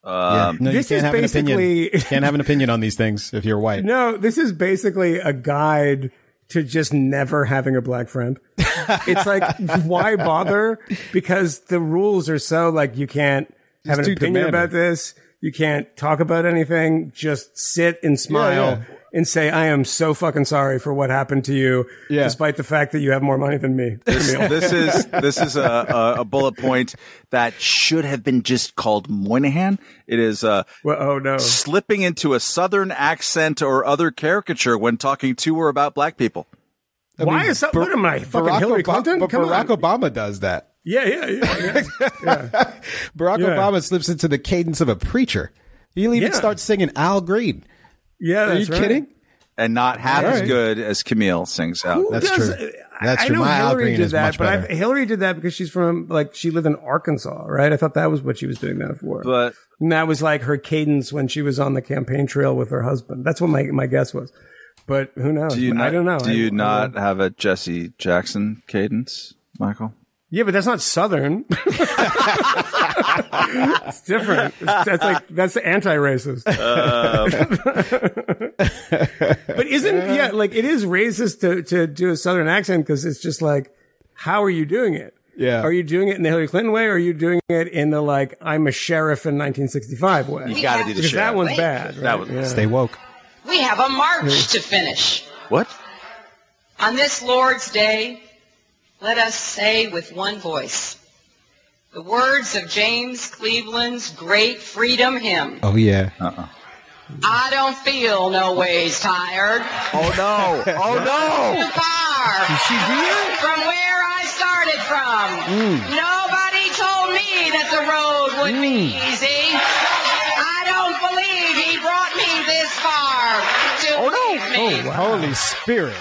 Yeah. Um, no, you This can't is have an opinion. basically- You can't have an opinion on these things if you're white. No, this is basically a guide to just never having a black friend. it's like, why bother? Because the rules are so like you can't have an opinion demanding. about this. You can't talk about anything. Just sit and smile yeah. And say, I am so fucking sorry for what happened to you, Yeah. despite the fact that you have more money than me. This, this is this is a, a, a bullet point that should have been just called Moynihan. It is uh, Well, oh no. slipping into a southern accent or other caricature when talking to or about black people. Why is that? What am I? Fucking Barack Hillary Obama, Clinton? but Barack on. Obama does that. Yeah, yeah, yeah. yeah. Barack Yeah. Obama slips into the cadence of a preacher. He'll even Yeah. start singing Al Green. Yeah, Are you right. kidding? And not half as good as Kmele sings out. Who That's does- true. That's I true. know My Hillary did that, but I, better. Hillary did that because she's from like she lived in Arkansas, right? I thought that was what she was doing that for. But and that was like her cadence when she was on the campaign trail with her husband. That's what my my guess was. But who knows? do you not, I don't know. Do you I- I not don't- have a Jesse Jackson cadence, Michael? Yeah, but that's not Southern. it's different. It's, that's like that's anti-racist. Uh. but isn't yeah like it is racist to to do a Southern accent because it's just like how are you doing it? Yeah. Are you doing it in the Hillary Clinton way, or are you doing it in the like I'm a sheriff in 1965 way? You got to do the because shit. that one's bad. Right? That was- yeah. Stay woke. We have a march to finish. What? On this Lord's Day, let us say with one voice the words of James Cleveland's great freedom hymn. Oh yeah. Uh-uh. I don't feel no ways tired. Oh no! Oh no! Too far Did she do that? from where I started from. Mm. Nobody told me that the road would be mm. easy. I don't believe he brought me this far to Oh, no. leave me. Oh, Holy Spirit.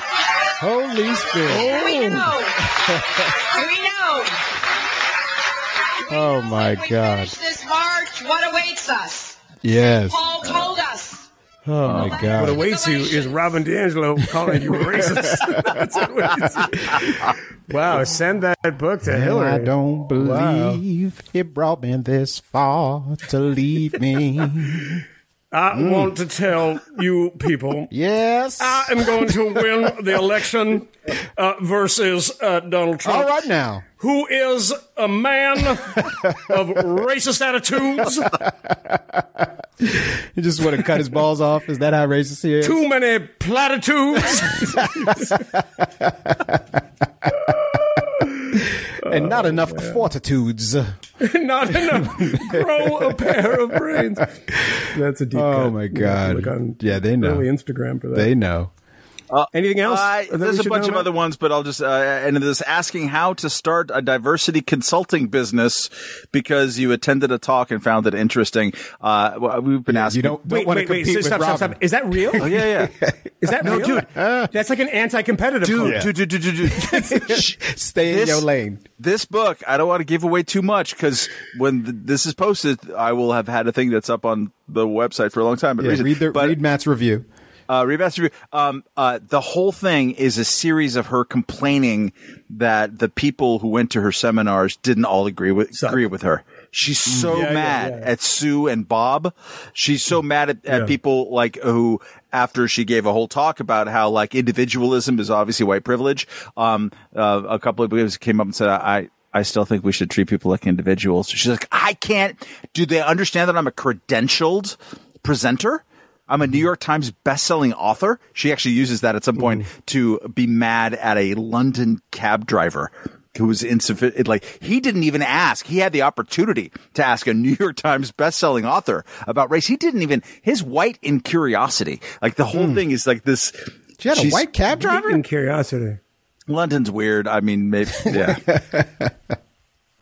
Holy Spirit. We know. Oh. we know. Oh my God. This March, what awaits us? Yes. Paul told us. Oh my God! What awaits you is Robin DiAngelo calling you a racist. That's what awaits. Wow, send that book to Hillary. I don't Wow. believe it brought me this far to leave me. I want to tell you people yes. I am going to win the election uh, versus uh, Donald Trump. All right now. Who is a man of racist attitudes, You just want to cut his balls off? Is that how racist he is? too many platitudes, and not oh, enough fortitudes. not enough. Grow a pair of brains. That's a deep cut. Oh cut. my You God. look on Yeah, they know. Instagram for that. They know. Anything else? Uh, there's a bunch of about? other ones, but I'll just uh, and this asking how to start a diversity consulting business because you attended a talk and found it interesting. Uh, well, we've been asking. You don't, don't Wait, want wait, to wait. so with stop, stop, Robin. stop. Is that real? Oh yeah, yeah. Is that No, real? dude. That's like an anti-competitive. dude, club. dude, dude, dude, dude, dude. Shh. Stay in your lane. This book, I don't want to give away too much because when th- this is posted, I will have had a thing that's up on the website for a long time. But, Yeah, read, the, but read Matt's review. Uh, review. Um, uh, the whole thing is a series of her complaining that the people who went to her seminars didn't all agree with agree with her. She's so Mm. Yeah, yeah, mad yeah. at Sue and Bob. She's so mad at, at Yeah. people like who, after she gave a whole talk about how like individualism is obviously white privilege. Um, uh, a couple of people came up and said, I, I still think we should treat people like individuals. She's like, I can't. Do they understand that I'm a credentialed presenter? I'm a New York Times best-selling author. She actually uses that at some point mm-hmm. to be mad at a London cab driver who was insufficient. Like he didn't even ask. He had the opportunity to ask a New York Times best-selling author about race. He didn't even. His white in curiosity. like the whole hmm. thing, is like this. She had a white cab driver? In curiosity. London's weird. I mean, maybe yeah.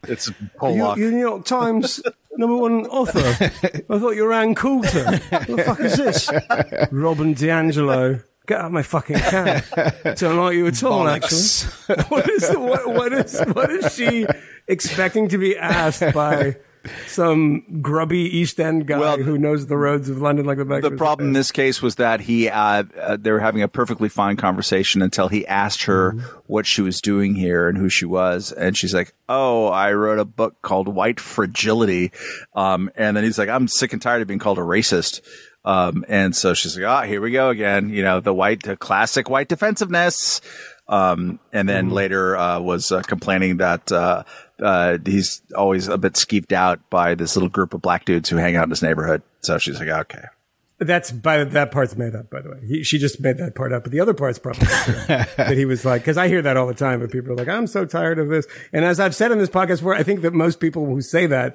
it's You, Pollock. you're New York Times number one author. I thought you were Ann Coulter. What the fuck is this? Robin DiAngelo. Get out of my fucking cab. Don't like you at all, Bollocks. actually. What is, the, what, what is, what is she expecting to be asked by some grubby East End guy Well, who knows the roads of London like the back the problem in this case was that he uh, uh, they were having a perfectly fine conversation until he asked her what she was doing here and who she was and she's like oh i wrote a book called white fragility um, and then he's like i'm sick and tired of being called a racist um, and so she's like ah here we go again you know the white the classic white defensiveness um, and then later uh, was uh, complaining that uh, uh, he's always a bit skeeved out by this little group of black dudes who hang out in his neighborhood. So she's like, okay. That's by that part's made up, by the way. He, she just made that part up, but the other part's probably that he was like, because I hear that all the time, but people are like, "I'm so tired of this." And as I've said in this podcast before, I think that most people who say that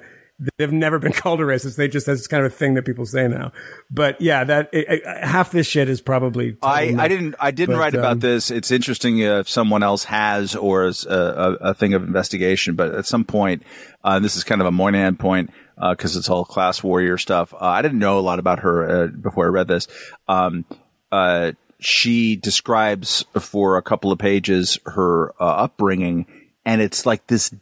they've never been called a racist. They just that's kind of a thing that people say now. But yeah, that it, it- half this shit is probably. I, I didn't I didn't But, write about um, this. It's interesting if someone else has or is a, a, a thing of investigation. But at some point, uh, this is kind of a Moynihan point because it's all class warrior stuff. Uh, I didn't know a lot about her uh, before I read this. Um, uh, she describes for a couple of pages her uh, upbringing, and it's like this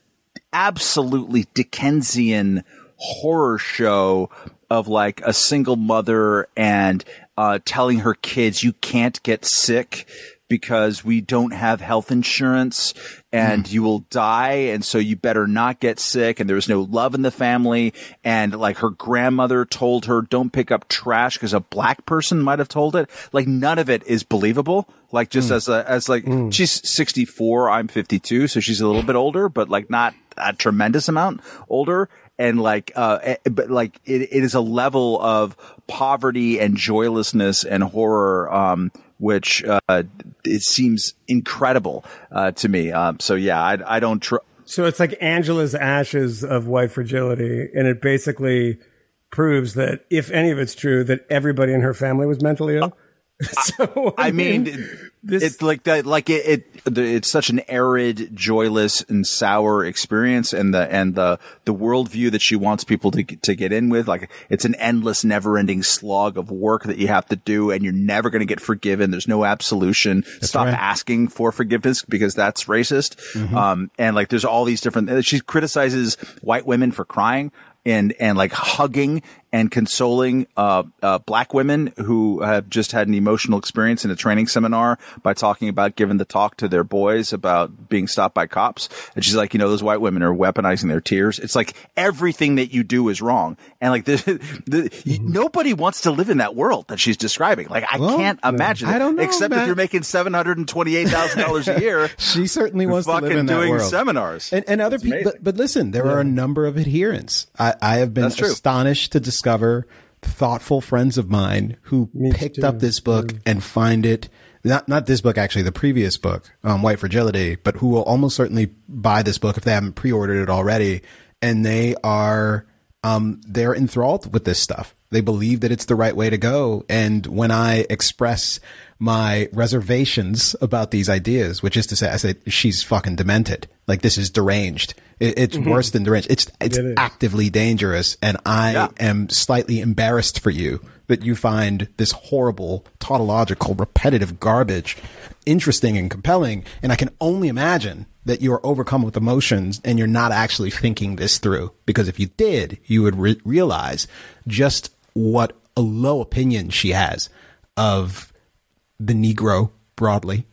absolutely Dickensian horror show of like a single mother and uh, telling her kids you can't get sick because we don't have health insurance and hmm. you will die and so you better not get sick and there's no love in the family and like her grandmother told her don't pick up trash because a black person might have told it. Like none of it is believable. Like just hmm. as a as like hmm. she's 64 i'm 52 so she's a little bit older but like not a tremendous amount older and like uh eh, but like it, it is a level of poverty and joylessness and horror um which uh it seems incredible uh to me um so yeah i i don't tr- So it's like Angela's ashes of white fragility, and it basically proves that if any of it's true, that everybody in her family was mentally ill. so I mean, this- it's like that. Like it, it, it's such an arid, joyless, and sour experience, and the and the the worldview that she wants people to to get in with. Like it's an endless, never-ending slog of work that you have to do, and you're never going to get forgiven. There's no absolution. Stop right. asking for forgiveness because that's racist. Mm-hmm. Um, and like there's all these different. She criticizes white women for crying. and and like hugging and consoling uh, uh, black women who have just had an emotional experience in a training seminar by talking about giving the talk to their boys about being stopped by cops. And she's like, you know, those white women are weaponizing their tears. It's like everything that you do is wrong, and like the, the mm-hmm. nobody wants to live in that world that she's describing. Like I well, can't imagine. I don't know, except Matt. if you're making seven hundred and twenty eight thousand dollars a year. she certainly wants to live in that doing world. seminars and, and other people. But, but, listen, there yeah. are a number of adherents. I, I have been astonished to discover thoughtful friends of mine who Me picked too. up this book and find it not not this book actually, the previous book, um, White Fragility, but who will almost certainly buy this book if they haven't pre-ordered it already, and they are um, they're enthralled with this stuff. They believe that it's the right way to go, and when I express my reservations about these ideas, which is to say, I say she's fucking demented. Like this is deranged. It, it's mm-hmm. worse than deranged. It's it's it actively dangerous, and I yeah. am slightly embarrassed for you that you find this horrible, tautological, repetitive garbage interesting and compelling. And I can only imagine that you are overcome with emotions and you're not actually thinking this through. Because if you did, you would re- realize just what a low opinion she has of the Negro broadly.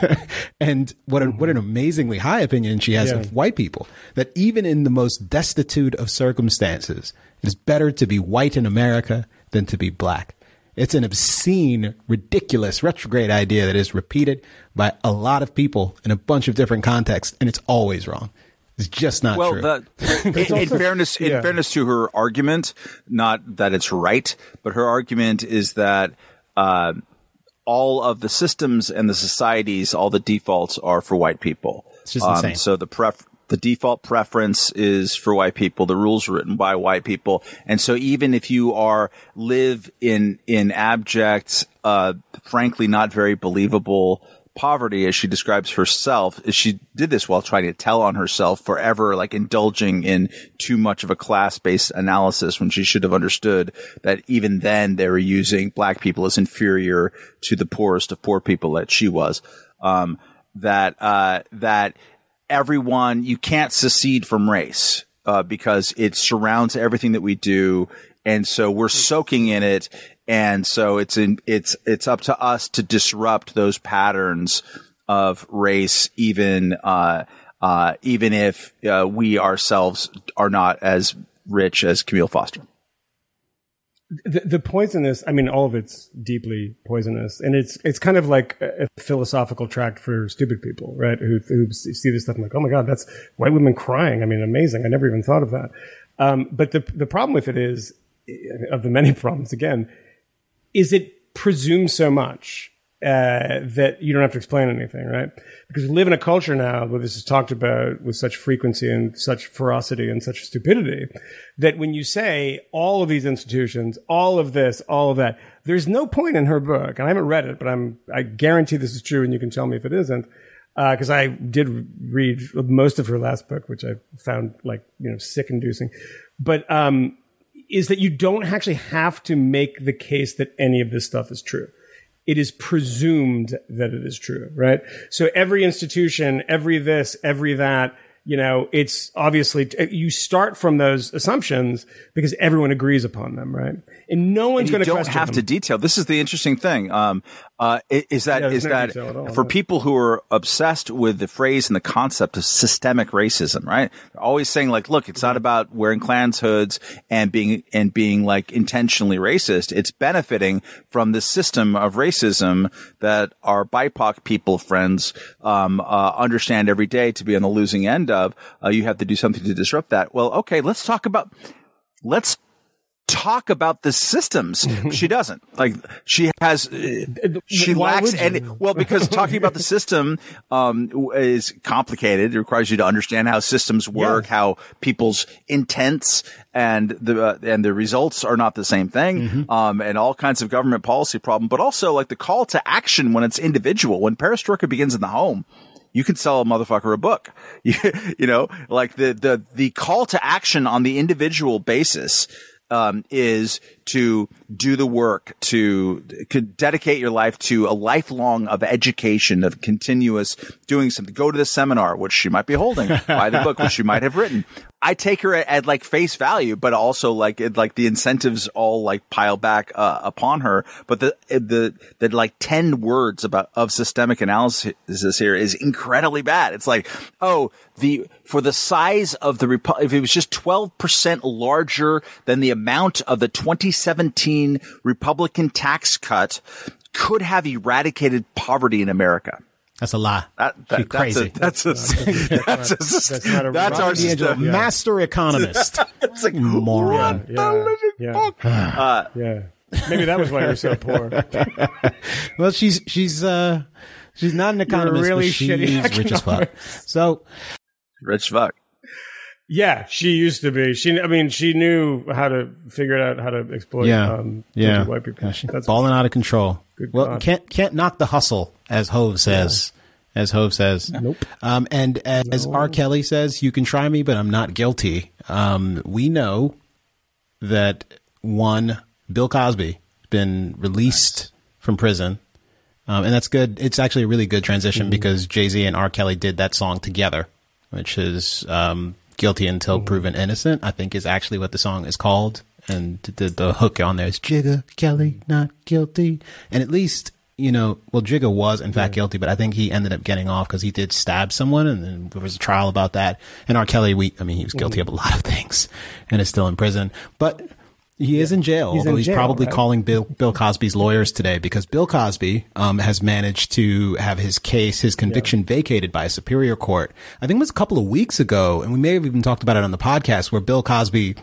and what a, what an amazingly high opinion she has yeah. of white people. That even in the most destitute of circumstances, it is better to be white in America than to be black. It's an obscene, ridiculous, retrograde idea that is repeated by a lot of people in a bunch of different contexts, and it's always wrong. It's just not well, true. Well, in, in, fairness, yeah. in fairness to her argument, not that it's right, but her argument is that uh, all of the systems and the societies, all the defaults are for white people. It's just um, insane. So the pref the default preference is for white people. The rules are written by white people. And so even if you are live in, in abject, uh, frankly, not very believable poverty as she describes herself she did this while trying to tell on herself forever like indulging in too much of a class-based analysis when she should have understood that even then they were using black people as inferior to the poorest of poor people that she was. Um, that uh, that everyone you can't secede from race uh, because it surrounds everything that we do and so we're soaking in it and so it's in, it's, it's up to us to disrupt those patterns of race, even, uh, uh, even if uh, we ourselves are not as rich as Kmele Foster. The, the poisonous, I mean, all of it's deeply poisonous, and it's it's kind of like a philosophical tract for stupid people, right? Who, who see this stuff and like, oh my god, that's white women crying. I mean, amazing. I never even thought of that. Um, but the the problem with it is, of the many problems, again, is it presumes so much uh, that you don't have to explain anything, right? Because we live in a culture now where this is talked about with such frequency and such ferocity and such stupidity that when you say all of these institutions, all of this, all of that, there's no point in her book, and I haven't read it, but I'm I guarantee this is true, and you can tell me if it isn't. Because uh, I did read most of her last book, which I found like you know sick inducing, but um, is that you don't actually have to make the case that any of this stuff is true. It is presumed that it is true, right? So every institution, every this, every that, you know, it's obviously, you start from those assumptions because everyone agrees upon them, right? And no one's going to don't have them. to detail. This is the interesting thing. Um, uh, is that, yeah, is no that all, for people who are obsessed with the phrase and the concept of systemic racism, right? They're always saying like, look, it's not about wearing Klans hoods and being, and being like intentionally racist. It's benefiting from the system of racism that our BIPOC people friends, um, uh, understand every day to be on the losing end of. Uh, you have to do something to disrupt that. Well, okay, let's talk about, let's talk about the systems. she doesn't. Like she has, she Why lacks any. Well, because talking about the system um, is complicated. It requires you to understand how systems work, how people's intents and the uh, and the results are not the same thing, mm-hmm. um, and all kinds of government policy problem. But also like the call to action when it's individual. When perestroika begins in the home you can sell a motherfucker a book. You, you, know, like the, the, the call to action on the individual basis um, is to do the work, to could dedicate your life to a lifelong of education, of continuous doing something. Go to the seminar, which she might be holding, buy the book, which she might have written. I take her at, at, like face value, but also like it, like the incentives all like pile back uh, upon her. But the the the like ten words about of systemic analysis here is incredibly bad. It's like oh the for the size of the Repu- if it was just twelve percent larger than the amount of the 2017 Republican tax cut, could have eradicated poverty in America. That's a lie. That, that, She's crazy. That's a, that's a, that's, a, that's, a, that's our yeah. master economist. it's like moron. Yeah, yeah, yeah. Uh, yeah. Maybe that was why you're so poor. well, she's she's uh she's not an economist, really but she's rich as fuck. So rich fuck. Yeah, she used to be. She, I mean, she knew how to figure it out how to exploit. Yeah, um, yeah. White people. Gosh, That's balling out of control. well, God. can't can't knock the hustle, as Hov says. Yeah. As Hov says, nope. Um, and as no. R. Kelly says, you can try me, but I'm not guilty. Um, we know that one Bill Cosby has been released nice. from prison. Um, and that's good. It's actually a really good transition mm-hmm. because Jay Z and R. Kelly did that song together, which is um, guilty until mm-hmm. proven innocent, I think is actually what the song is called. And the, the hook on there is Jigga Kelly not guilty. And at least, you know, well, Jigga was in fact yeah. guilty, but I think he ended up getting off because he did stab someone and then there was a trial about that. And R. Kelly, we, I mean, he was guilty mm-hmm. of a lot of things and is still in prison. But he is in jail, he's although in he's jail, probably right? calling Bill, Bill Cosby's lawyers today because Bill Cosby um, has managed to have his case, his conviction yeah. vacated by a superior court. I think it was a couple of weeks ago, and we may have even talked about it on the podcast, where Bill Cosby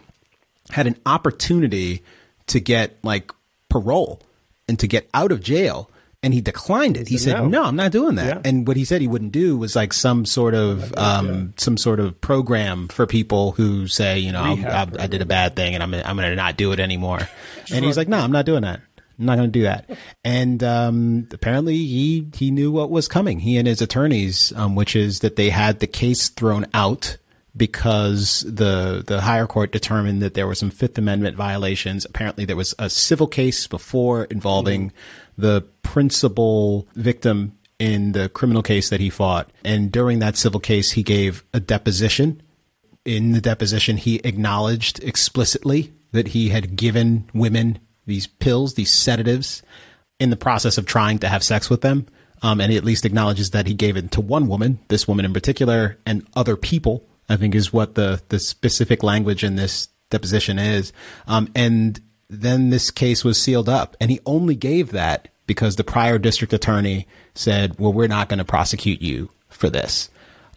had an opportunity to get like parole and to get out of jail and he declined it. He, said, no. no. I'm not doing that." Yeah. And what he said he wouldn't do was like some sort of um, yeah. some sort of program for people who say, you know, I, I, did a bad thing and I'm I'm going to not do it anymore. Sure. And he's like, "No, I'm not doing that. I'm not going to do that." And um, apparently, he he knew what was coming. He and his attorneys, um, which is that they had the case thrown out because the the higher court determined that there were some Fifth Amendment violations. Apparently, there was a civil case before involving mm-hmm. The principal victim in the criminal case that he fought, and during that civil case, he gave a deposition. In the deposition, he acknowledged explicitly that he had given women these pills, these sedatives, in the process of trying to have sex with them. Um, and he at least acknowledges that he gave it to one woman, this woman in particular, and other people I think is what the, the specific language in this deposition is. Um, and then this case was sealed up and he only gave that because the prior district attorney said, well, we're not going to prosecute you for this.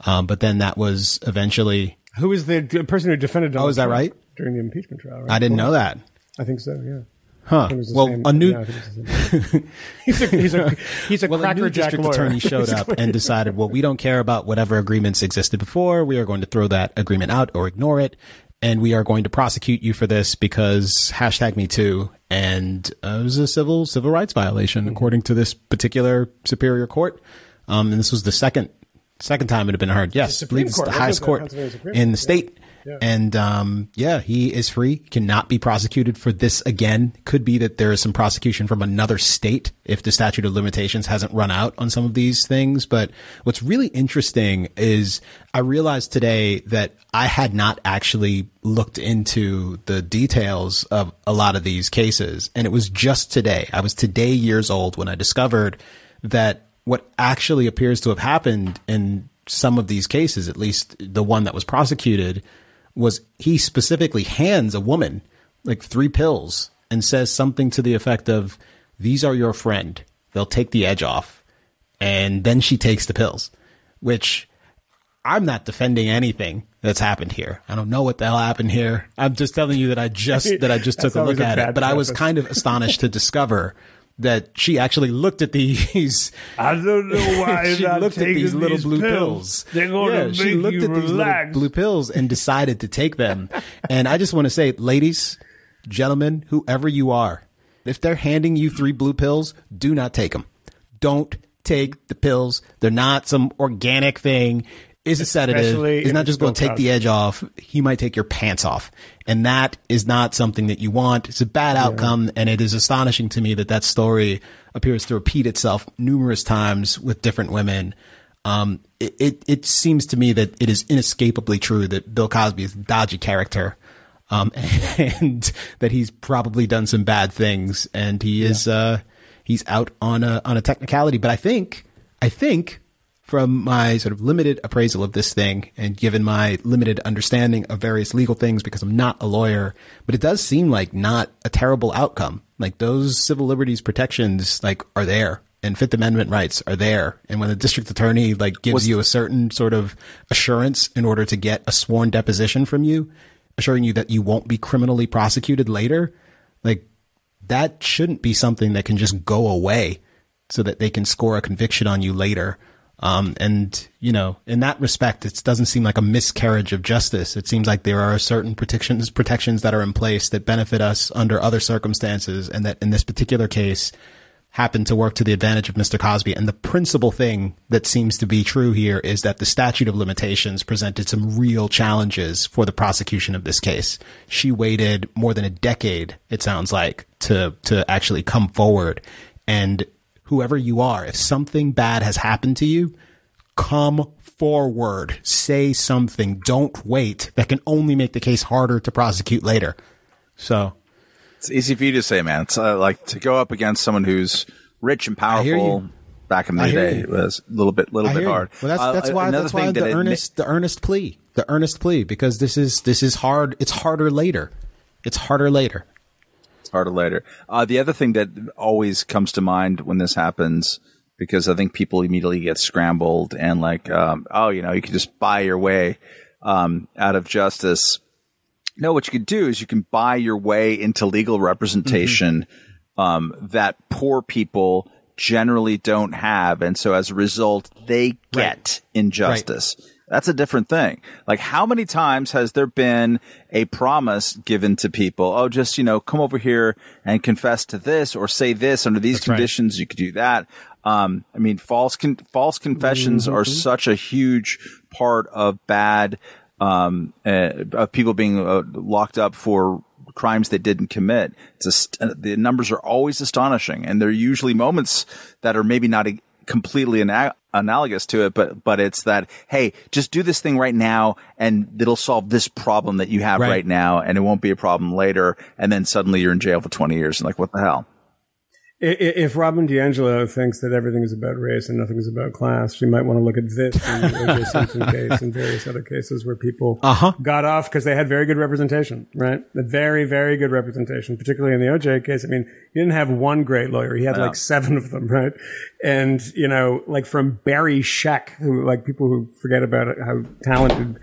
Um, but then that was eventually. Who was the person who defended Oh, is that right? During the impeachment trial, right? I didn't know that. I think so, yeah. Huh. Well, same, a new yeah, he's a he's a he's a well, a district lawyer. attorney showed up and decided, well, we don't care about whatever agreements existed before. We are going to throw that agreement out or ignore it, and we are going to prosecute you for this because hashtag Me Too, and uh, it was a civil civil rights violation according to this particular superior court. Um, and this was the second second time it had been heard. Yes, I believe it's the highest court in the state. And um, yeah, he is free, cannot be prosecuted for this again. Could be that there is some prosecution from another state if the statute of limitations hasn't run out on some of these things. But what's really interesting is I realized today that I had not actually looked into the details of a lot of these cases. And it was just today. I was today years old when I discovered that what actually appears to have happened in some of these cases, at least the one that was prosecuted, was he specifically hands a woman like three pills and says something to the effect of, these are your friend. They'll take the edge off. And then she takes the pills, which I'm not defending anything that's happened here. I don't know what the hell happened here. I'm just telling you that I just, that I just took a look at it, but I was kind of astonished to discover that she actually looked at these. I don't know why she looked at these little these blue pills. pills. They're going yeah, to make she looked at relax. these little blue pills and decided to take them. and I just want to say, ladies, gentlemen, whoever you are, if they're handing you three blue pills, do not take them. Don't take the pills. They're not some organic thing. Is a sedative. He's not just going to take the edge off. He might take your pants off. And that is not something that you want. It's a bad outcome. And it is astonishing to me that that story appears to repeat itself numerous times with different women. Um, it, it, it seems to me that it is inescapably true that Bill Cosby is a dodgy character. Um, and that he's probably done some bad things and he is, uh, he's out on a, on a technicality. But I think, I think from my sort of limited appraisal of this thing and given my limited understanding of various legal things because I'm not a lawyer, but it does seem like not a terrible outcome. Like those civil liberties protections like are there and Fifth Amendment rights are there. And when the district attorney like gives Was- you a certain sort of assurance in order to get a sworn deposition from you, assuring you that you won't be criminally prosecuted later, like that shouldn't be something that can just go away so that they can score a conviction on you later. Um, and you know, in that respect, it doesn't seem like a miscarriage of justice. It seems like there are certain protections, protections that are in place that benefit us under other circumstances, and that in this particular case, happen to work to the advantage of Mr. Cosby. And the principal thing that seems to be true here is that the statute of limitations presented some real challenges for the prosecution of this case. She waited more than a decade, it sounds like, to, to actually come forward. And whoever you are, if something bad has happened to you, come forward, say something, don't wait. That can only make the case harder to prosecute later. So It's easy for you to say, man. It's uh, like to go up against someone who's rich and powerful. Back in the day, you. it was a little bit, little bit hard. Well, that's Uh, that's why that's why the it ma- earnest the earnest plea, the earnest plea, because this is this is hard. It's harder later. It's harder later. It's harder later. Uh, the other thing that always comes to mind when this happens, because I think people immediately get scrambled and like, um, oh, you know, you can just buy your way um, out of justice. No, what you can do is you can buy your way into legal representation um, that poor people generally don't have, and so as a result, they get injustice. That's a different thing. Like, how many times has there been a promise given to people? Oh, just, you know, come over here and confess to this or say this under these right. conditions. You could do that. Um, I mean, false, con- false confessions are such a huge part of bad, um, uh, of people being uh, locked up for crimes they didn't commit. It's a st- the numbers are always astonishing, and they're usually moments that are maybe not a- completely ana- analogous to it, but but it's that hey, just do this thing right now, and it'll solve this problem that you have Right. right, now, and it won't be a problem later. And then suddenly you're in jail for twenty years, and like what the hell? If Robin DiAngelo thinks that everything is about race and nothing is about class, she might want to look at this and the O.J. Simpson case and various other cases where people Uh-huh. got off because they had very good representation, right? A very, very good representation, particularly in the O.J. case. I mean, he didn't have one great lawyer; he had like seven of them, right? And you know, like from Barry Scheck, who like people who forget about it, how talented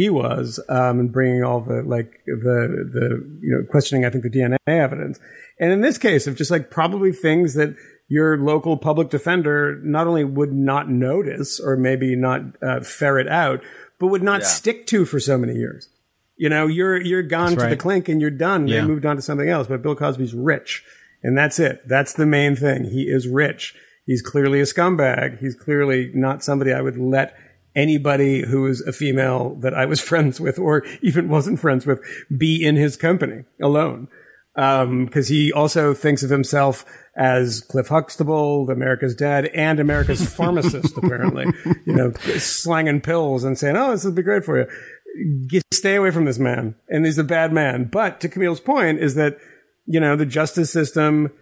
he was um, and bringing all the like the the you know questioning I think the DNA evidence, and in this case of just like probably things that your local public defender not only would not notice or maybe not uh, ferret out, but would not Yeah. stick to for so many years. You know, you're you're gone to right. the clink and you're done. Yeah. They moved on to something else. But Bill Cosby's rich, and that's it. That's the main thing. He is rich. He's clearly a scumbag. He's clearly not somebody I would let anybody who is a female that I was friends with or even wasn't friends with be in his company alone. Um, cause he also thinks of himself as Cliff Huxtable, America's dad, and America's pharmacist, apparently, you know, slanging pills and saying, Oh, this would be great for you. Get, stay away from this man. And he's a bad man. But to Kmele's point is that, you know, the justice system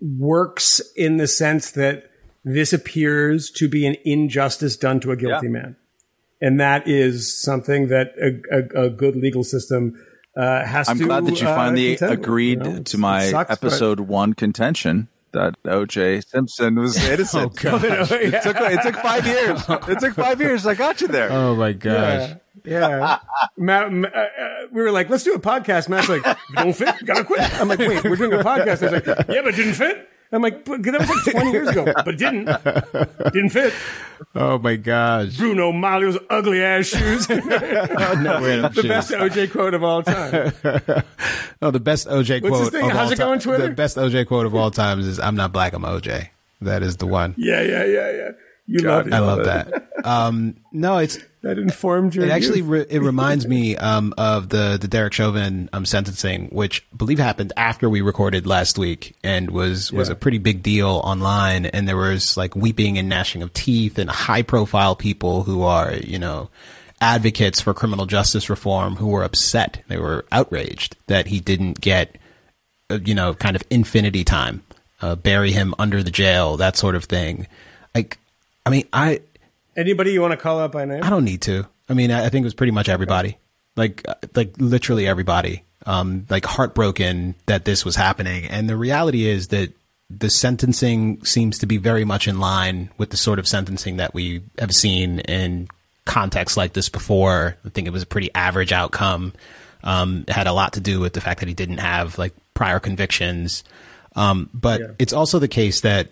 works in the sense that this appears to be an injustice done to a guilty Yeah. man. And that is something that a, a, a good legal system uh, has to do. I'm glad that you uh, finally contend agreed you know? to my sucks, but- episode one contention that O.J. Simpson was innocent. Oh, gosh. it, took, it took five years. It took five years. I got you there. Oh my gosh. Yeah. yeah. Matt, uh, uh, we were like, let's do a podcast. Matt's like, don't fit, gotta quit. I'm like, wait, we're doing a podcast. I was like, yeah, but didn't fit. I'm like, but that was like 20 years ago, but it didn't. Didn't fit. Oh my gosh. Bruno Magli's ugly ass shoes. Oh, no, the shoes. best OJ quote of all time. No, the best OJ What's quote. thing? Of How's all it go on ti- Twitter? The best OJ quote of all times is "I'm not black, I'm OJ." That is the one. Yeah, yeah, yeah, yeah. You love it. I love that. Um, no, it's that informed your. It actually re- it reminds me um, of the the Derek Chauvin um, sentencing, which I believe happened after we recorded last week, and was was Yeah. a pretty big deal online. And there was like weeping and gnashing of teeth, and high profile people who are you know advocates for criminal justice reform who were upset. They were outraged that he didn't get uh, you know kind of infinity time, uh, bury him under the jail, that sort of thing. Like, I mean, I Anybody you want to call out by name? I don't need to. I mean, I I think it was pretty much everybody, like uh, like literally everybody, um, like heartbroken that this was happening. And the reality is that the sentencing seems to be very much in line with the sort of sentencing that we have seen in contexts like this before. I think it was a pretty average outcome. Um, it had a lot to do with the fact that he didn't have like prior convictions. Um, but it's also the case that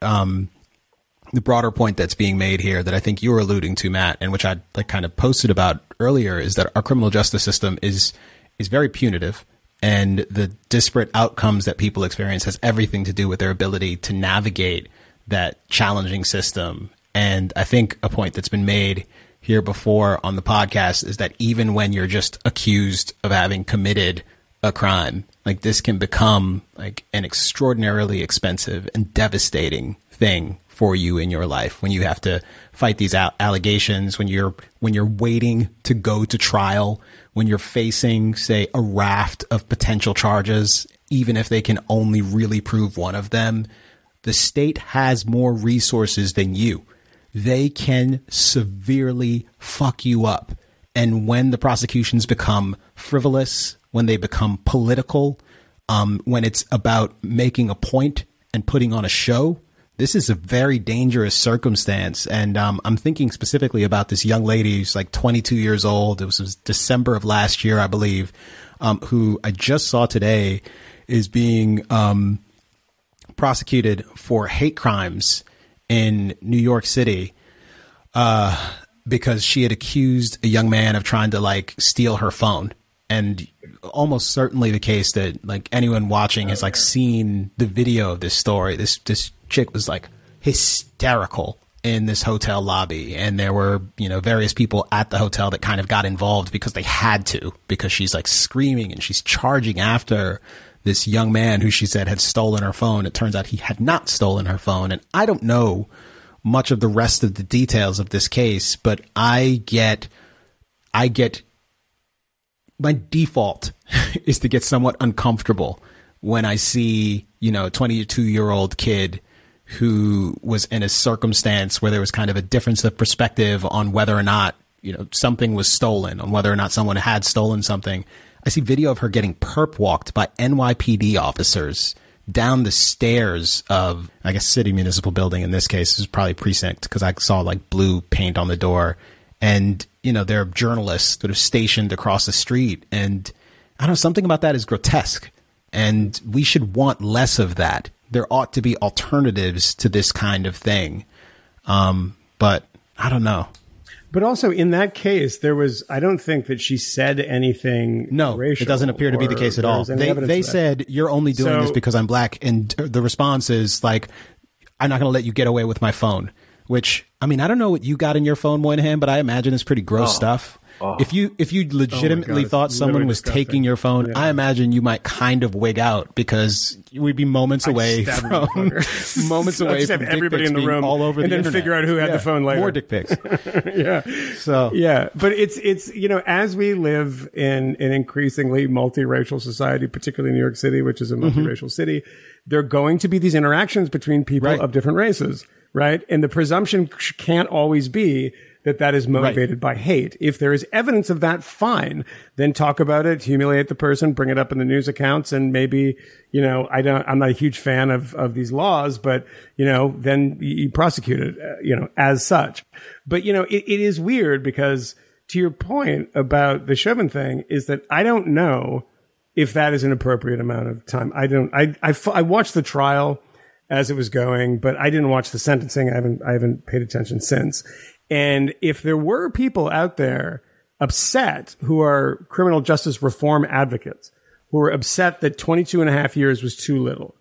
um, the broader point that's being made here that I think you were alluding to, Matt, and which I like kind of posted about earlier, is that our criminal justice system is is very punitive, and the disparate outcomes that people experience has everything to do with their ability to navigate that challenging system. And I think a point that's been made here before on the podcast is that even when you're just accused of having committed a crime, like this can become like an extraordinarily expensive and devastating thing for you in your life when you have to fight these al- allegations when you're when you're waiting to go to trial when you're facing say a raft of potential charges even if they can only really prove one of them the state has more resources than you. They can severely fuck you up. And when the prosecutions become frivolous when they become political um, when it's about making a point and putting on a show this is a very dangerous circumstance. And um, I'm thinking specifically about this young lady who's like 22 years old. It was, it was December of last year, I believe, um, who I just saw today is being um, prosecuted for hate crimes in New York City uh, because she had accused a young man of trying to like steal her phone. And almost certainly the case that like anyone watching has like seen the video of this story. This this chick was like hysterical in this hotel lobby and there were you know various people at the hotel that kind of got involved because they had to because she's like screaming and she's charging after this young man who she said had stolen her phone it turns out he had not stolen her phone and i don't know much of the rest of the details of this case but i get i get my default is to get somewhat uncomfortable when I see, you know, a 22 year old kid who was in a circumstance where there was kind of a difference of perspective on whether or not, you know, something was stolen, on whether or not someone had stolen something. I see video of her getting perp walked by NYPD officers down the stairs of, I guess, city municipal building. In this case, is probably precinct because I saw like blue paint on the door. And, you know, there are journalists that are stationed across the street. And I don't know, something about that is grotesque. And we should want less of that. There ought to be alternatives to this kind of thing. Um, but I don't know. But also in that case, there was I don't think that she said anything. No, racial it doesn't appear to be the case at all. They they said you're only doing So- this because I'm black, and the response is like, I'm not going to let you get away with my phone. Which I mean, I don't know what you got in your phone, Moynihan, but I imagine it's pretty gross Oh. stuff. Oh. If you if you legitimately it's thought someone was disgusting. taking your phone, Yeah. I imagine you might kind of wig out because we'd be moments away from moments away just from everybody in the room all over and the then internet. figure out who had the phone later. More dick pics. yeah. So yeah, but it's it's you know as we live in an increasingly multiracial society, particularly in New York City, which is a Mm-hmm. multiracial city, there are going to be these interactions between people Right. of different races, right? And the presumption can't always be that that is motivated by hate. If there is evidence of that, fine. Then talk about it, humiliate the person, bring it up in the news accounts, and maybe you know I don't. I'm not a huge fan of of these laws, but you know then you prosecute it, uh, you know, as such. But you know it, it is weird because to your point about the Chauvin thing is that I don't know if that is an appropriate amount of time. I don't. I I, I watched the trial as it was going, but I didn't watch the sentencing. I haven't I haven't paid attention since. And if there were people out there upset who are criminal justice reform advocates who are upset that 22 and a half years was too little,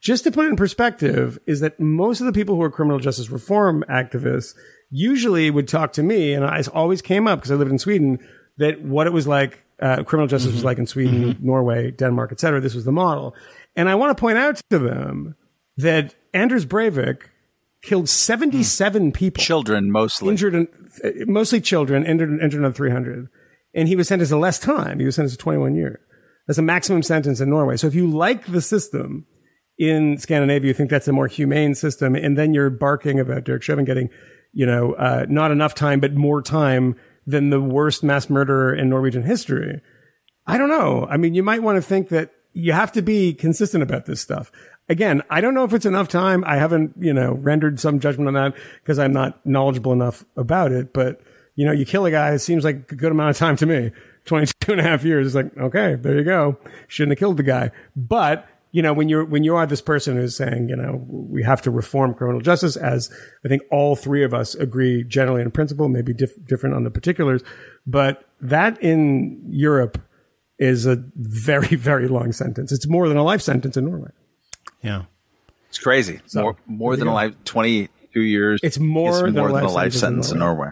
just to put it in perspective, is that most of the people who are criminal justice reform activists usually would talk to me, and I always came up because I lived in Sweden, that what it was like, uh, criminal justice was like in Sweden, Norway, Denmark, et cetera. This was the model. And I want to point out to them that Anders Breivik killed 77 people. Children mostly. Injured, and, uh, mostly children, injured, injured another 300. And he was sentenced to less time. He was sentenced to 21 years. That's a maximum sentence in Norway. So if you like the system in Scandinavia, you think that's a more humane system, and then you're barking about Derek Chauvin getting, you know, uh, not enough time, but more time than the worst mass murderer in Norwegian history. I don't know. I mean, you might want to think that you have to be consistent about this stuff. Again, I don't know if it's enough time. I haven't, you know, rendered some judgment on that because I'm not knowledgeable enough about it. But, you know, you kill a guy, it seems like a good amount of time to me. 22 and a half years. It's like, okay, there you go. Shouldn't have killed the guy. But, you know, when you're, when you are this person who's saying, you know, we have to reform criminal justice, as I think all three of us agree generally in principle, maybe diff- different on the particulars, but that in Europe is a very, very long sentence. It's more than a life sentence in Norway. Yeah. It's crazy. So, more more than a life, 22 years. It's more It's than more a than a life life sentence sentence in in Norway.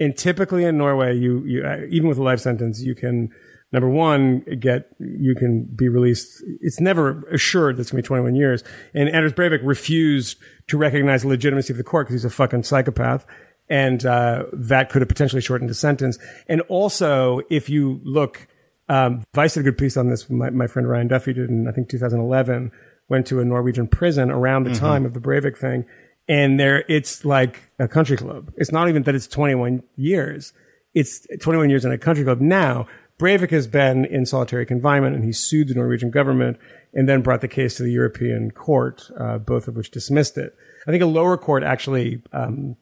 And typically in Norway, you, you, uh, even with a life sentence, you can, number one, get, you can be released. It's never assured that it's going to be 21 years. And Anders Breivik refused to recognize the legitimacy of the court because he's a fucking psychopath. And, uh, that could have potentially shortened the sentence. And also, if you look, um, Vice did a good piece on this. My, my friend Ryan Duffy did in, I think, 2011, went to a Norwegian prison around the Mhm. time of the Breivik thing. And there, it's like a country club. It's not even that it's 21 years. It's 21 years in a country club. Now, Breivik has been in solitary confinement and he sued the Norwegian government and then brought the case to the European court, uh, both of which dismissed it. I think a lower court actually, um,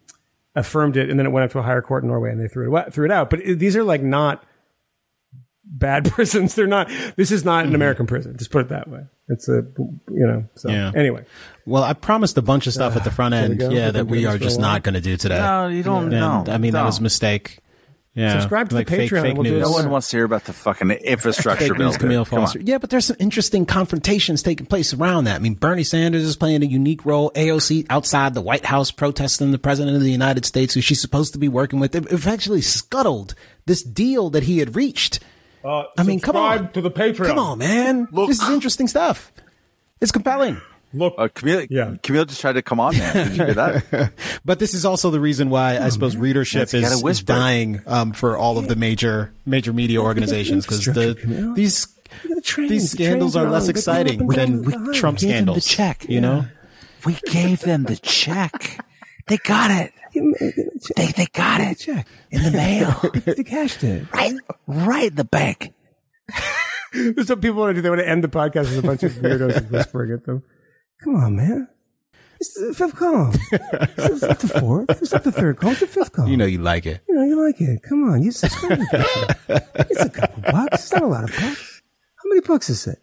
affirmed it and then it went up to a higher court in Norway and they threw it, wa- threw it out. But it- these are like not bad prisons. They're not, this is not an American prison. Just put it that way. It's a, you know, so Yeah. anyway. Well, I promised a bunch of stuff at the front end. Yeah, We've that we are this for a just not going to do today. No, you don't- And, no, I mean, that was a mistake. Yeah. Subscribe to the like fake, Patreon. fake We'll do. No one wants to hear about the fucking infrastructure bill. Kmele Come on. Foster. Yeah, but there's some interesting confrontations taking place around that. I mean, Bernie Sanders is playing a unique role. AOC outside the White House protesting the president of the United States, who she's supposed to be working with. It it actually scuttled this deal that he had reached. Uh, I mean, come on. to the Patreon. Come on, man. This is interesting stuff. It's compelling. Look, Uh, Kmele, Kmele just tried to come on, man. Did you hear that? But this is also the reason why I suppose readership Yes, is, is whisper. dying um, for all of the major major media organizations because the these these scandals are less exciting than Trump Give them the scandals. check. you know. We gave them the check. They got it. They they got it in the mail. they cashed it. Right, right in the bank. There's some people want to do. They want to end the podcast with a bunch of weirdos whispering at them. Come on, man. It's the fifth call. It's not the fourth. It's not the third call. It's the fifth call. You know you like it. You know, you like it. Come on, you subscribe to. It's a couple bucks. It's not a lot of bucks. How many bucks is it?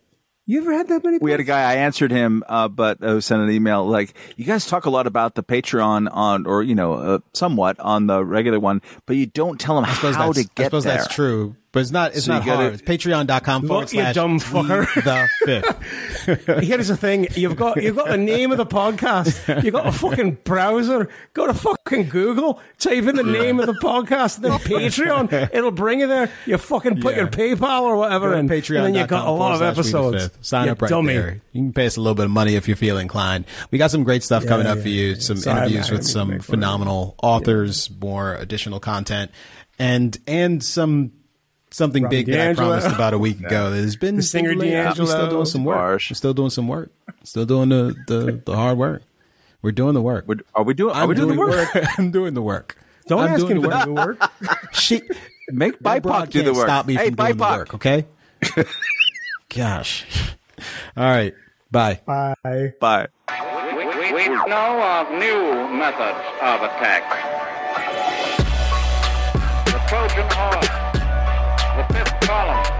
You ever had that many? We had a guy. I answered him, uh, but uh, sent an email like, "You guys talk a lot about the Patreon on, or you know, uh, somewhat on the regular one, but you don't tell them I suppose how that's, to get I suppose there." that's true, but it's not. It's So not hard. It's Patreon.com forward slash dumb fucker. the fifth. Here's the thing: you've got you've got the name of the podcast. You've got a fucking browser. Go to fucking Google, type in the name of the podcast, then Patreon. It'll bring you there. You fucking put Yeah. your PayPal or whatever, in, Patreon. and then you got a lot of episodes. Sign You up right dummy. there. You can pay us a little bit of money if you feel inclined. We got some great stuff Yeah, coming up for you. yeah. Some interviews with some make fun of phenomenal authors, more additional content, and and some something Robbie big that I promised about a week ago. There's been The singer we're still doing some work. Harsh. We're still doing some work. Still doing the the, the hard work. We're doing the work. Would- Are we doing? Are I'm we doing, the work? I'm doing the work. Don't I'm ask doing him to the do work. the work. She, Make that BIPOC do the work. Stop me hey, from doing the work. Okay. Gosh. All right. Bye. Bye. Bye. We, we, we know of new methods of attack. The Trojan horse. Harlem.